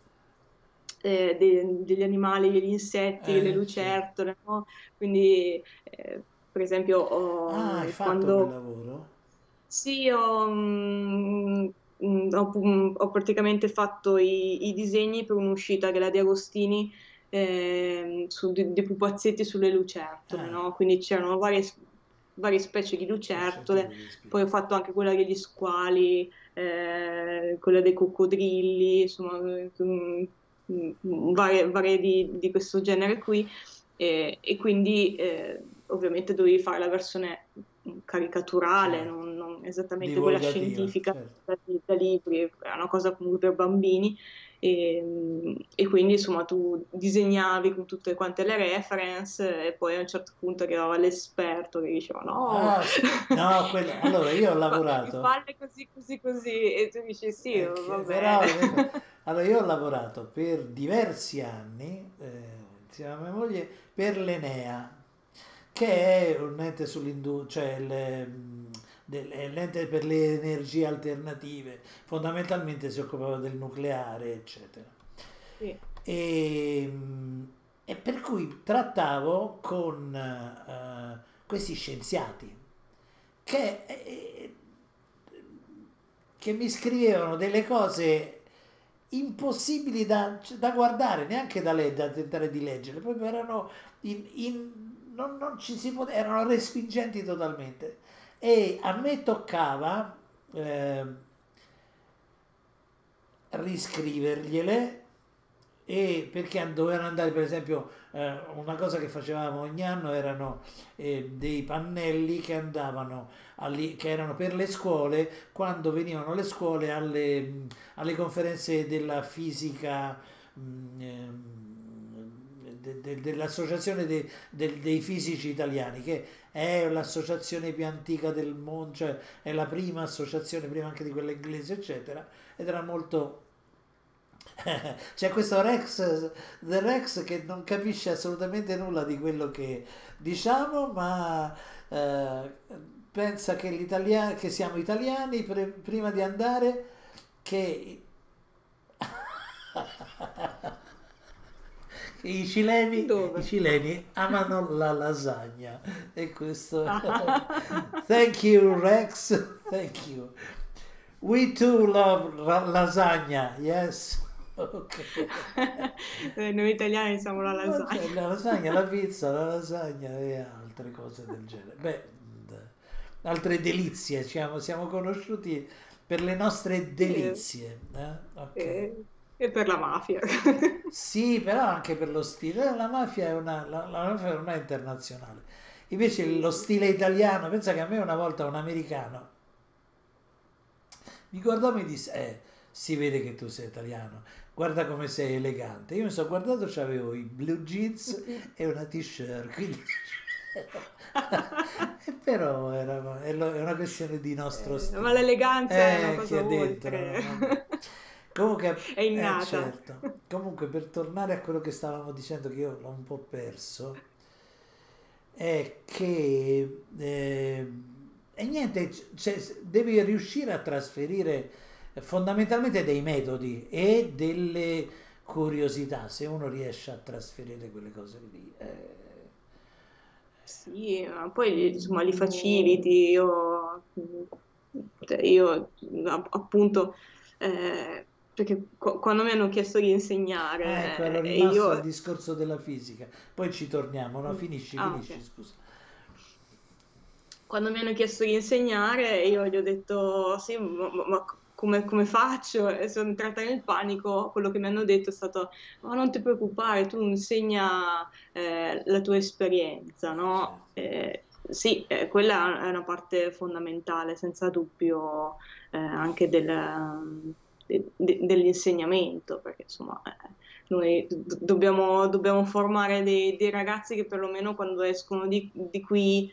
eh, de- degli animali, degli insetti, le eh sì. lucertole, no? Quindi, eh, per esempio, Ah, hai ho- fatto quando lavoro? sì, ho, mm, mm, ho pu- ho praticamente fatto i, i disegni per un'uscita che è la di Agostini ehm, su, di, di pupazzetti sulle lucertole, Ah, no? Quindi c'erano varie, varie specie di certo lucertole, poi ho fatto anche quella degli squali, eh, quella dei coccodrilli, insomma, eh, mm, mm, varie, varie di, di questo genere qui. E, e quindi eh, ovviamente dovevi fare la versione caricaturale, non, non esattamente quella scientifica certo. da, da libri, è una cosa comunque per bambini. E, e quindi insomma tu disegnavi con tutte quante le reference e poi a un certo punto arrivava l'esperto che diceva no, Ah. No, quello... Allora, io ho lavorato, falle così così così e tu dici sì, eh, va bene. allora, io ho lavorato per diversi anni, eh, insieme a mia moglie, per l'Enea, che è un ente sull'industria, cioè il, l'ente per le energie alternative, fondamentalmente si occupava del nucleare, eccetera. Sì, E, mm, e per cui trattavo con eh, questi scienziati che, eh, che mi scrivevano delle cose impossibili da, da guardare, neanche da, le- da tentare di leggere, proprio erano, in, in- non, non ci si pote- erano respingenti totalmente. E a me toccava eh, riscrivergliele e perché dovevano andare per esempio eh, una cosa che facevamo ogni anno erano eh, dei pannelli che andavano alli- che erano per le scuole quando venivano le scuole alle, alle conferenze della fisica mh, ehm, de, de, dell'Associazione dei Fisici Italiani, che è l'associazione più antica del mondo, cioè è la prima associazione, prima anche di quella inglese, eccetera, ed era molto... C'è questo Rex, The Rex, che non capisce assolutamente nulla di quello che diciamo, ma eh, pensa che, che siamo italiani pre, prima di andare, che i cileni, i cileni, amano la lasagna. E questo thank you Rex. Thank you. We too love lasagna. Yes. Okay. noi italiani siamo la lasagna. la lasagna la pizza la lasagna e altre cose del genere. Beh altre delizie siamo, siamo conosciuti per le nostre delizie eh? okay. eh e per la mafia. sì, però anche per lo stile. La mafia è una, la, la mafia ormai è internazionale. Invece lo stile italiano, pensa che a me una volta un americano mi guardò e mi disse, eh, si vede che tu sei italiano, guarda come sei elegante. Io mi sono guardato, avevo i blue jeans e una t-shirt, quindi... però era, è una questione di nostro eh, stile. Ma l'eleganza eh, è una cosa oltre. Dentro, no? Comunque, è innata. Eh, certo. Comunque, per tornare a quello che stavamo dicendo, che io l'ho un po' perso, è che eh, e niente, cioè, devi riuscire a trasferire fondamentalmente dei metodi e delle curiosità. Se uno riesce a trasferire quelle cose lì. Eh... Sì, ma poi insomma li faciliti. Io, cioè, io appunto. Eh, perché quando mi hanno chiesto di insegnare... Ecco, ero rimasto io... al discorso della fisica, poi ci torniamo, no? Finisci, ah, finisci, okay. scusa. Quando mi hanno chiesto di insegnare io gli ho detto sì, ma, ma come, come, faccio? E sono entrata nel panico, quello che mi hanno detto è stato ma non ti preoccupare, tu insegna eh, la tua esperienza, no? Eh, sì, eh, quella è una parte fondamentale, senza dubbio, eh, anche del de, dell'insegnamento, perché insomma eh, noi dobbiamo, dobbiamo formare dei, dei, ragazzi che perlomeno quando escono di, di qui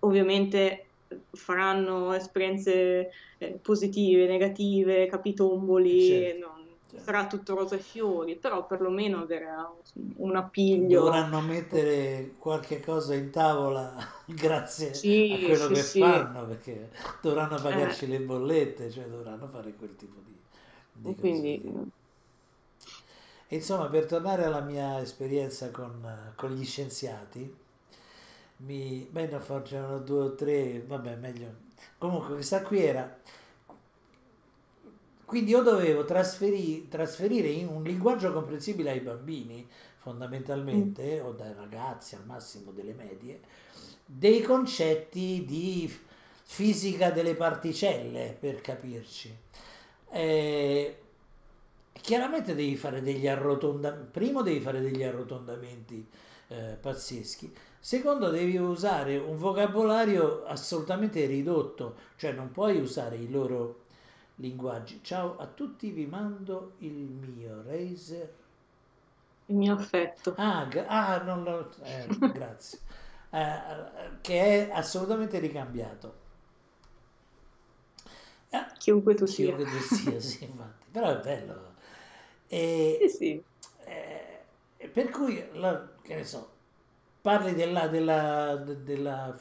ovviamente faranno esperienze eh, positive, negative, capitomboli, certo, non, certo. sarà tutto rose e fiori, però perlomeno avere un appiglio. Dovranno mettere qualche cosa in tavola grazie sì, a quello sì, che sì. fanno, perché dovranno pagarci eh. le bollette, cioè dovranno fare quel tipo di e quindi... Insomma, per tornare alla mia esperienza con, con gli scienziati, mi, beh, ne facevano due o tre, vabbè, meglio. Comunque, questa qui era... Quindi io dovevo trasferi, trasferire in un linguaggio comprensibile ai bambini, fondamentalmente, mm. o dai ragazzi al massimo delle medie, dei concetti di fisica delle particelle, per capirci. Eh, chiaramente devi fare degli arrotondamenti, primo devi fare degli arrotondamenti eh, pazzeschi, secondo devi usare un vocabolario assolutamente ridotto, cioè non puoi usare i loro linguaggi. Ciao a tutti, vi mando il mio Razer. Il mio affetto. Ah, ah non lo... Eh, grazie. Eh, che è assolutamente ricambiato. Chiunque tu sia. Chiunque tu sia, sì, infatti. Però è bello. E, sì, sì. Eh, per cui, la, che ne so, parli della, della, della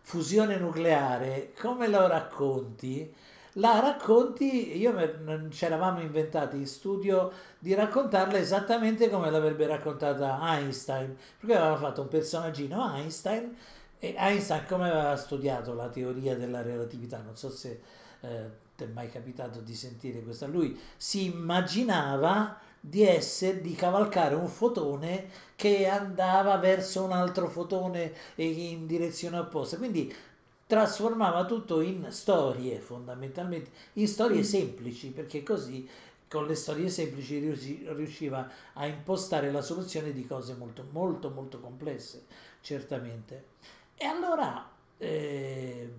fusione nucleare, come lo racconti? La racconti, io non ci eravamo inventati in studio di raccontarla esattamente come l'avrebbe raccontata Einstein, perché aveva fatto un personaggino Einstein e Einstein come aveva studiato la teoria della relatività, non so se eh, ti è mai capitato di sentire questa, lui si immaginava di essere, di cavalcare un fotone che andava verso un altro fotone in direzione opposta, quindi trasformava tutto in storie fondamentalmente, in storie mm. semplici, perché così con le storie semplici riusciva a impostare la soluzione di cose molto molto molto complesse, certamente. E allora eh,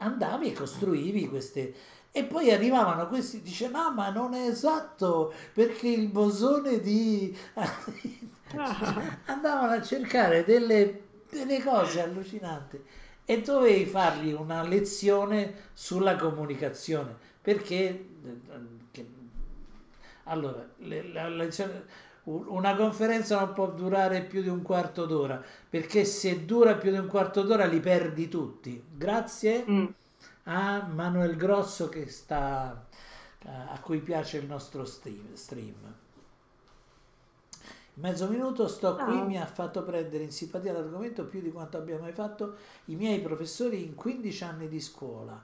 andavi e costruivi queste, E poi arrivavano questi, dice no ma non è esatto perché il bosone di... andavano a cercare delle, delle cose allucinanti. E dovevi fargli una lezione sulla comunicazione perché che, allora le, la lezione, una conferenza non può durare più di un quarto d'ora perché se dura più di un quarto d'ora li perdi tutti grazie mm. a Manuel Grosso che sta a cui piace il nostro stream, stream mezzo minuto sto qui, ah. mi ha fatto prendere in simpatia l'argomento più di quanto abbia mai fatto i miei professori in 15 anni di scuola.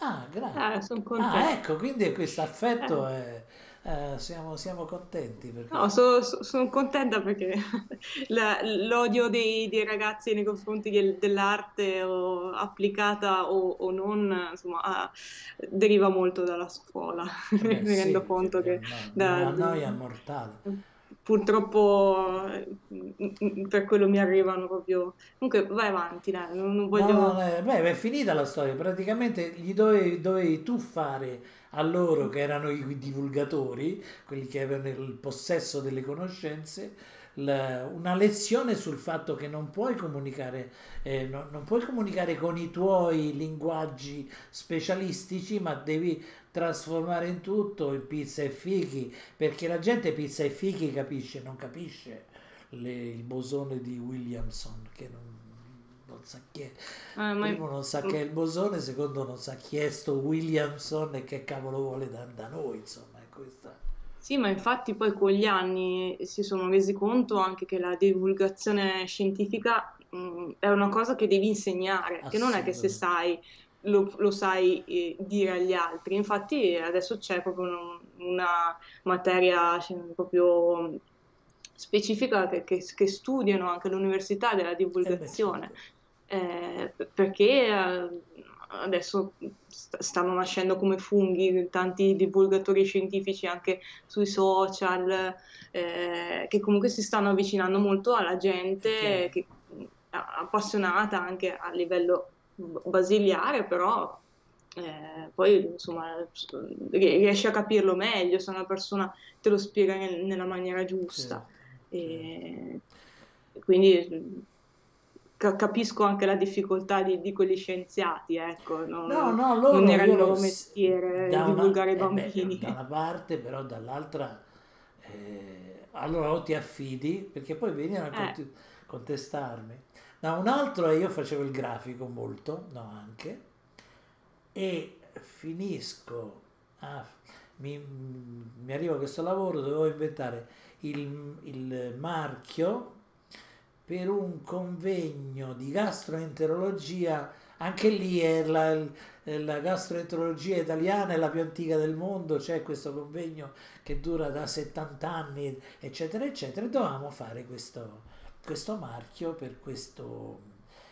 Ah, grazie. Ah, Ah, ecco, quindi questo affetto eh. è... Eh, siamo, siamo, contenti. Perché... No, so, so, sono contenta perché la, l'odio dei, dei, ragazzi nei confronti del, dell'arte o applicata o, o non, insomma, ah, deriva molto dalla scuola. Eh, Mi sì, rendo conto che... No, da, una noia mortale purtroppo mm, per quello mi arrivano proprio. Comunque vai avanti, dai, non, non voglio. No, no, eh, beh, è finita la storia. Praticamente gli dovevi, dovevi tu fare a loro, che erano i divulgatori, quelli che avevano il possesso delle conoscenze, una lezione sul fatto che non puoi comunicare, eh, no, non puoi comunicare con i tuoi linguaggi specialistici, ma devi trasformare in tutto in pizza e fichi, perché la gente pizza e fichi capisce, non capisce le, il bosone di Williamson, che non, non sa chi è. Ah, ma... Primo non sa che è il bosone, secondo non sa chi è sto Williamson e che cavolo vuole da, da noi, insomma, è questa. Sì, ma infatti poi con gli anni si sono resi conto anche che la divulgazione scientifica mh, è una cosa che devi insegnare, che non è che se sai lo, lo sai eh, dire agli altri. Infatti adesso c'è proprio un, una materia cioè, proprio specifica che, che, che, studiano anche l'università della divulgazione, eh, perché eh, adesso stanno nascendo come funghi tanti divulgatori scientifici anche sui social, eh, che comunque si stanno avvicinando molto alla gente che, appassionata anche a livello basiliare, però eh, poi insomma riesci a capirlo meglio se una persona te lo spiega nel, nella maniera giusta. E, quindi capisco anche la difficoltà di, di quegli scienziati, ecco, non, no, no, loro, non era il loro mestiere divulgare i bambini. Eh beh, da una parte, però dall'altra, eh, allora o ti affidi, perché poi venivano a eh. contestarmi. Da un altro io facevo il grafico molto, no anche, e finisco, a, mi, mi arriva questo lavoro, dovevo inventare il, il marchio per un convegno di gastroenterologia, anche lì è la, la gastroenterologia italiana è la più antica del mondo, c'è questo convegno che dura da 70 anni, eccetera, eccetera, e dovevamo fare questo, questo marchio per questo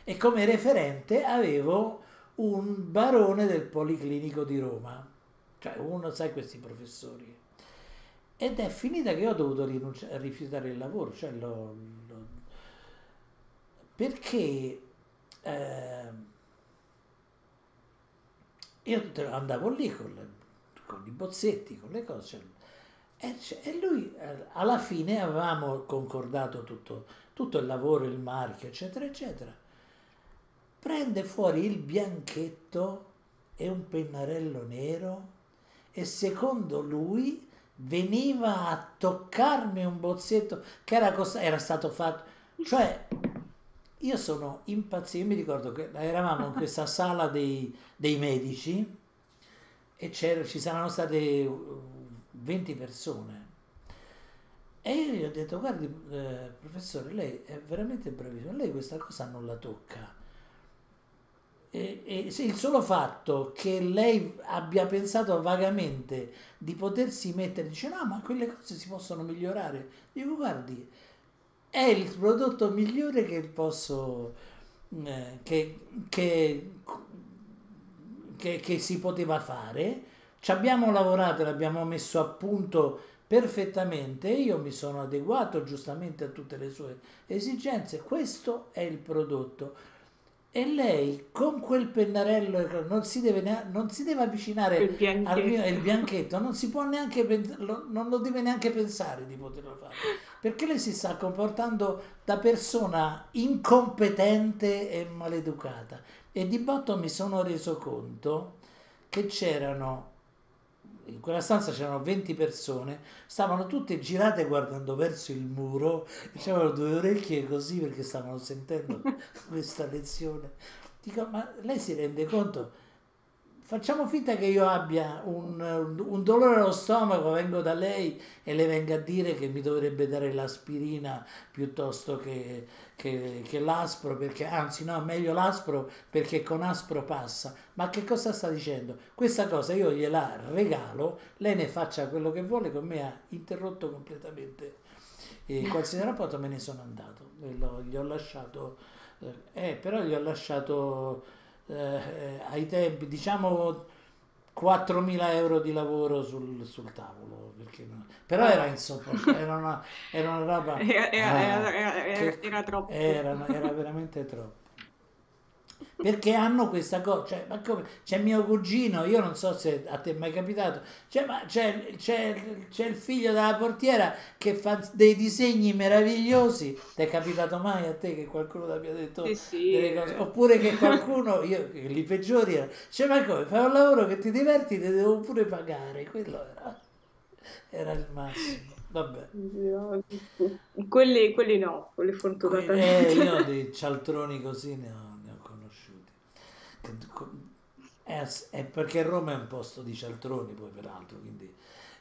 e come referente avevo un barone del Policlinico di Roma, cioè uno, sai, questi professori. Ed è finita che ho dovuto rifiutare il lavoro, cioè lo, lo, perché eh, io andavo lì con, le, con, i bozzetti, con le cose, e, e lui eh, alla fine avevamo concordato tutto tutto il lavoro, il marchio, eccetera, eccetera. Prende fuori il bianchetto e un pennarello nero e secondo lui veniva a toccarmi un bozzetto che era, costa- era stato fatto. Cioè, io sono impazzito, io mi ricordo che eravamo in questa sala dei, dei medici e ci saranno state 20 persone e io gli ho detto, guardi eh, professore, lei è veramente bravissimo, lei questa cosa non la tocca. E, e il solo fatto che lei abbia pensato vagamente di potersi mettere, dice no, ma quelle cose si possono migliorare. Dico, guardi, è il prodotto migliore che posso, eh, che, che, che, che si poteva fare. Ci abbiamo lavorato, l'abbiamo messo a punto perfettamente, io mi sono adeguato giustamente a tutte le sue esigenze, questo è il prodotto. e lei con quel pennarello non si deve, nea- non si deve avvicinare Il al bianchetto. mio il bianchetto, non si può neanche non lo deve neanche pensare di poterlo fare, perché lei si sta comportando da persona incompetente e maleducata. E di botto mi sono reso conto che c'erano in quella stanza c'erano 20 persone, stavano tutte girate guardando verso il muro, avevano due orecchie così perché stavano sentendo questa lezione. Dico, ma lei si rende conto? Facciamo finta che io abbia un, un dolore allo stomaco, vengo da lei e le venga a dire che mi dovrebbe dare l'aspirina piuttosto che, che, che l'aspro, perché anzi no, meglio l'aspro perché con aspro passa. Ma che cosa sta dicendo? Questa cosa io gliela regalo, lei ne faccia quello che vuole, con me ha interrotto completamente eh, qualsiasi rapporto, me ne sono andato, E l'ho- gli ho lasciato, eh, eh, però gli ho lasciato eh, ai tempi, diciamo 4.000 euro di lavoro sul, sul tavolo, perché no- però era insopportabile, era una, era una roba... Era, era- ah, era- era troppo. era, era veramente troppo. Perché hanno questa cosa, cioè, ma come, c'è mio cugino, io non so se a te è mai capitato, cioè, ma c'è, c'è- c'è il figlio della portiera che fa dei disegni meravigliosi, ti è capitato mai a te che qualcuno ti abbia detto Sì, sì. delle cose? Oppure che qualcuno, io, li peggiori, era, cioè, ma come, fai un lavoro che ti diverti, ti devo pure pagare, quello era, era il massimo, vabbè. Quelli, quelli no, quelli Eh, fortunatamente. io dei cialtroni così ne ho, ne ho conosciuti. Che- co- È, è perché Roma è un posto di cialtroni, poi peraltro, quindi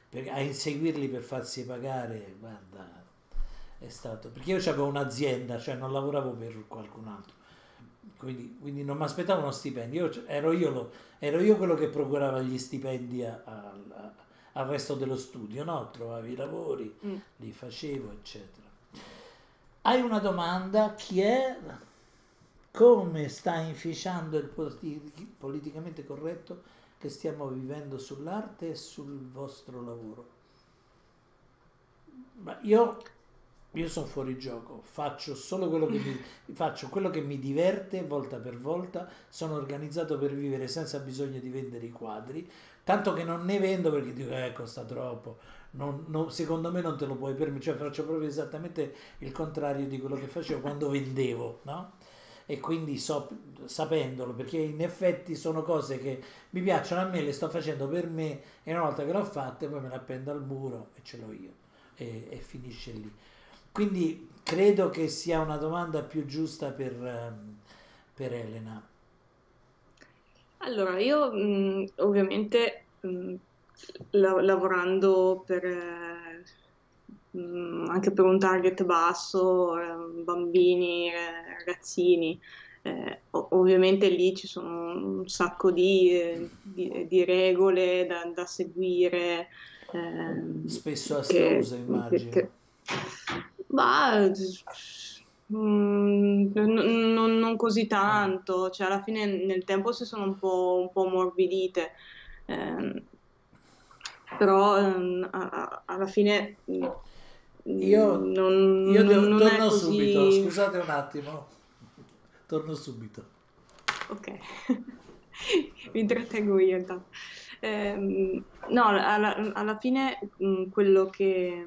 per- a inseguirli per farsi pagare, guarda, è stato... Perché io avevo un'azienda, cioè non lavoravo per qualcun altro, quindi, quindi non mi aspettavo uno stipendio, io, ero, io lo- ero io quello che procurava gli stipendi a- a- a- al resto dello studio, no? Trovavi i lavori, Mm. li facevo, eccetera. Hai una domanda? Chi è? Come sta inficiando il politi- politicamente corretto che stiamo vivendo sull'arte e sul vostro lavoro? Ma io, io sono fuori gioco, faccio solo quello che mi, faccio quello che mi diverte volta per volta, sono organizzato per vivere senza bisogno di vendere i quadri, tanto che non ne vendo perché dico, eh, costa troppo, non- non- secondo me non te lo puoi permettere, cioè faccio proprio esattamente il contrario di quello che facevo quando vendevo, no? E quindi so, sapendolo, perché in effetti sono cose che mi piacciono a me, le sto facendo per me e una volta che l'ho fatte poi me le appendo al muro e ce l'ho io e, e finisce lì. Quindi credo che sia una domanda più giusta per, ehm, per Elena. Allora, io ovviamente la- lavorando per, mh, anche per un target basso, eh, bambini, eh, ragazzini, eh, ovviamente lì ci sono un sacco di, eh, di- di regole da, da seguire. ehm, Spesso astruse, immagino. che- ma mm, non, non- così tanto, cioè alla fine nel tempo si sono un po', un po' ammorbidite, ehm, però ehm, a- alla fine mm, Io, non, io devo- non torno così... subito, scusate un attimo, torno subito. Ok, mi intrattengo io intanto. Ehm, no, alla, alla fine mh, quello che,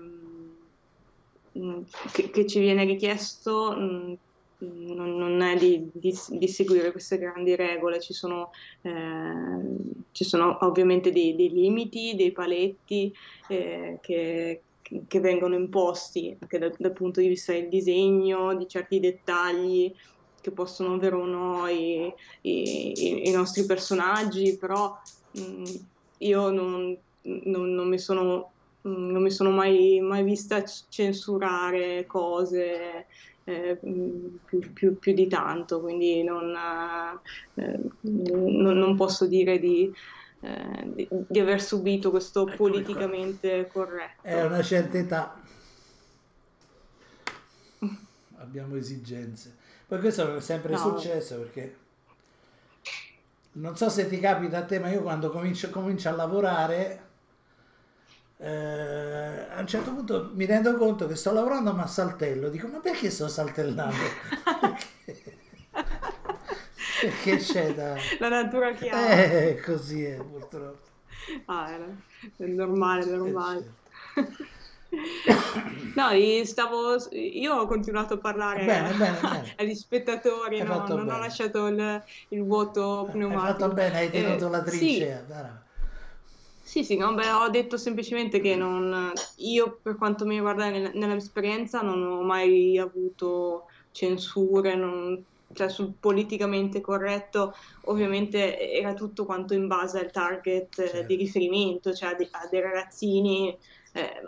mh, che, che ci viene richiesto mh, non, non è di, di- di seguire queste grandi regole, ci sono, eh, ci sono ovviamente dei, dei limiti, dei paletti eh, che, che vengono imposti anche dal, dal punto di vista del disegno, di certi dettagli che possono avere o no i, i- i nostri personaggi, però mh, io non, non- non mi sono, mh, non mi sono mai, mai vista censurare cose eh, più, più- più di tanto, quindi non, eh, posso dire di, eh, di- di aver subito questo Eccomi qua. politicamente corretto. È una certa età, abbiamo esigenze. Poi questo è sempre No. successo perché non so se ti capita a te, ma io quando comincio, comincio a lavorare, eh, a un certo punto mi rendo conto che sto lavorando ma saltello, dico ma perché sto saltellando? Che c'è da... La natura chiama. Eh, così è purtroppo. Ah, è, è normale, è Eh, normale. certo. No, io stavo, io ho continuato a parlare Bene, bene, bene. agli spettatori, Hai no, non ho lasciato il, il vuoto Hai pneumatico. fatto bene, hai tenuto Eh, la sì, trincea. brava. sì, sì, no, beh, ho detto semplicemente che non, io per quanto mi riguarda nel- nella mia esperienza non ho mai avuto censure, non- cioè sul politicamente corretto ovviamente era tutto quanto in base al target eh, Certo. di riferimento, cioè a dei, a dei ragazzini, eh,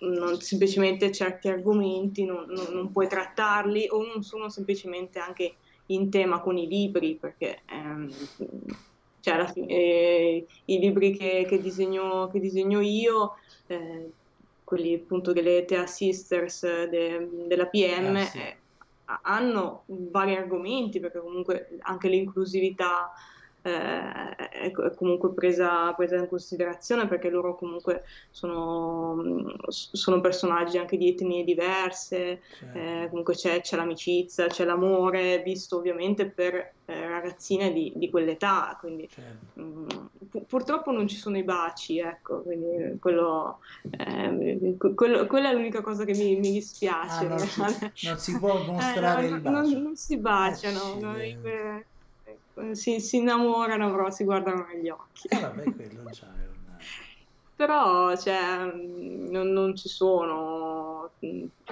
non semplicemente certi argomenti non, non- non puoi trattarli o non sono semplicemente anche in tema con i libri, perché ehm, cioè, alla fi- eh, i libri che, che disegno, che disegno io, eh, quelli appunto delle Tea Sisters eh, de- della PM, Ah, sì. Ha- hanno vari argomenti, perché comunque anche l'inclusività è è comunque presa, presa in considerazione, perché loro comunque sono, mm, sono personaggi anche di etnie diverse, Certo. eh, comunque c'è, c'è l'amicizia, c'è l'amore, visto ovviamente per eh, ragazzine di, di quell'età, quindi certo. mm, pu- purtroppo non ci sono i baci, ecco, quindi quello, eh, que- quello- quella è l'unica cosa che mi, mi dispiace. Ah, non si, non si Eh, può mostrare no, il non, bacio. non si baciano, Eh, sì, eh. eh, si, si innamorano, però si guardano negli occhi. Eh, vabbè, quello già è una... Però cioè, mh, non, non ci sono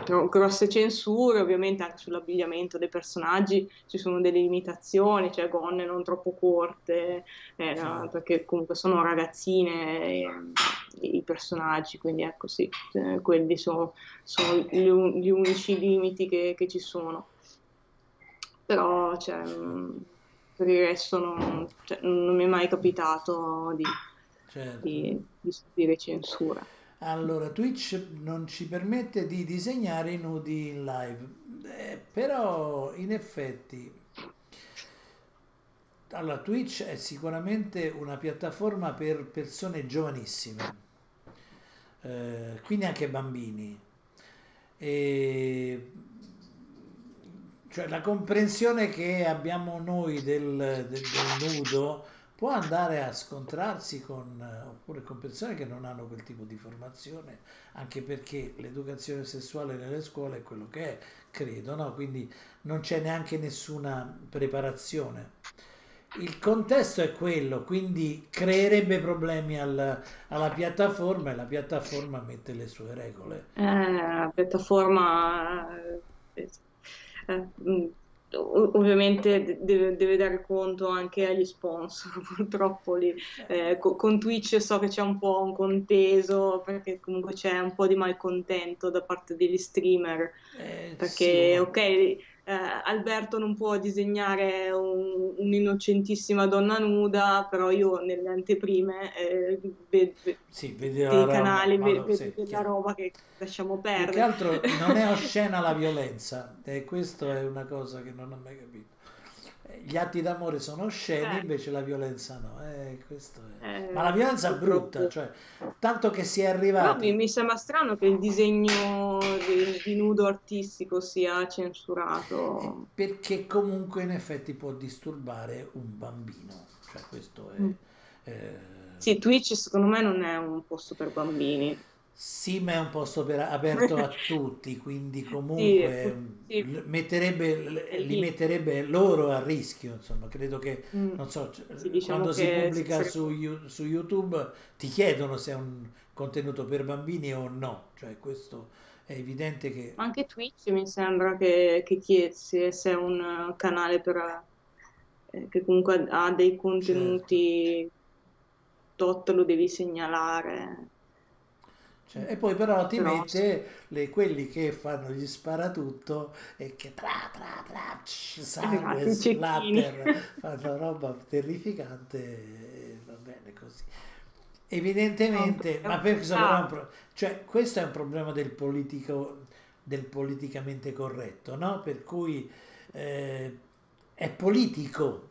gro- grosse censure, ovviamente anche sull'abbigliamento dei personaggi ci sono delle limitazioni, cioè gonne non troppo corte, eh, no, perché comunque sono ragazzine eh, i personaggi, quindi ecco sì, eh, quelli sono, sono gli, un- gli unici limiti che, che ci sono. Però cioè, mh, per il resto non, cioè, non mi è mai capitato di Certo. di, di subire censura. Allora, Twitch non ci permette di disegnare i nudi in live, Eh, però in effetti, allora, Twitch è sicuramente una piattaforma per persone giovanissime, eh, quindi anche bambini. E cioè la comprensione che abbiamo noi del, del- del nudo può andare a scontrarsi con, eh, oppure con persone che non hanno quel tipo di formazione, anche perché l'educazione sessuale nelle scuole è quello che è, credo, no? Quindi non c'è neanche nessuna preparazione. Il contesto è quello, quindi creerebbe problemi al- alla piattaforma e la piattaforma mette le sue regole. Eh, la piattaforma eh, ov- ovviamente de- deve, deve dare conto anche agli sponsor, purtroppo lì. Eh, co- con Twitch so che c'è un po' un conteso, perché comunque c'è un po' di malcontento da parte degli streamer, Eh, perché sì, ok, eh, Alberto non può disegnare un- un'innocentissima donna nuda, però io nelle anteprime eh, ve- ve- sì, vedi la dei roba, canali ma ve- vedo sì, chiaro. roba che lasciamo Più che perdere. altro non è oscena la violenza, e questo è una cosa che non ho mai capito. Gli atti d'amore sono osceni, Eh. invece la violenza no. Eh, Eh, Ma la violenza è brutta, cioè, tanto che si è arrivati. mi sembra strano che il disegno di, di nudo artistico sia censurato. Perché comunque in effetti può disturbare un bambino, cioè questo è... Mm. eh, Sì, Twitch secondo me non è un posto per bambini. Sì, ma è un posto per- aperto a tutti, quindi Sì, comunque sì, l- metterebbe, è li lì. metterebbe loro a rischio, insomma, credo che, Mm. non so, c- Sì, diciamo quando si che pubblica sarebbe- su, You- su YouTube ti chiedono se è un contenuto per bambini o no, cioè questo è evidente che... Ma anche Twitch mi sembra che, che chiede se, se è un eh, canale per, eh, che comunque ha dei Certo. contenuti tot lo devi segnalare. Cioè, e poi però ti Però mette le- quelli che fanno gli sparatutto e che tra tra tra psh, sangue, Esatto, splatter, fanno roba terrificante e va bene così. Evidentemente, È ma peccato. pro- cioè, questo è un problema del politico, del politicamente corretto, no? Per cui eh, è politico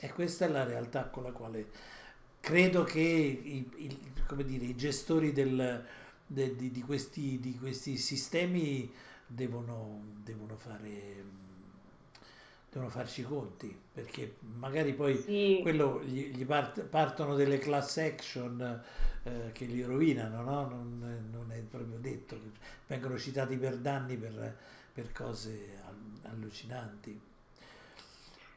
e questa è la realtà con la quale credo che i, i- come dire, i gestori del- de- di, di questi, di questi sistemi devono, devono fare, devono farci i conti, perché magari poi Sì, quello gli, gli part- partono delle class action eh, che li rovinano, no? Non, è- non è proprio detto, vengono citati per danni per, per cose al- allucinanti.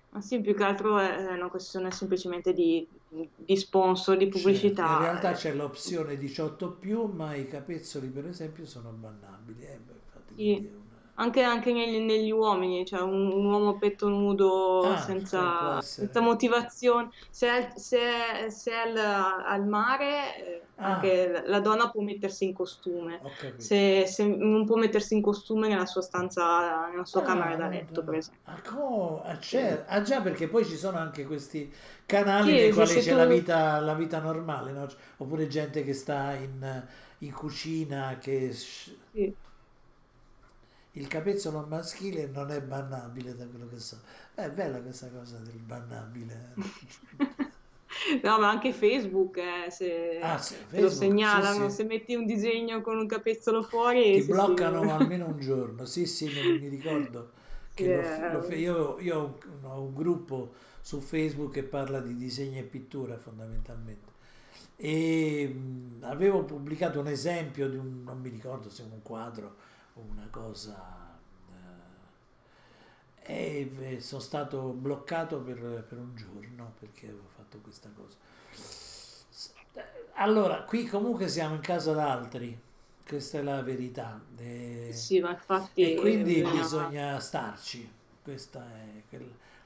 ma sì, più che altro è una questione semplicemente di, di sponsor, di Certo, in pubblicità. realtà c'è l'opzione 18 più, ma i capezzoli per esempio sono bannabili, eh, infatti Sì. Anche, anche negli, negli uomini, cioè un, un uomo a petto nudo Ah, senza, senza motivazione, se è, se è- se è al, al mare, eh, Ah, anche la donna può mettersi in costume, se, se non può mettersi in costume nella sua stanza, nella sua camera Ah, da no, letto, per esempio. Ah, co- ah, cer- ah, già perché poi ci sono anche questi canali nei sì, se, quali c'è la tu... vita, la vita normale, no? Oppure gente che sta in, in cucina, che Sì. Il capezzolo maschile non è bannabile da quello che so. È bella questa cosa del bannabile. No, ma anche Facebook, eh, se Ah, sì, te lo Facebook, sì, segnalano, sì. se metti un disegno con un capezzolo fuori, Ti sì, sì, bloccano almeno un giorno. Sì, sì, mi, mi ricordo che lo, f- lo fe- eh, io, io ho un, ho un gruppo su Facebook che parla di disegno e pittura fondamentalmente. E mh, avevo pubblicato un esempio di un, non mi ricordo se un quadro una cosa, eh, e sono stato bloccato per, per un giorno perché avevo fatto questa cosa. Allora, qui comunque siamo in casa d'altri, questa è la verità. E, sì, ma e infatti quindi bisogna... bisogna starci, questa è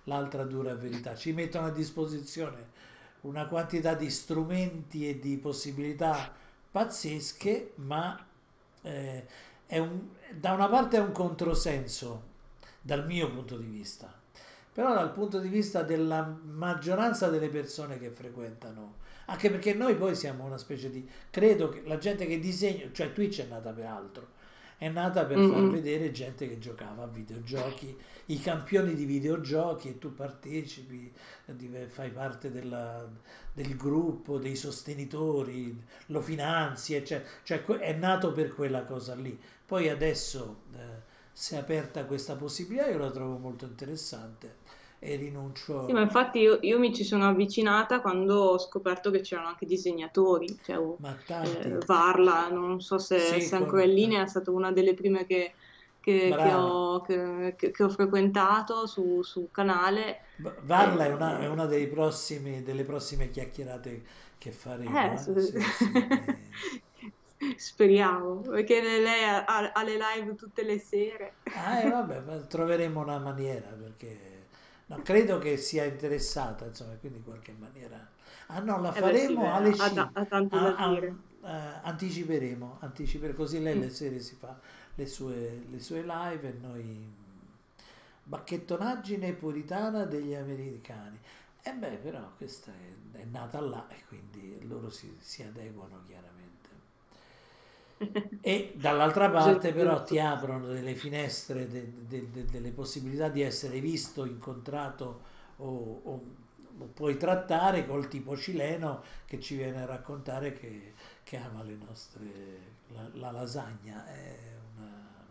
l'altra dura verità. Ci mettono a disposizione una quantità di strumenti e di possibilità pazzesche, ma eh, un- da una parte è un controsenso dal mio punto di vista, però dal punto di vista della maggioranza delle persone che frequentano, anche perché noi poi siamo una specie di, credo che la gente che disegna, cioè Twitch è nata per altro, è nata per far Mm, mm. vedere gente che giocava a videogiochi, i campioni di videogiochi e tu partecipi, fai parte della- del gruppo, dei sostenitori, lo finanzi, eccetera. Cioè è nato per quella cosa lì. Poi adesso eh, si è aperta questa possibilità, io la trovo molto interessante e Sì, ma rinuncio, infatti io, io mi ci sono avvicinata quando ho scoperto che c'erano anche disegnatori, cioè oh, eh, Varla, non so se, sì, se è ancora in linea, è stata una delle prime che, che- che ho, che- ho frequentato su, sul canale. Varla è una, è Eh, una dei prossimi, delle prossime chiacchierate che eh, faremo, eh? s- Sì, sì. eh. speriamo, perché lei ha, ha- ha le live tutte le sere. Ah, e vabbè, ma troveremo una maniera perché no, credo che sia interessata, insomma, quindi in qualche maniera. Ah no, la Eh beh sì, faremo beh, alle ha, ta- 5, ha tanto da dire. anticiperemo, anticiperemo, così lei le Mm. sere si fa le sue, le sue live e noi bacchettonaggine puritana degli americani. E beh, però questa è, è nata là e quindi loro si, si adeguano chiaramente. E dall'altra parte però ti aprono delle finestre, de- de- de- delle possibilità di essere visto, incontrato o, o- o puoi trattare col tipo cileno che ci viene a raccontare che, che ama le nostre, la, la lasagna. Una...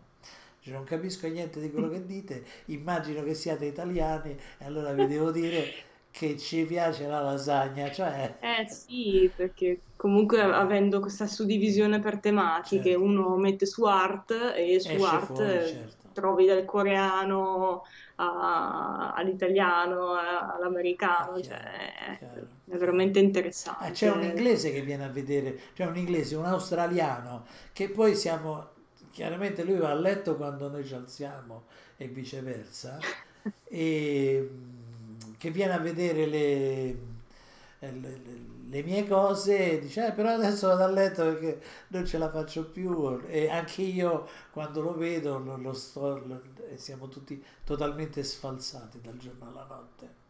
cioè, non capisco niente di quello che dite, immagino che siate italiani e allora vi devo dire che ci piace la lasagna, cioè... Eh sì, perché comunque avendo questa suddivisione per tematiche, Certo, uno mette su art e su esce art fuori, certo. trovi dal coreano a- all'italiano, a- all'americano, cioè chiaro, è, chiaro, è veramente Ah, c'è un interessante. inglese che viene a vedere, c'è un inglese, un australiano, che poi siamo, chiaramente lui va a letto quando noi ci alziamo e viceversa, e mm, che viene a vedere le, eh, le- le- le mie cose e dice, "Eh, però adesso vado a letto perché non ce la faccio più, e anche io quando lo vedo lo, lo sto, lo- siamo tutti totalmente sfalsati dal giorno alla notte.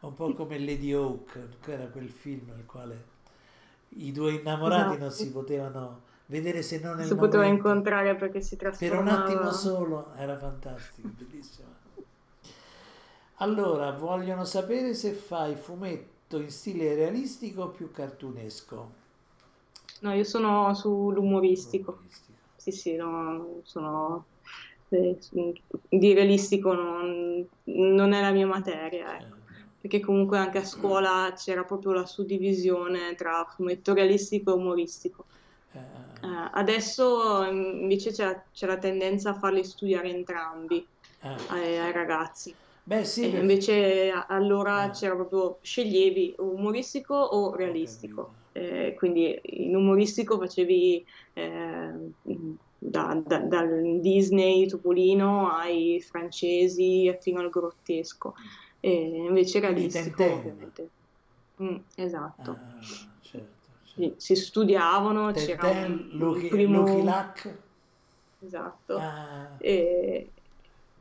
Un po' come Lady Hawk, che era quel film nel quale i due innamorati non si Esatto, potevano vedere se non si poteva momento. incontrare perché si Per un attimo trasformava. solo era fantastico, bellissimo. Allora, vogliono sapere se fai fumetto in stile realistico o più cartunesco. No, io sono sull'umoristico. Umoristico. Sì, sì, no, sono eh, di realistico non, non è la mia materia, ecco. certo. Perché comunque anche a scuola c'era proprio la suddivisione tra fumetto realistico e umoristico. Eh, Eh, adesso invece c'è la, c'è la tendenza a farli studiare entrambi eh. ai, ai ragazzi. Beh, sì, perché- invece allora Eh. c'era proprio, sceglievi umoristico o realistico. Eh, quindi in umoristico facevi eh, da- da- dal Disney Topolino ai francesi fino al grottesco. E invece realistico, ovviamente. Mm, esatto. Ah, certo, Si, certo. si studiavano, c'era un, Tintin, un Lucky, primo... Lucky Luck. Esatto. Ah, E-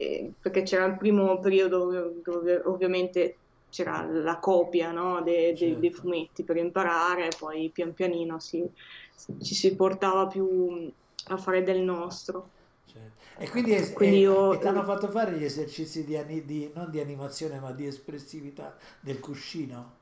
e- perché c'era il primo periodo dove, ovviamente c'era la copia, no, de- de- Certo. dei fumetti per imparare, poi pian pianino si- ci si portava più a fare del nostro. certo. E quindi, è- Quindi io- e ti hanno fatto fare gli esercizi di, ani- di- non di animazione ma di espressività del cuscino?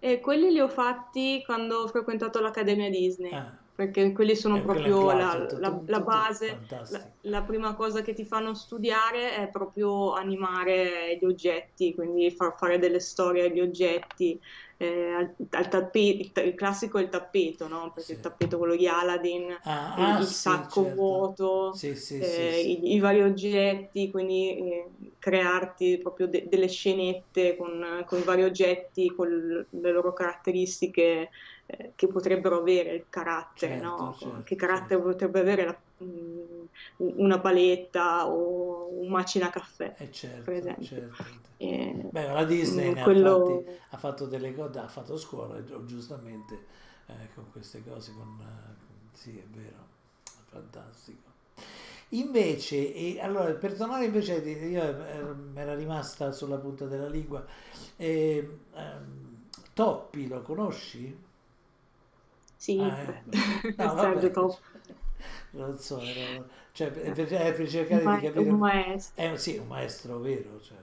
E quelli li ho fatti quando ho frequentato l'Accademia Disney, Ah. Perché quelli sono Eh, è proprio la, la- tutto- la tutto base, la, la prima cosa che ti fanno studiare è proprio animare gli oggetti, quindi far fare delle storie agli oggetti, eh, al, al tappeto, il, il classico è il tappeto, no? Perché Sì. il tappeto quello di Aladdin, Ah, il, ah, il sì, sacco certo. vuoto, Sì, sì, eh, sì, sì. i, i vari oggetti, quindi eh, crearti proprio de- delle scenette con, con i vari oggetti, con le loro caratteristiche eh, che potrebbero avere il carattere, Certo, no? certo, Che carattere potrebbe avere la- mm, una paletta o un macina caffè, Eh, certo, per esempio. certo. Eh, Beh, la Disney mm, ne ha, quello- fatti- ha fatto delle cose, ha fatto scuola gi- giustamente eh, con queste cose, con, eh, con- sì è vero, fantastico. Invece, e, allora il personale invece, io eh, mi era rimasta sulla punta della lingua, eh, ehm, Toppi lo conosci? Sì, Ah, eh, no, Sergio Toppi. non so, ero- cioè, per, per- per cercare Ma- di capire... un maestro. È sì, un maestro vero, cioè,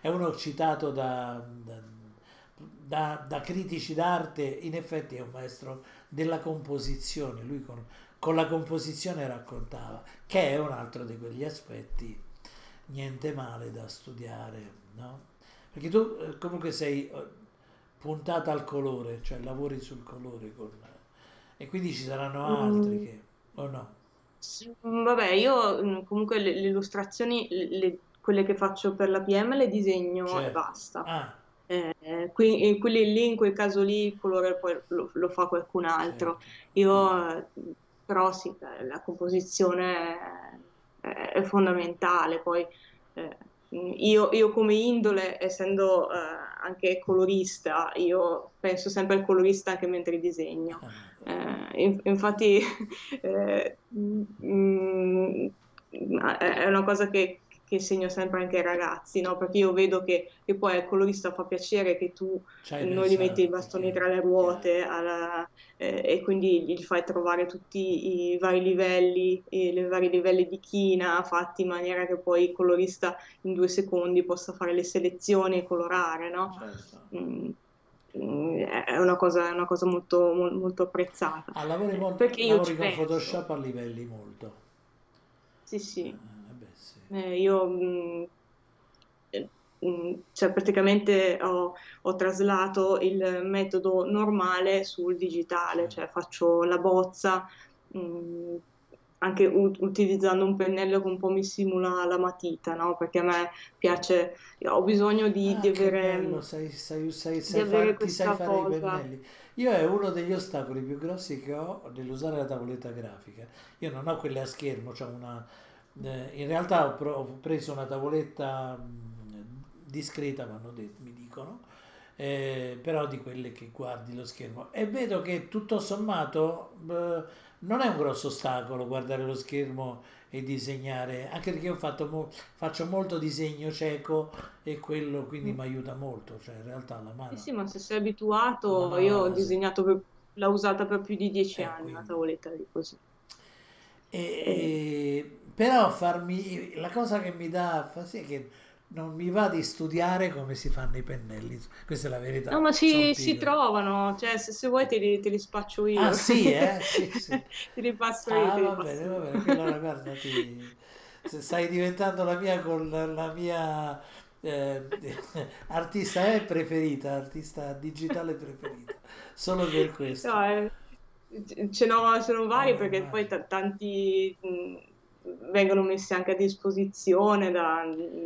è uno citato da, da- da- da critici d'arte, in effetti è un maestro della composizione, lui con, con la composizione raccontava, che è un altro di quegli aspetti niente male da studiare, no? Perché tu eh, comunque sei eh, puntata al colore, cioè lavori sul colore con, e quindi ci saranno altri Mm. che, o no? Mm, Vabbè, io mm, comunque le, le illustrazioni, le- le- quelle che faccio per la PM, le disegno e Certo. basta. Ah, Eh, qui- e quelli lì, in quel caso lì, il colore poi lo, lo fa qualcun altro. certo. Io, eh, però sì, la composizione è, è fondamentale. Poi eh, io, io come indole, essendo eh, anche colorista, io penso sempre al colorista anche mentre disegno. Ah, Eh, in- infatti eh, mm, è una cosa che, che insegno sempre anche ai ragazzi, no? Perché io vedo che, che poi al colorista fa piacere che tu ci hai non gli metti i bastoni tra le ruote alla- eh, e quindi gli fai trovare tutti i vari livelli, i, i vari livelli di china fatti in maniera che poi il colorista in due secondi possa fare le selezioni e colorare, no? Certo. Mm, mm, è una cosa, è una cosa molto, mol- molto apprezzata. Ah, lavori, mo- Perché io lavori con penso. Photoshop a livelli molto. Sì, sì. Eh, beh, sì. Eh, io mh, eh, mh, cioè praticamente ho, ho traslato il metodo normale sul digitale, Sì. cioè faccio la bozza mh, anche u- utilizzando un pennello che un po' mi simula la matita, no? Perché a me piace, ho bisogno di, Ah, di avere... bello, sai, sai, sai, sai avere far- ti sai fare i cosa. pennelli. Io è uno degli ostacoli più grossi che ho nell'usare la tavoletta grafica. Io non ho quelle a schermo, c'ho una, eh, in realtà ho, pro- ho preso una tavoletta mh, discreta, mi hanno detto- mi dicono, eh, però di quelle che guardi lo schermo. E vedo che tutto sommato eh, non è un grosso ostacolo guardare lo schermo e disegnare, anche perché io ho fatto mo- faccio molto disegno cieco e quello quindi Mm. mi aiuta molto, cioè in realtà la mano. Sì, sì, ma se sei abituato, No, io ho disegnato, per- l'ho usata per più di dieci Eh, anni, una quindi. tavoletta di così. E- e- però farmi la cosa che mi dà fastidio è che non mi va di studiare come si fanno i pennelli, questa è la verità. No, ma si pigro. trovano, cioè se, se vuoi te li, te li spaccio io. Ah sì, eh? Sì, sì. Te li passo io, Ah, te li va bene, io. va bene, allora guarda, ti, stai diventando la mia con la mia eh, artista è preferita, artista digitale preferita, solo per questo. No, eh, ce n'ho, ce n'ho vari eh, perché poi t- tanti mh, vengono messi anche a disposizione da,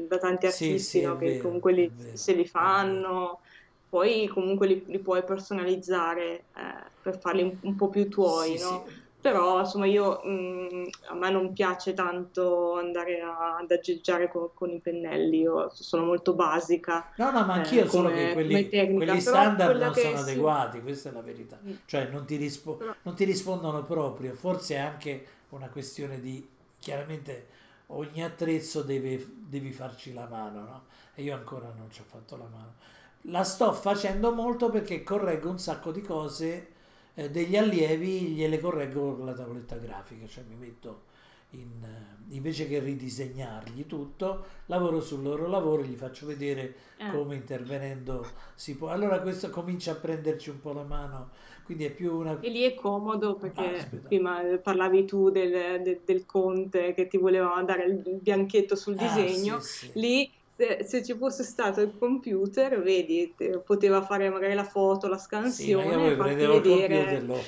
da tanti artisti sì, sì, no, che vero, comunque li, vero, se li fanno, poi comunque li, li puoi personalizzare eh, per farli un, un, po' più tuoi, sì, no? però insomma io mh, mm, a me non piace tanto andare a, ad aggeggiare con, con, i pennelli, io sono molto basica. No, no, ma anch'io eh, solo che quelli, quelli standard non sono adeguati, questa è la verità. Mm. Cioè non ti, rispo- però... non ti rispondono proprio, forse è anche una questione di chiaramente ogni attrezzo deve, devi farci la mano, no? E io ancora non ci ho fatto la mano. La sto facendo molto perché correggo un sacco di cose eh, degli allievi gliele correggo con la tavoletta grafica, cioè mi metto in, eh, invece che ridisegnargli tutto, lavoro sul loro lavoro e gli faccio vedere eh. come intervenendo si può. Allora questo comincia a prenderci un po' la mano, quindi è più una... E lì è comodo perché ah, prima parlavi tu del, del, del, conte che ti voleva dare il bianchetto sul ah, disegno, sì, sì. lì se, ci fosse stato il computer, vedi, poteva fare magari la foto, la scansione. Sì, ma io prendevo vedere... il computer,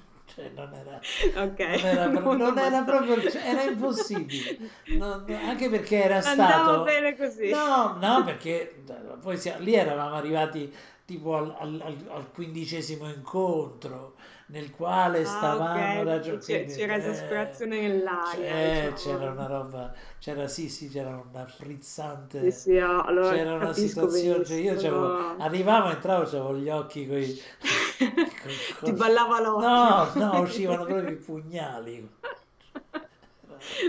cioè, non era, okay. non era, pro- non era proprio, cioè, era impossibile, anche perché era stato... Andava bene così. No, no, perché poi siamo, lì eravamo arrivati tipo al, al, al, quindicesimo incontro nel quale ah, stavamo okay. C'era, c'era eh, esasperazione nell'aria. Diciamo. C'era una roba, c'era sì, sì, c'era una frizzante. Sì, sì, allora c'era una situazione. Cioè io c'avevo, arrivavo, entravo, avevo gli occhi coi. Ti ballava l'occhio. No, no, uscivano proprio i pugnali.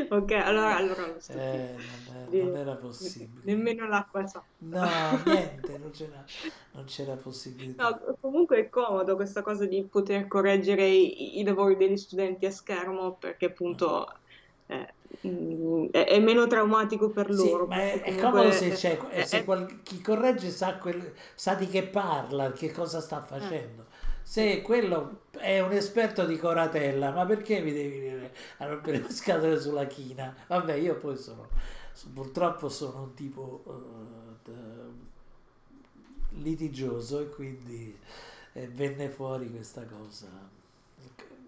ok, allora, allora lo eh, non, è, non, era possibile. Nemmeno l'acqua sa. No, niente, non c'era, non c'era possibilità. No, comunque è comodo questa cosa di poter correggere i, i lavori degli studenti a schermo perché appunto eh, mm, è, è, meno traumatico per loro. Sì, ma è, è comodo se, c'è, è, se qual, chi corregge sa, quel, sa, di che parla, che cosa sta facendo. Se quello è un esperto di coratella, ma perché mi devi dire a rompere le scatole sulla china? Vabbè, io poi sono, purtroppo sono un tipo uh, litigioso e quindi eh, venne fuori questa cosa.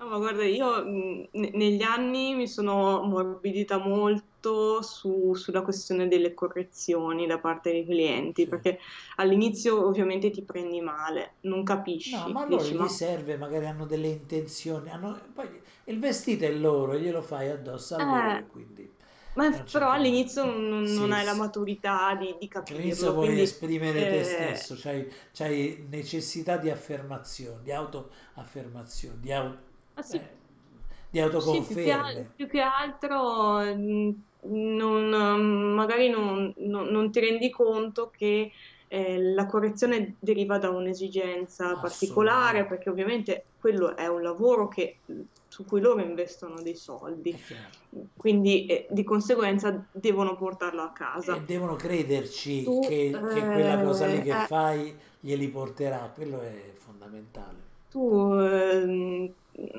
No, ma guarda, io mh, negli anni mi sono morbidita molto su- sulla questione delle correzioni da parte dei clienti, Sì. perché all'inizio ovviamente ti prendi male, non capisci, No, ma loro gli ma serve, magari hanno delle intenzioni, hanno- poi il vestito è loro, glielo fai addosso a loro, eh, quindi ma però all'inizio non, non hai la maturità di, di All'inizio vuoi quindi esprimere te eh, stesso, c'hai, c'hai necessità di affermazione, di autoaffermazione, di auto Ah, sì. eh, di Sì, più che, più che altro mm, non, magari non, non- non ti rendi conto che eh, la correzione deriva da un'esigenza particolare, perché ovviamente quello è un lavoro che- su cui loro investono dei soldi, quindi eh, di conseguenza devono portarlo a casa. E devono crederci Tu, che, che quella cosa lì che eh, fai glieli porterà, quello è fondamentale. tu ehm,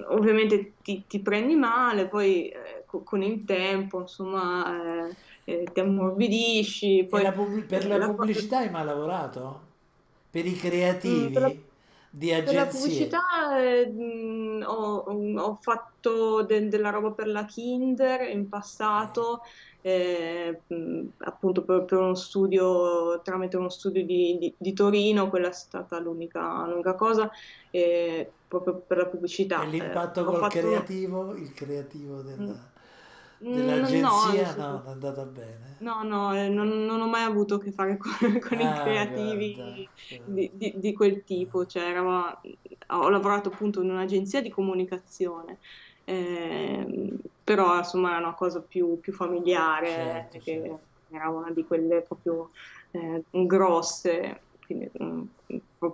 ovviamente ti, ti, prendi male, poi eh, con il tempo, insomma, eh, eh, ti ammorbidisci. Poi, la pub- per la, la pubblicità hai mai lavorato? Per i creativi? Per la, di agenzie? Per la pubblicità eh, mh, ho, ho, fatto de- della roba per la Kinder in passato, eh, appunto per, per, uno studio, tramite uno studio di, di, di Torino, quella è stata l'unica, l'unica cosa. Eh, proprio per la pubblicità. E l'impatto eh, col fatto... creativo, il creativo della, mm. dell'agenzia, no, no, è andata bene. No, no, eh, non, non, ho mai avuto a che fare con, con ah, i creativi guarda, di, di, di, quel tipo, cioè, eravamo, ho lavorato appunto in un'agenzia di comunicazione. Eh, però insomma era una cosa più, più familiare, certo, che certo. era una di quelle proprio eh, grosse, quindi um,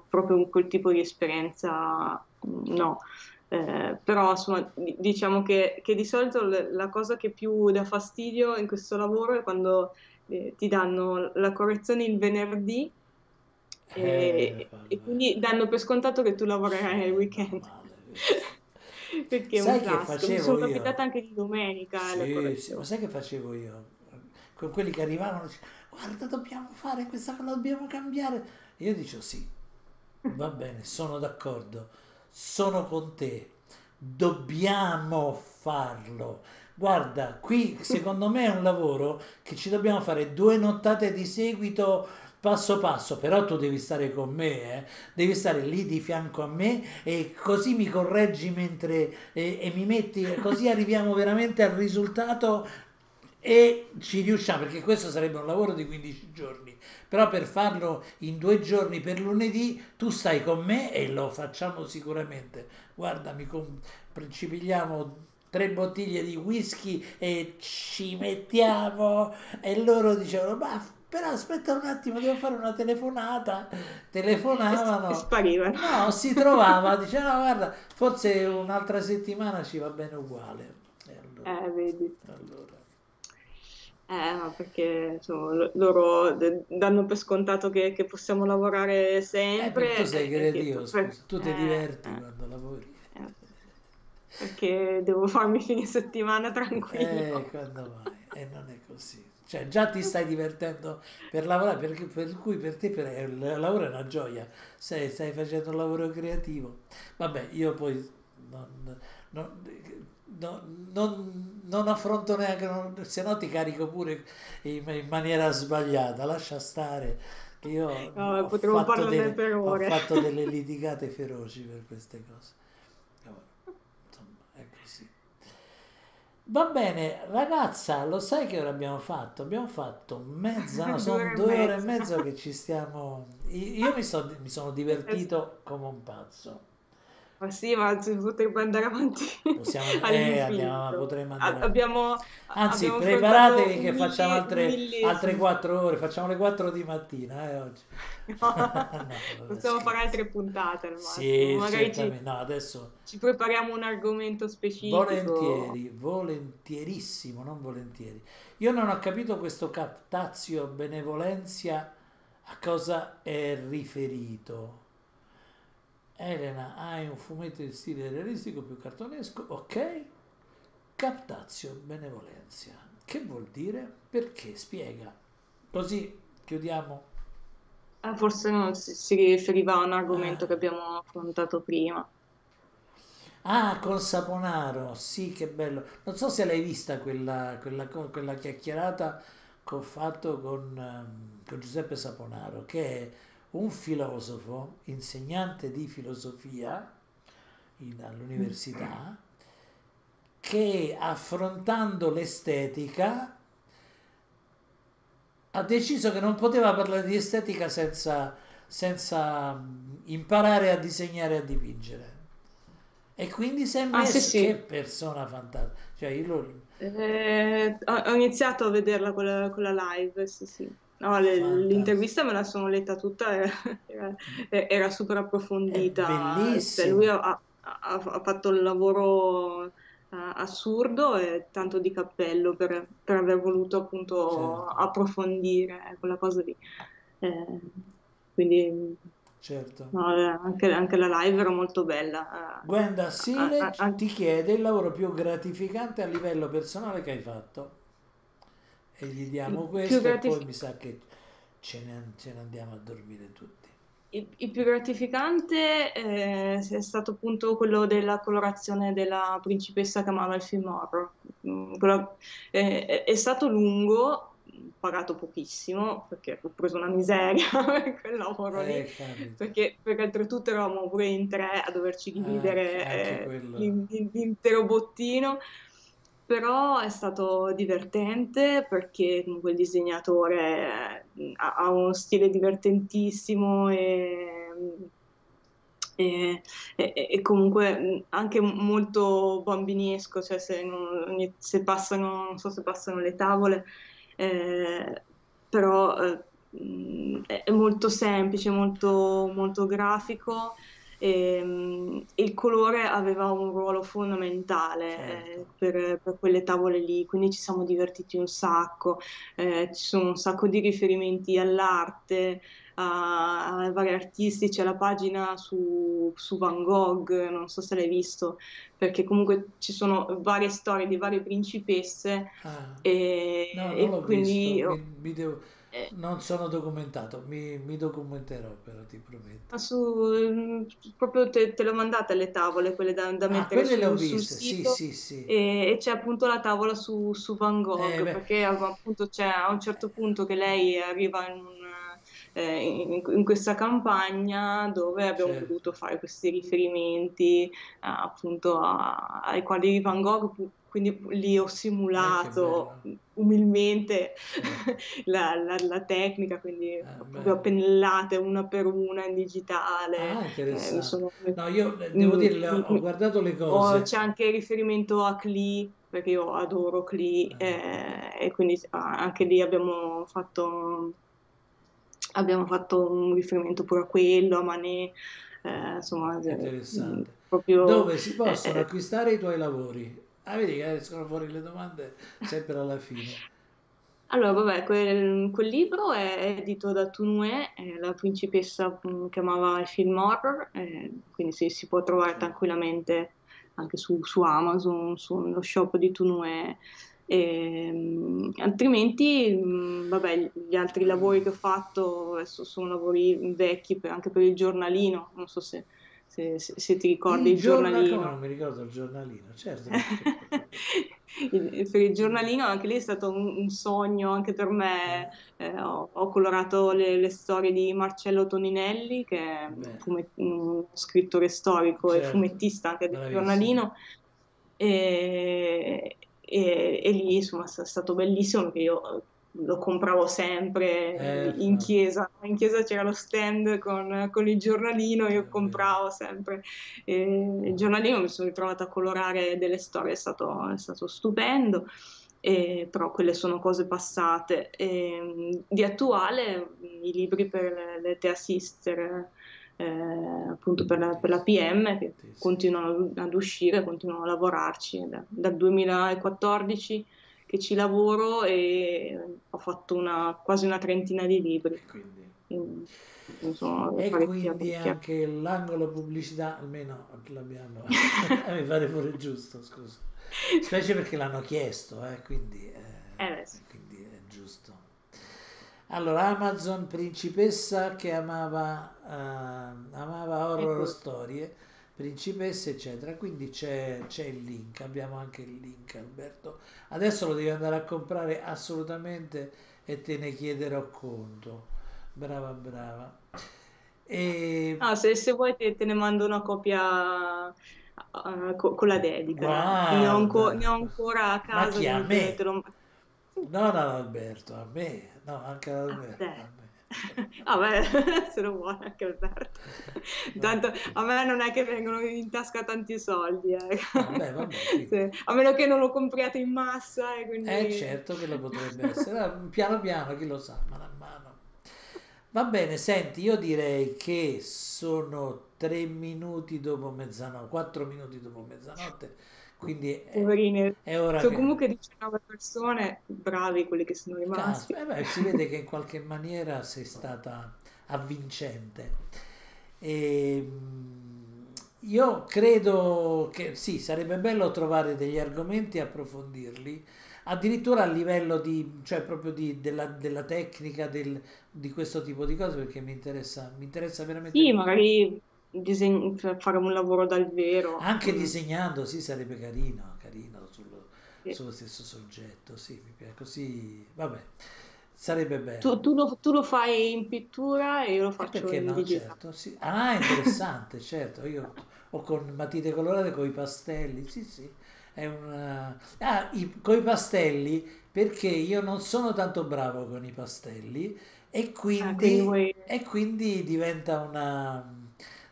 proprio quel tipo di esperienza no. Eh, però insomma diciamo che, che di solito la cosa che più dà fastidio in questo lavoro è quando eh, ti danno la correzione il venerdì e, eh, e, quindi danno per scontato che tu lavorerai il weekend. Perché è Sai un che classico. Mi sono io? capitata anche di domenica Sì, sì, ma sai che facevo io? Con quelli che arrivavano, guarda, dobbiamo fare questa cosa, dobbiamo cambiare. Io dicevo sì, va bene, sono d'accordo, sono con te, dobbiamo farlo. Guarda, qui secondo me è un lavoro che ci dobbiamo fare due nottate di seguito passo passo, però tu devi stare con me, eh? Devi stare lì di fianco a me e così mi correggi mentre e, e mi metti, così arriviamo veramente al risultato e ci riusciamo, perché questo sarebbe un lavoro di 15 giorni, però per farlo in due giorni per lunedì tu stai con me e lo facciamo sicuramente. Guarda, mi com- ci pigliamo tre bottiglie di whisky e ci mettiamo e loro dicevano, ma però aspetta un attimo, devo fare una telefonata. Telefonavano. e sparivano. No, si trovava, diceva, no, guarda, forse un'altra settimana ci va bene uguale. E allora, Eh, vedi. allora. Eh, ma perché insomma, lo- loro danno per scontato che, che possiamo lavorare Eh, sempre. perché tu sei eh, creativo, per- tu ti eh, diverti eh, quando lavori. eh, perché devo farmi fine settimana tranquillo. Eh, quando mai? E non è così. Cioè, già ti stai divertendo per lavorare, perché, per cui per te per- il lavoro è una gioia, stai, stai facendo un lavoro creativo. Vabbè, io poi non, non- non- non- affronto neanche, se no ti carico pure in, in maniera sbagliata, lascia stare. Io No, ho fatto delle, ho fatto delle litigate feroci per queste cose. Vabbè, Insomma, è così. Va bene, ragazza, lo sai che ora abbiamo fatto? Abbiamo fatto mezza, no, sono due ore e mezzo che ci stiamo. Io mi, so- mi sono divertito come un pazzo. Ma sì, ma potrebbe andare avanti Possiamo, eh, all'infinito. potremmo andare avanti. abbiamo, Anzi, abbiamo preparatevi che un facciamo altre, un altre millesimo. 4 ore, facciamo le 4 di mattina, eh, oggi. No, No, possiamo fare altre puntate al massimo. Sì, Magari ci. No, adesso ci prepariamo un argomento specifico. volentieri, volentierissimo, non volentieri. Io non ho capito questo captazio benevolenzia a cosa è riferito. Elena, hai un fumetto di stile realistico più cartonesco, ok? Captazio benevolenzia. Che vuol dire? Perché? Spiega. Così chiudiamo. Eh, forse non si, si riferiva a un argomento che Ah. abbiamo affrontato prima. Ah, con Saponaro, sì, che bello. Non so se l'hai vista quella, quella, quella chiacchierata che ho fatto con, ehm, con Giuseppe Saponaro, che è un filosofo, insegnante di filosofia in- all'università, che affrontando l'estetica ha deciso che non poteva parlare di estetica senza, senza mm, imparare a disegnare e a dipingere. E quindi è Ah, sì, messo, che sì. persona fantastica. Cioè, io lo- Eh, ho, ho iniziato a vederla quella, quella live, sì, sì. No, le- l'intervista me la sono letta tutta, era, era- era super approfondita. Cioè, lui ha, ha- ha fatto il lavoro eh, assurdo e tanto di cappello per, per aver voluto appunto Certo, approfondire quella cosa lì. Eh, quindi certo. no, eh, anche, anche la live era molto bella. eh. Gwenda A- Sile a- a- ti chiede il lavoro più gratificante a livello personale che hai fatto. E gli diamo questo e poi mi sa che ce ne, ce ne andiamo a dormire tutti. Il, il più gratificante eh, è stato appunto quello della colorazione della principessa che amava il film horror. Mm, quello- eh, è, stato lungo, pagato pochissimo, perché ho preso una miseria per quel lavoro lì, Eh, capita. perché, perché oltretutto eravamo pure in tre a doverci Anche, dividere eh, quello. l'in- l'in- l'intero bottino. Però è stato divertente perché comunque il disegnatore eh, ha, uno stile divertentissimo e, e- e- e comunque mh, anche molto bambinesco, cioè se, non- se passano, non so se passano le tavole, eh, però eh, è molto semplice, molto, molto grafico e, mh, il colore aveva un ruolo fondamentale Certo. eh, per, per quelle tavole lì, quindi ci siamo divertiti un sacco, eh, ci sono un sacco di riferimenti all'arte, a, a vari artisti, c'è la pagina su, su Van Gogh, non so se l'hai visto, perché comunque ci sono varie storie di varie principesse Ah, e, no, non e l'ho quindi visto, mi, mi devo- eh, non sono documentato, mi, mi documenterò però, ti prometto. Ma su, mm, proprio te, te le ho mandate le tavole, quelle da, da Ah, mettere quelle le ho su- sul viste, sì, sì, sì. e, e c'è appunto la tavola su, su Van Eh, Gogh, beh, perché appunto c'è a un certo punto che lei arriva in, un, eh, in- in questa campagna dove abbiamo certo, voluto fare questi riferimenti eh, appunto a- ai quadri di Van Gogh, quindi lì ho eh, simulato umilmente la, la- la tecnica, quindi eh, proprio pennellate una per una in digitale. Ah, eh, sono... No, io eh, devo dire, ho, guardato le ho- cose. c'è anche riferimento a Klee, perché io adoro Klee, Eh, eh, e quindi ah, anche lì abbiamo fatto, abbiamo fatto un riferimento pure a quello, a Manet, insomma, interessante. proprio... Dove si possono acquistare i tuoi lavori? Ah, vedi che escono fuori le domande sempre alla fine. Allora, vabbè, quel, quel libro è edito da Tunue, la principessa mm, che amava i film horror, eh, quindi si, si può trovare tranquillamente anche su, su Amazon, sullo shop di Tunue. Ehm, altrimenti, mm, vabbè, gli altri lavori che ho fatto sono lavori vecchi per- anche per il giornalino, non so se, se- se- se ti ricordi Il il giornalino. non mi ricordo il giornalino, certo. Il- Per il giornalino anche lì è stato un, un sogno anche per me. Eh, Eh, ho, ho colorato le, le storie di Marcello Toninelli, che è un, beh, fume- un scrittore storico e certo, fumettista anche del bravissimo. giornalino. E, e- e lì insomma è stato bellissimo perché io lo compravo sempre Eh, in chiesa. In chiesa c'era lo stand con, con il giornalino, io vero. compravo sempre e il giornalino mi sono ritrovata a colorare delle storie, è stato, è stato stupendo, e- però quelle sono cose passate. E, di attuale i libri per le, Tea Sister, eh, appunto per la, per la PM, che continuano ad uscire, continuano a lavorarci da- dal 2014 che ci lavoro e ho fatto una, quasi una trentina di libri. E quindi, Quindi sono e quindi anche l'angolo pubblicità, almeno l'abbiamo, mi pare pure giusto, scusa. Specie perché l'hanno chiesto, eh, quindi, eh, Eh quindi è giusto. Allora, Amazon principessa che amava, eh, amava horror Ecco, storie, principesse, eccetera. Quindi c'è, c'è il link, abbiamo anche il link, Alberto. Adesso lo devi andare a comprare assolutamente e te ne chiederò conto. Brava, brava. E ah, se, se vuoi te, te ne mando una copia eh, co- con la dedica. Ne ho, anco- ne ho ancora a ma casa, chi a me? lo... Non ad Alberto, a me, no, anche ad Alberto, a te. me. Vabbè, se lo vuole anche Alberto. Tanto a me non è che vengono in tasca tanti soldi, eh. vabbè, vabbè, quindi. Se- a meno che non lo compriate in massa e Eh, quindi... certo che lo potrebbe essere, Ah, piano piano, chi lo sa, mano a mano. Va bene, senti, io direi che sono tre minuti dopo mezzanotte, quattro minuti dopo mezzanotte, quindi è, Poverini, è ora sono che... comunque 19 persone, bravi quelli che sono rimasti. Caspita, eh beh, si vede che in qualche maniera sei stata avvincente. E, mm, io credo che sì, sarebbe bello trovare degli argomenti e approfondirli, addirittura a livello di, cioè proprio di, della, della tecnica del- di questo tipo di cose, perché mi interessa, mi interessa veramente Sì, magari diseg- fare un lavoro dal vero. Anche mm, disegnando, sì, sarebbe carino, carino sullo, sì. sullo stesso soggetto, sì, mi piace, così, vabbè, sarebbe bello. Tu, tu lo, tu lo fai in pittura e io lo faccio perché in no? digitale. Certo, sì. Ah, interessante, certo. Io ho con matite colorate, con i pastelli, sì, sì. È una... Ah, i, con i pastelli, perché io non sono tanto bravo con i pastelli e Ah, quindi e quindi diventa una,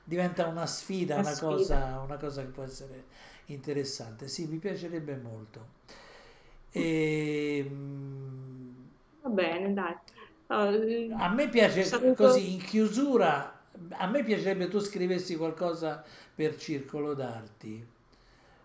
diventa una sfida, una una sfida. cosa, una cosa che può essere interessante. Sì, mi piacerebbe molto. E, Va bene, dai. Allora, A me piace saluto. così in chiusura, a me piacerebbe tu scrivessi qualcosa per Circolo d'Arti.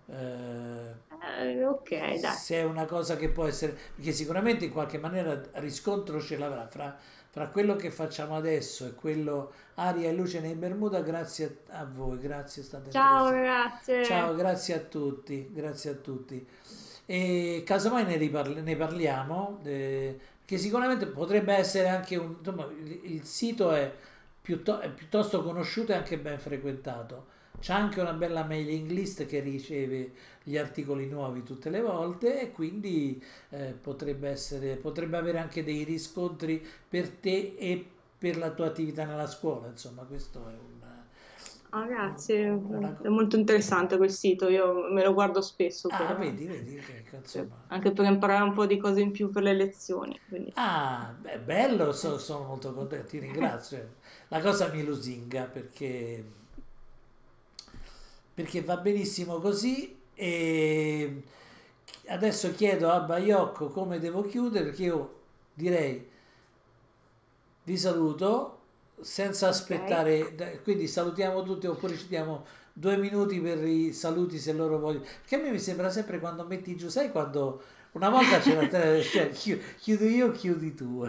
Eh, eh, ok, dai. Se è una cosa che può essere, perché sicuramente in qualche maniera riscontro ce l'avrà fra, fra quello che facciamo adesso e quello aria e luce nei Bermuda, grazie a, voi, grazie, state Ciao grazie. Ciao, grazie a tutti, grazie a tutti. E casomai ne, riparli- ne parliamo, eh, che sicuramente potrebbe essere anche un... Insomma, il, il sito è, piutto- è piuttosto conosciuto e anche ben frequentato. C'è anche una bella mailing list che riceve gli articoli nuovi tutte le volte e quindi eh, potrebbe essere, potrebbe avere anche dei riscontri per te e per la tua attività nella scuola. Insomma, questo è un... Ah, grazie, una è molto interessante quel sito, io me lo guardo spesso Ah, per- vedi, vedi, ecco, insomma. anche per imparare un po' di cose in più per le lezioni. quindi- Ah, beh, bello, so- sono molto contento, ti ringrazio. La cosa mi lusinga perché, perché va benissimo così e adesso chiedo a Baiocco come devo chiudere perché io direi vi saluto senza aspettare, da- quindi salutiamo tutti oppure ci diamo due minuti per i saluti se loro vogliono. Perché a me mi sembra sempre quando metti giù, sai quando una volta c'era cioè, chi- chiudo io, chiudi tu.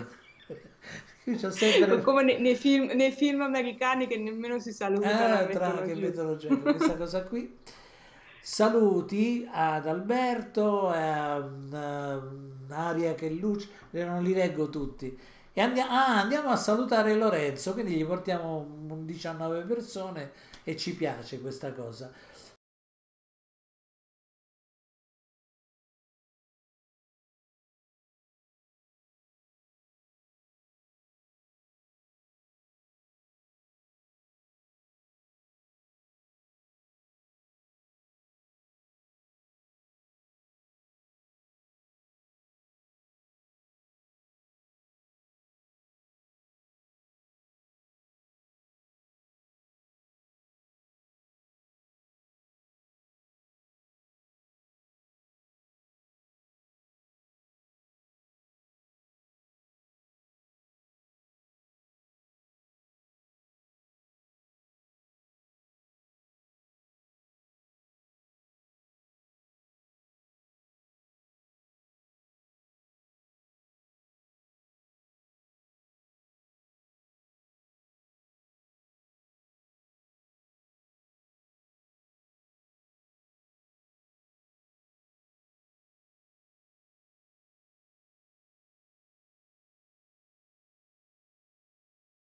Sempre... Come nei, nei film, nei film americani che nemmeno si salutano, Ah, tra che mettono giù questa cosa qui. Saluti ad Alberto, a um, Aria che luce, io non li leggo tutti. E andiamo, ah, andiamo a salutare Lorenzo, quindi gli portiamo un 19 persone e ci piace questa cosa.